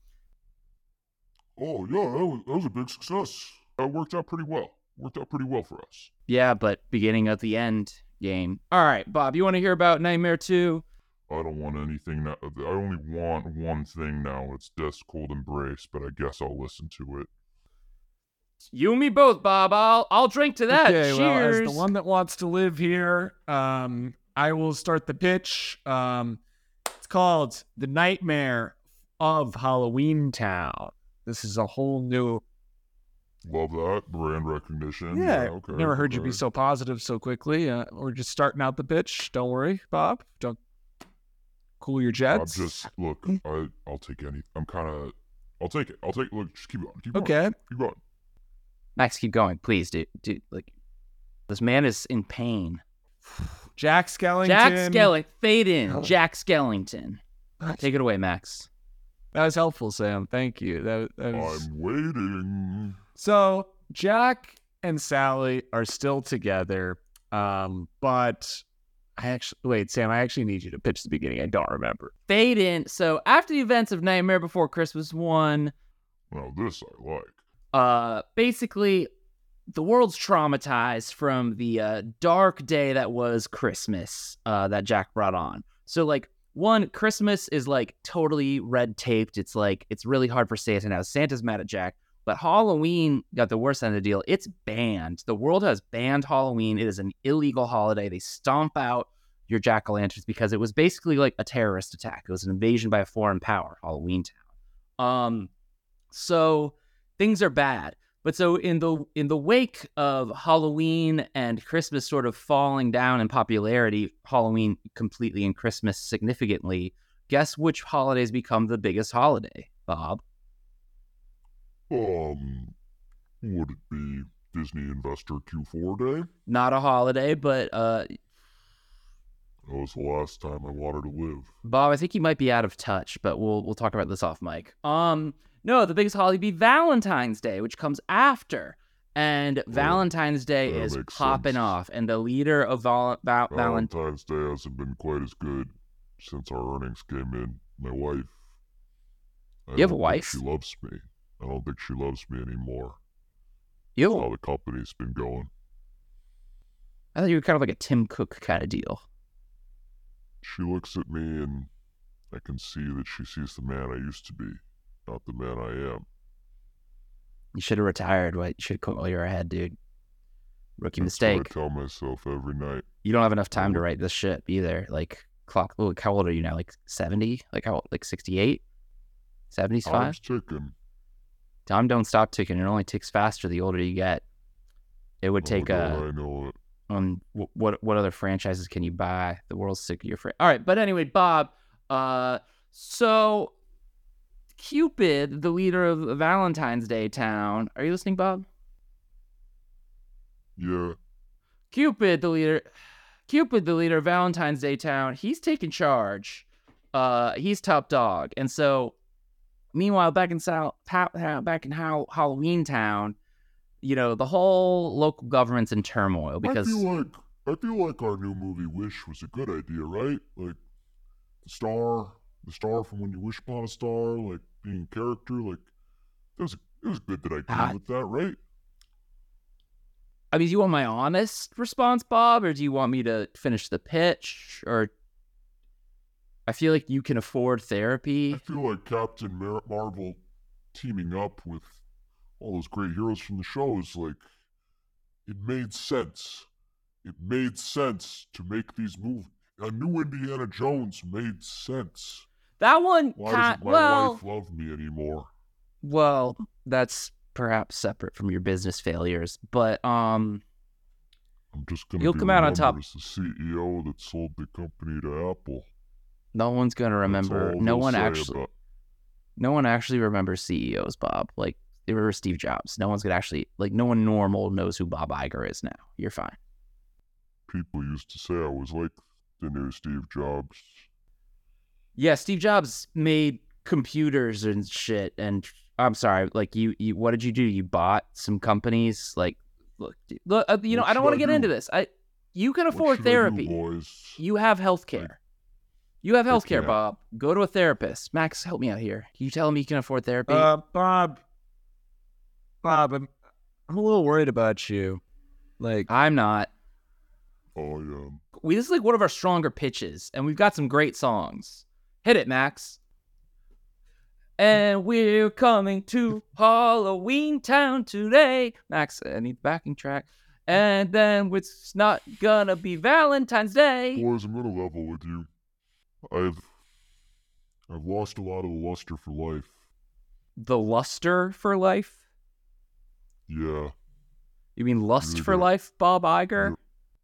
Oh yeah, that was, that was a big success. That worked out pretty well. Worked out pretty well for us. Yeah, but beginning of the end game. All right, Bob, you want to hear about Nightmare 2? I don't want anything now. I only want one thing now. It's Death's Cold Embrace, but I guess I'll listen to it. You and me both, Bob. I'll I'll drink to that. Okay, Cheers. well, as the one that wants to live here, um, I will start the pitch. Um, it's called The Nightmare of Halloween Town. This is a whole new. Love that brand recognition. Yeah, okay. Never heard you be so positive so quickly. Uh, we're just starting out the pitch. Don't worry, Bob. Don't cool your jets. I'm just look. I I'll take any. I'm kind of. I'll take it. I'll take. Look, just keep going. Keep going. okay. Keep going. Max, keep going, please, dude. Dude, like this man is in pain. Jack Skellington. Jack Skellington, fade in. Oh. Jack Skellington. Take it away, Max. That was helpful, Sam. Thank you. That, that was... I'm waiting. So Jack and Sally are still together, um, but I actually wait, Sam. I actually need you to pitch the beginning. I don't remember. Fade in. So after the events of Nightmare Before Christmas one, Now this I like. uh, basically the world's traumatized from the uh, dark day that was Christmas uh, that Jack brought on. So like one Christmas is like totally red taped. It's like it's really hard for Santa now. Santa's mad at Jack, but Halloween got the worst end of the deal. It's banned. The world has banned Halloween. It is an illegal holiday. They stomp out your jack o' lanterns because it was basically like a terrorist attack. It was an invasion by a foreign power, Halloween Town. Um, so things are bad. But so in the in the wake of Halloween and Christmas sort of falling down in popularity, Halloween completely and Christmas significantly, guess which holidays become the biggest holiday, Bob? Um, would it be Disney Investor Q4 Day? Not a holiday, but uh That was the last time I wanted to live. Bob, I think you might be out of touch, but we'll we'll talk about this off mic. Um, no, the biggest holiday be Valentine's Day, which comes after, and Valentine's Day is popping sense. off, and the leader of Val- Val- Valentine's Day hasn't been quite as good since our earnings came in. My wife. I You have a wife? She loves me. I don't think she loves me anymore. You, How the company's been going. I thought you were kind of like a Tim Cook kind of deal. She looks at me and I can see that she sees the man I used to be, not the man I am. You should have retired. What? You should have quit while you were ahead, dude. Rookie That's mistake. I tell myself every night. You don't have enough time to write this shit either. Like clock. Look, how old are you now? Like seventy? Like how? Like 68? 75? Time's ticking. Time don't stop ticking. It only ticks faster the older you get. It would Oh, take a. I know it. um what what other franchises can you buy? The world's sick of your friend. All right, but anyway, Bob. Uh, so Cupid, the leader of Valentine's Day Town. Are you listening, Bob? Yeah. Cupid, the leader. Cupid, the leader of Valentine's Day Town. He's taking charge. Uh, he's top dog, and so. Meanwhile, back in South, back in how Halloween Town, you know, the whole local government's in turmoil because I feel like I feel like our new movie Wish was a good idea, right? Like the star, the star from When You Wish Upon a Star, like being a character, like it was it was good that I agreed Ah. with that, right? I mean, do you want my honest response, Bob, or do you want me to finish the pitch? Or I feel like you can afford therapy. I feel like Captain Mar- Marvel teaming up with all those great heroes from the show is like it made sense. It made sense to make these movies. A new Indiana Jones made sense. That one, Why doesn't my well, wife love me anymore? well, that's perhaps separate from your business failures, but um, I'm just gonna You'll be come out on top. as the CEO that sold the company to Apple. No one's gonna remember. No one actually, about- no one actually remembers CEOs, Bob. Like they remember Steve Jobs. No one's gonna actually, like, no one normal knows who Bob Iger is now. You're fine. people used to say I was like the new Steve Jobs. Yeah, Steve Jobs made computers and shit. And I'm sorry, like you, you what did you do? You bought some companies. Like, look, look, uh, you know, What I don't want to get do? into this. I, you can afford do, therapy. boys? You have health care. You have I health care. Bob. Go to a therapist. Max, help me out here. Can you tell me you can afford therapy? Uh, Bob. Bob, I'm, I'm a little worried about you. Like, I'm not. I am. we, this is like one of our stronger pitches, and we've got some great songs. Hit it, Max. And we're coming to Halloween Town today. Max, I need the backing track. And then it's not gonna be Valentine's Day. Boys, I'm gonna level with you. I've I've lost a lot of the luster for life. The luster for life? Yeah, You mean lust Really for good. life, Bob Iger?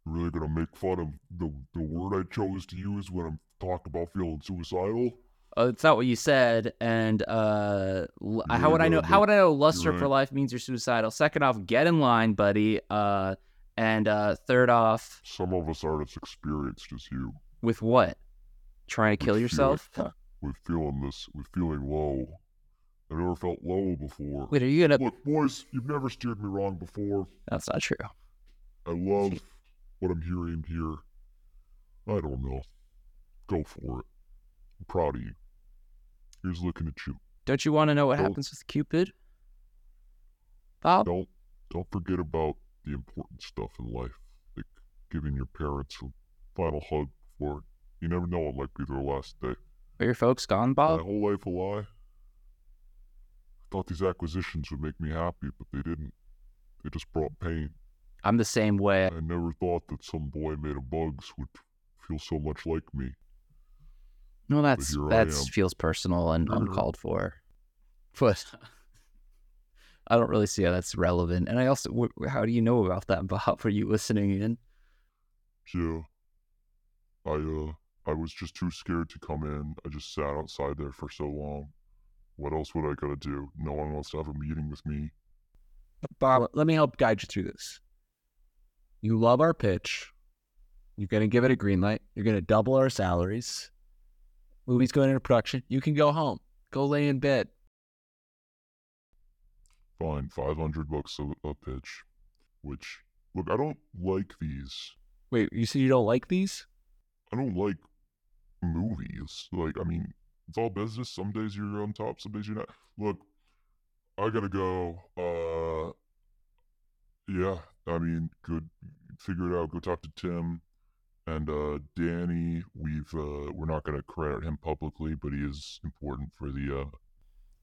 really gonna make fun of the the word I chose to use when I'm talking about feeling suicidal. Oh, it's not what you said. And uh, l- how would I know? right, How would I know luster You're for life means you're suicidal? Second off, get in line, buddy. Uh, and uh, third off, Some of us aren't as experienced as you. with what? Trying to kill yourself? feeling- with feeling this, with feeling low. I've never felt low before. Wait, are you gonna? Look, boys, you've never steered me wrong before. That's not true. I love what I'm hearing here. I don't know. Go for it. I'm proud of you. Here's looking at you. Don't you want to know what Don't- happens with Cupid, Bob? Don't don't forget about the important stuff in life, like giving your parents a final hug before. You never know; it might be their last day. Are your folks gone, Bob? My whole life a lie. I thought these acquisitions would make me happy, but they didn't. They just brought pain. I'm the same way. I never thought that some boy made of bugs would feel so much like me. No, that's that feels personal and uncalled for. But I don't really see how that's relevant. And I also, wh- how do you know about that, Bob? Are you listening in? Yeah. I uh I was just too scared to come in. I just sat outside there for so long. What else would I gotta do? No one wants to have a meeting with me. Bob, let me help guide you through this. You love our pitch. You're going to give it a green light. You're going to double our salaries. Movie's going into production. You can go home. Go lay in bed. Fine, five hundred bucks a, a pitch. Which look, I don't like these. Wait, you said you don't like these? I don't like movies. Like, I mean, it's all business. Some days you're on top, some days you're not. Look, I gotta go. Uh, yeah. I mean, good. Figure it out. Go talk to Tim and uh Danny. We've uh, we're not gonna credit him publicly, but he is important for the uh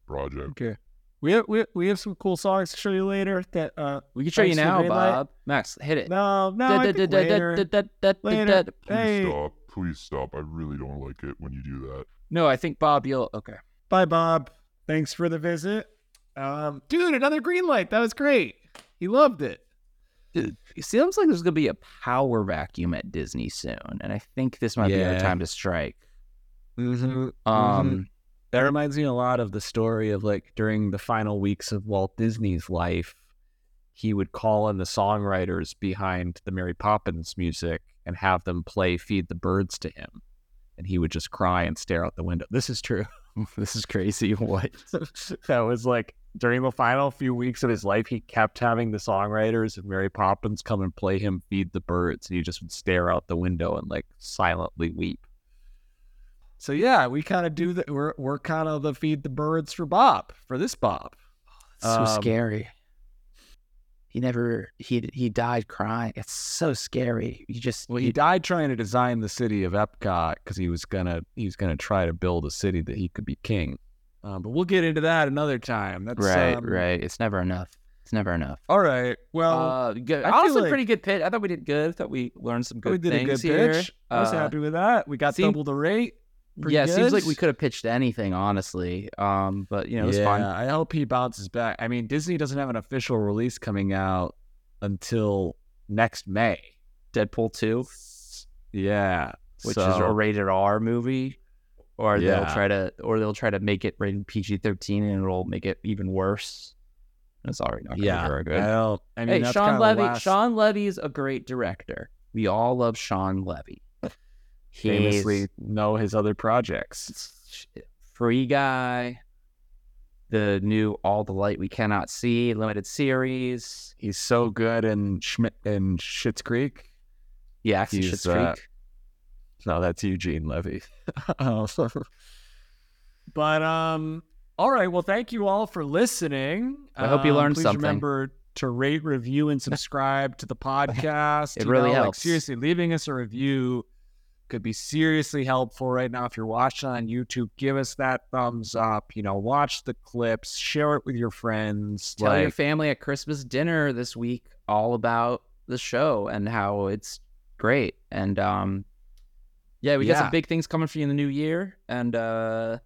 project. Okay. We have, we, we have some cool songs to show you later that uh We can show you Thanks for the now, green light. Bob. Max, hit it. no no I think later. Later. Please Hey. stop. Please stop. I really don't like it when you do that. No, I think Bob, you'll okay. Bye Bob. Thanks for the visit. Um dude, another green light. That was great. He loved it. It seems like there's gonna be a power vacuum at Disney soon, and I think this might be our time to strike. Mm-hmm. Um, That reminds me a lot of the story of like during the final weeks of Walt Disney's life, he would call in the songwriters behind the Mary Poppins music and have them play Feed the Birds to him. And he would just cry and stare out the window. This is true. this is crazy. What? that was like during the final few weeks of his life, he kept having the songwriters and Mary Poppins come and play him Feed the Birds. And he just would stare out the window and like silently weep. So yeah, we kind of do that. We're we're kind of the feed the birds for Bob for this Bob. so Um, scary. He never he he died crying. It's so scary. He just Well, he died trying to design the city of Epcot because he was gonna he was gonna try to build a city that he could be king. Um, but we'll get into that another time. That's right, um, right. It's never enough. It's never enough. All right. Well, uh, good. I Honestly, like- pretty good pitch. I thought we did good. I thought we learned some good we did a things good here. pitch. I was Uh, happy with that. We got double the rate. Yeah, seems like we could have pitched anything, honestly. Um, but you know, it was yeah. I hope he bounces back. I mean, Disney doesn't have an official release coming out until next May. Deadpool two, Yeah, which is a rated R movie, or they'll try to, or they'll try to make it rated PG thirteen, and it'll make it even worse. It's already not yeah. very good. I. I mean, hey, that's Shawn Levy. last- Shawn Levy's a great director. We all love Shawn Levy. Famously He's know his other projects. Free Guy, the new All the Light We Cannot See limited series. He's so good in Schmidt in Schitt's Creek. Yeah, Access He's, Schitt's uh, Creek. No, that's Eugene Levy. Oh. but um, all right. Well, thank you all for listening. I hope you Um, learned please something. Remember to rate, review, and subscribe to the podcast. It You really know, like, helps. seriously, leaving us a review could be seriously helpful right now. If you're watching on YouTube, give us that thumbs up. You know, watch the clips, share it with your friends. Tell your family at Christmas dinner this week all about the show and how it's great. And um, yeah, we got some big things coming for you in the new year. And uh,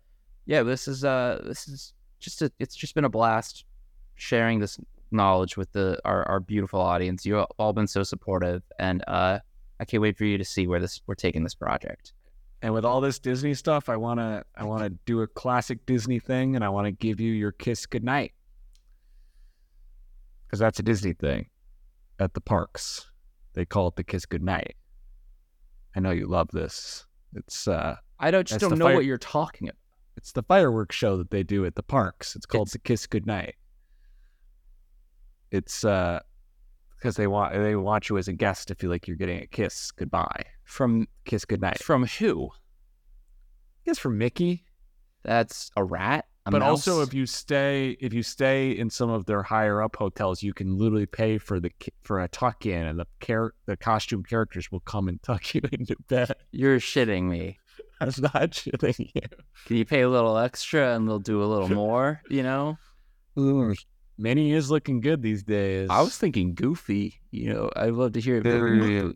yeah, this is uh, this is just a, it's just been a blast sharing this knowledge with the our, our beautiful audience. You've all been so supportive, and uh, I can't wait for you to see where this we're taking this project. And with all this Disney stuff, I wanna I wanna do a classic Disney thing, and I want to give you your kiss goodnight because that's a Disney thing at the parks. They call it the kiss goodnight. I know you love this. It's uh, I don't just don't know fire- what you're talking about. it's the fireworks show that they do at the parks. It's called It's- the kiss goodnight. It's uh, because they want they want you as a guest to feel like you're getting a kiss goodbye From kiss goodnight. from who? I guess from Mickey. That's a rat. A but also if you stay if you stay in some of their higher up hotels you can literally pay for the for a tuck in and the char- the costume characters will come and tuck you into bed you're shitting me. that's not shitting you Can you pay a little extra and they'll do a little more? You know, Minnie is looking good these days I was thinking Goofy. You know, I'd love to hear it. Yeah.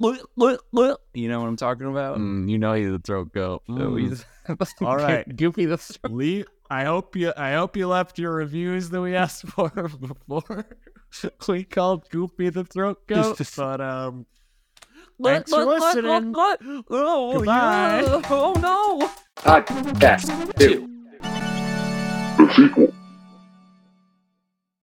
You know what I'm talking about? Mm, you know you the throat goat. So Mm. he's- All right. Goofy the throat. Lee, I hope you I hope you left your reviews that we asked for before we called Goofy the throat goat but um Thanks for listening. Oh, Goodbye. yeah. Oh no. Podcast two. The sequel.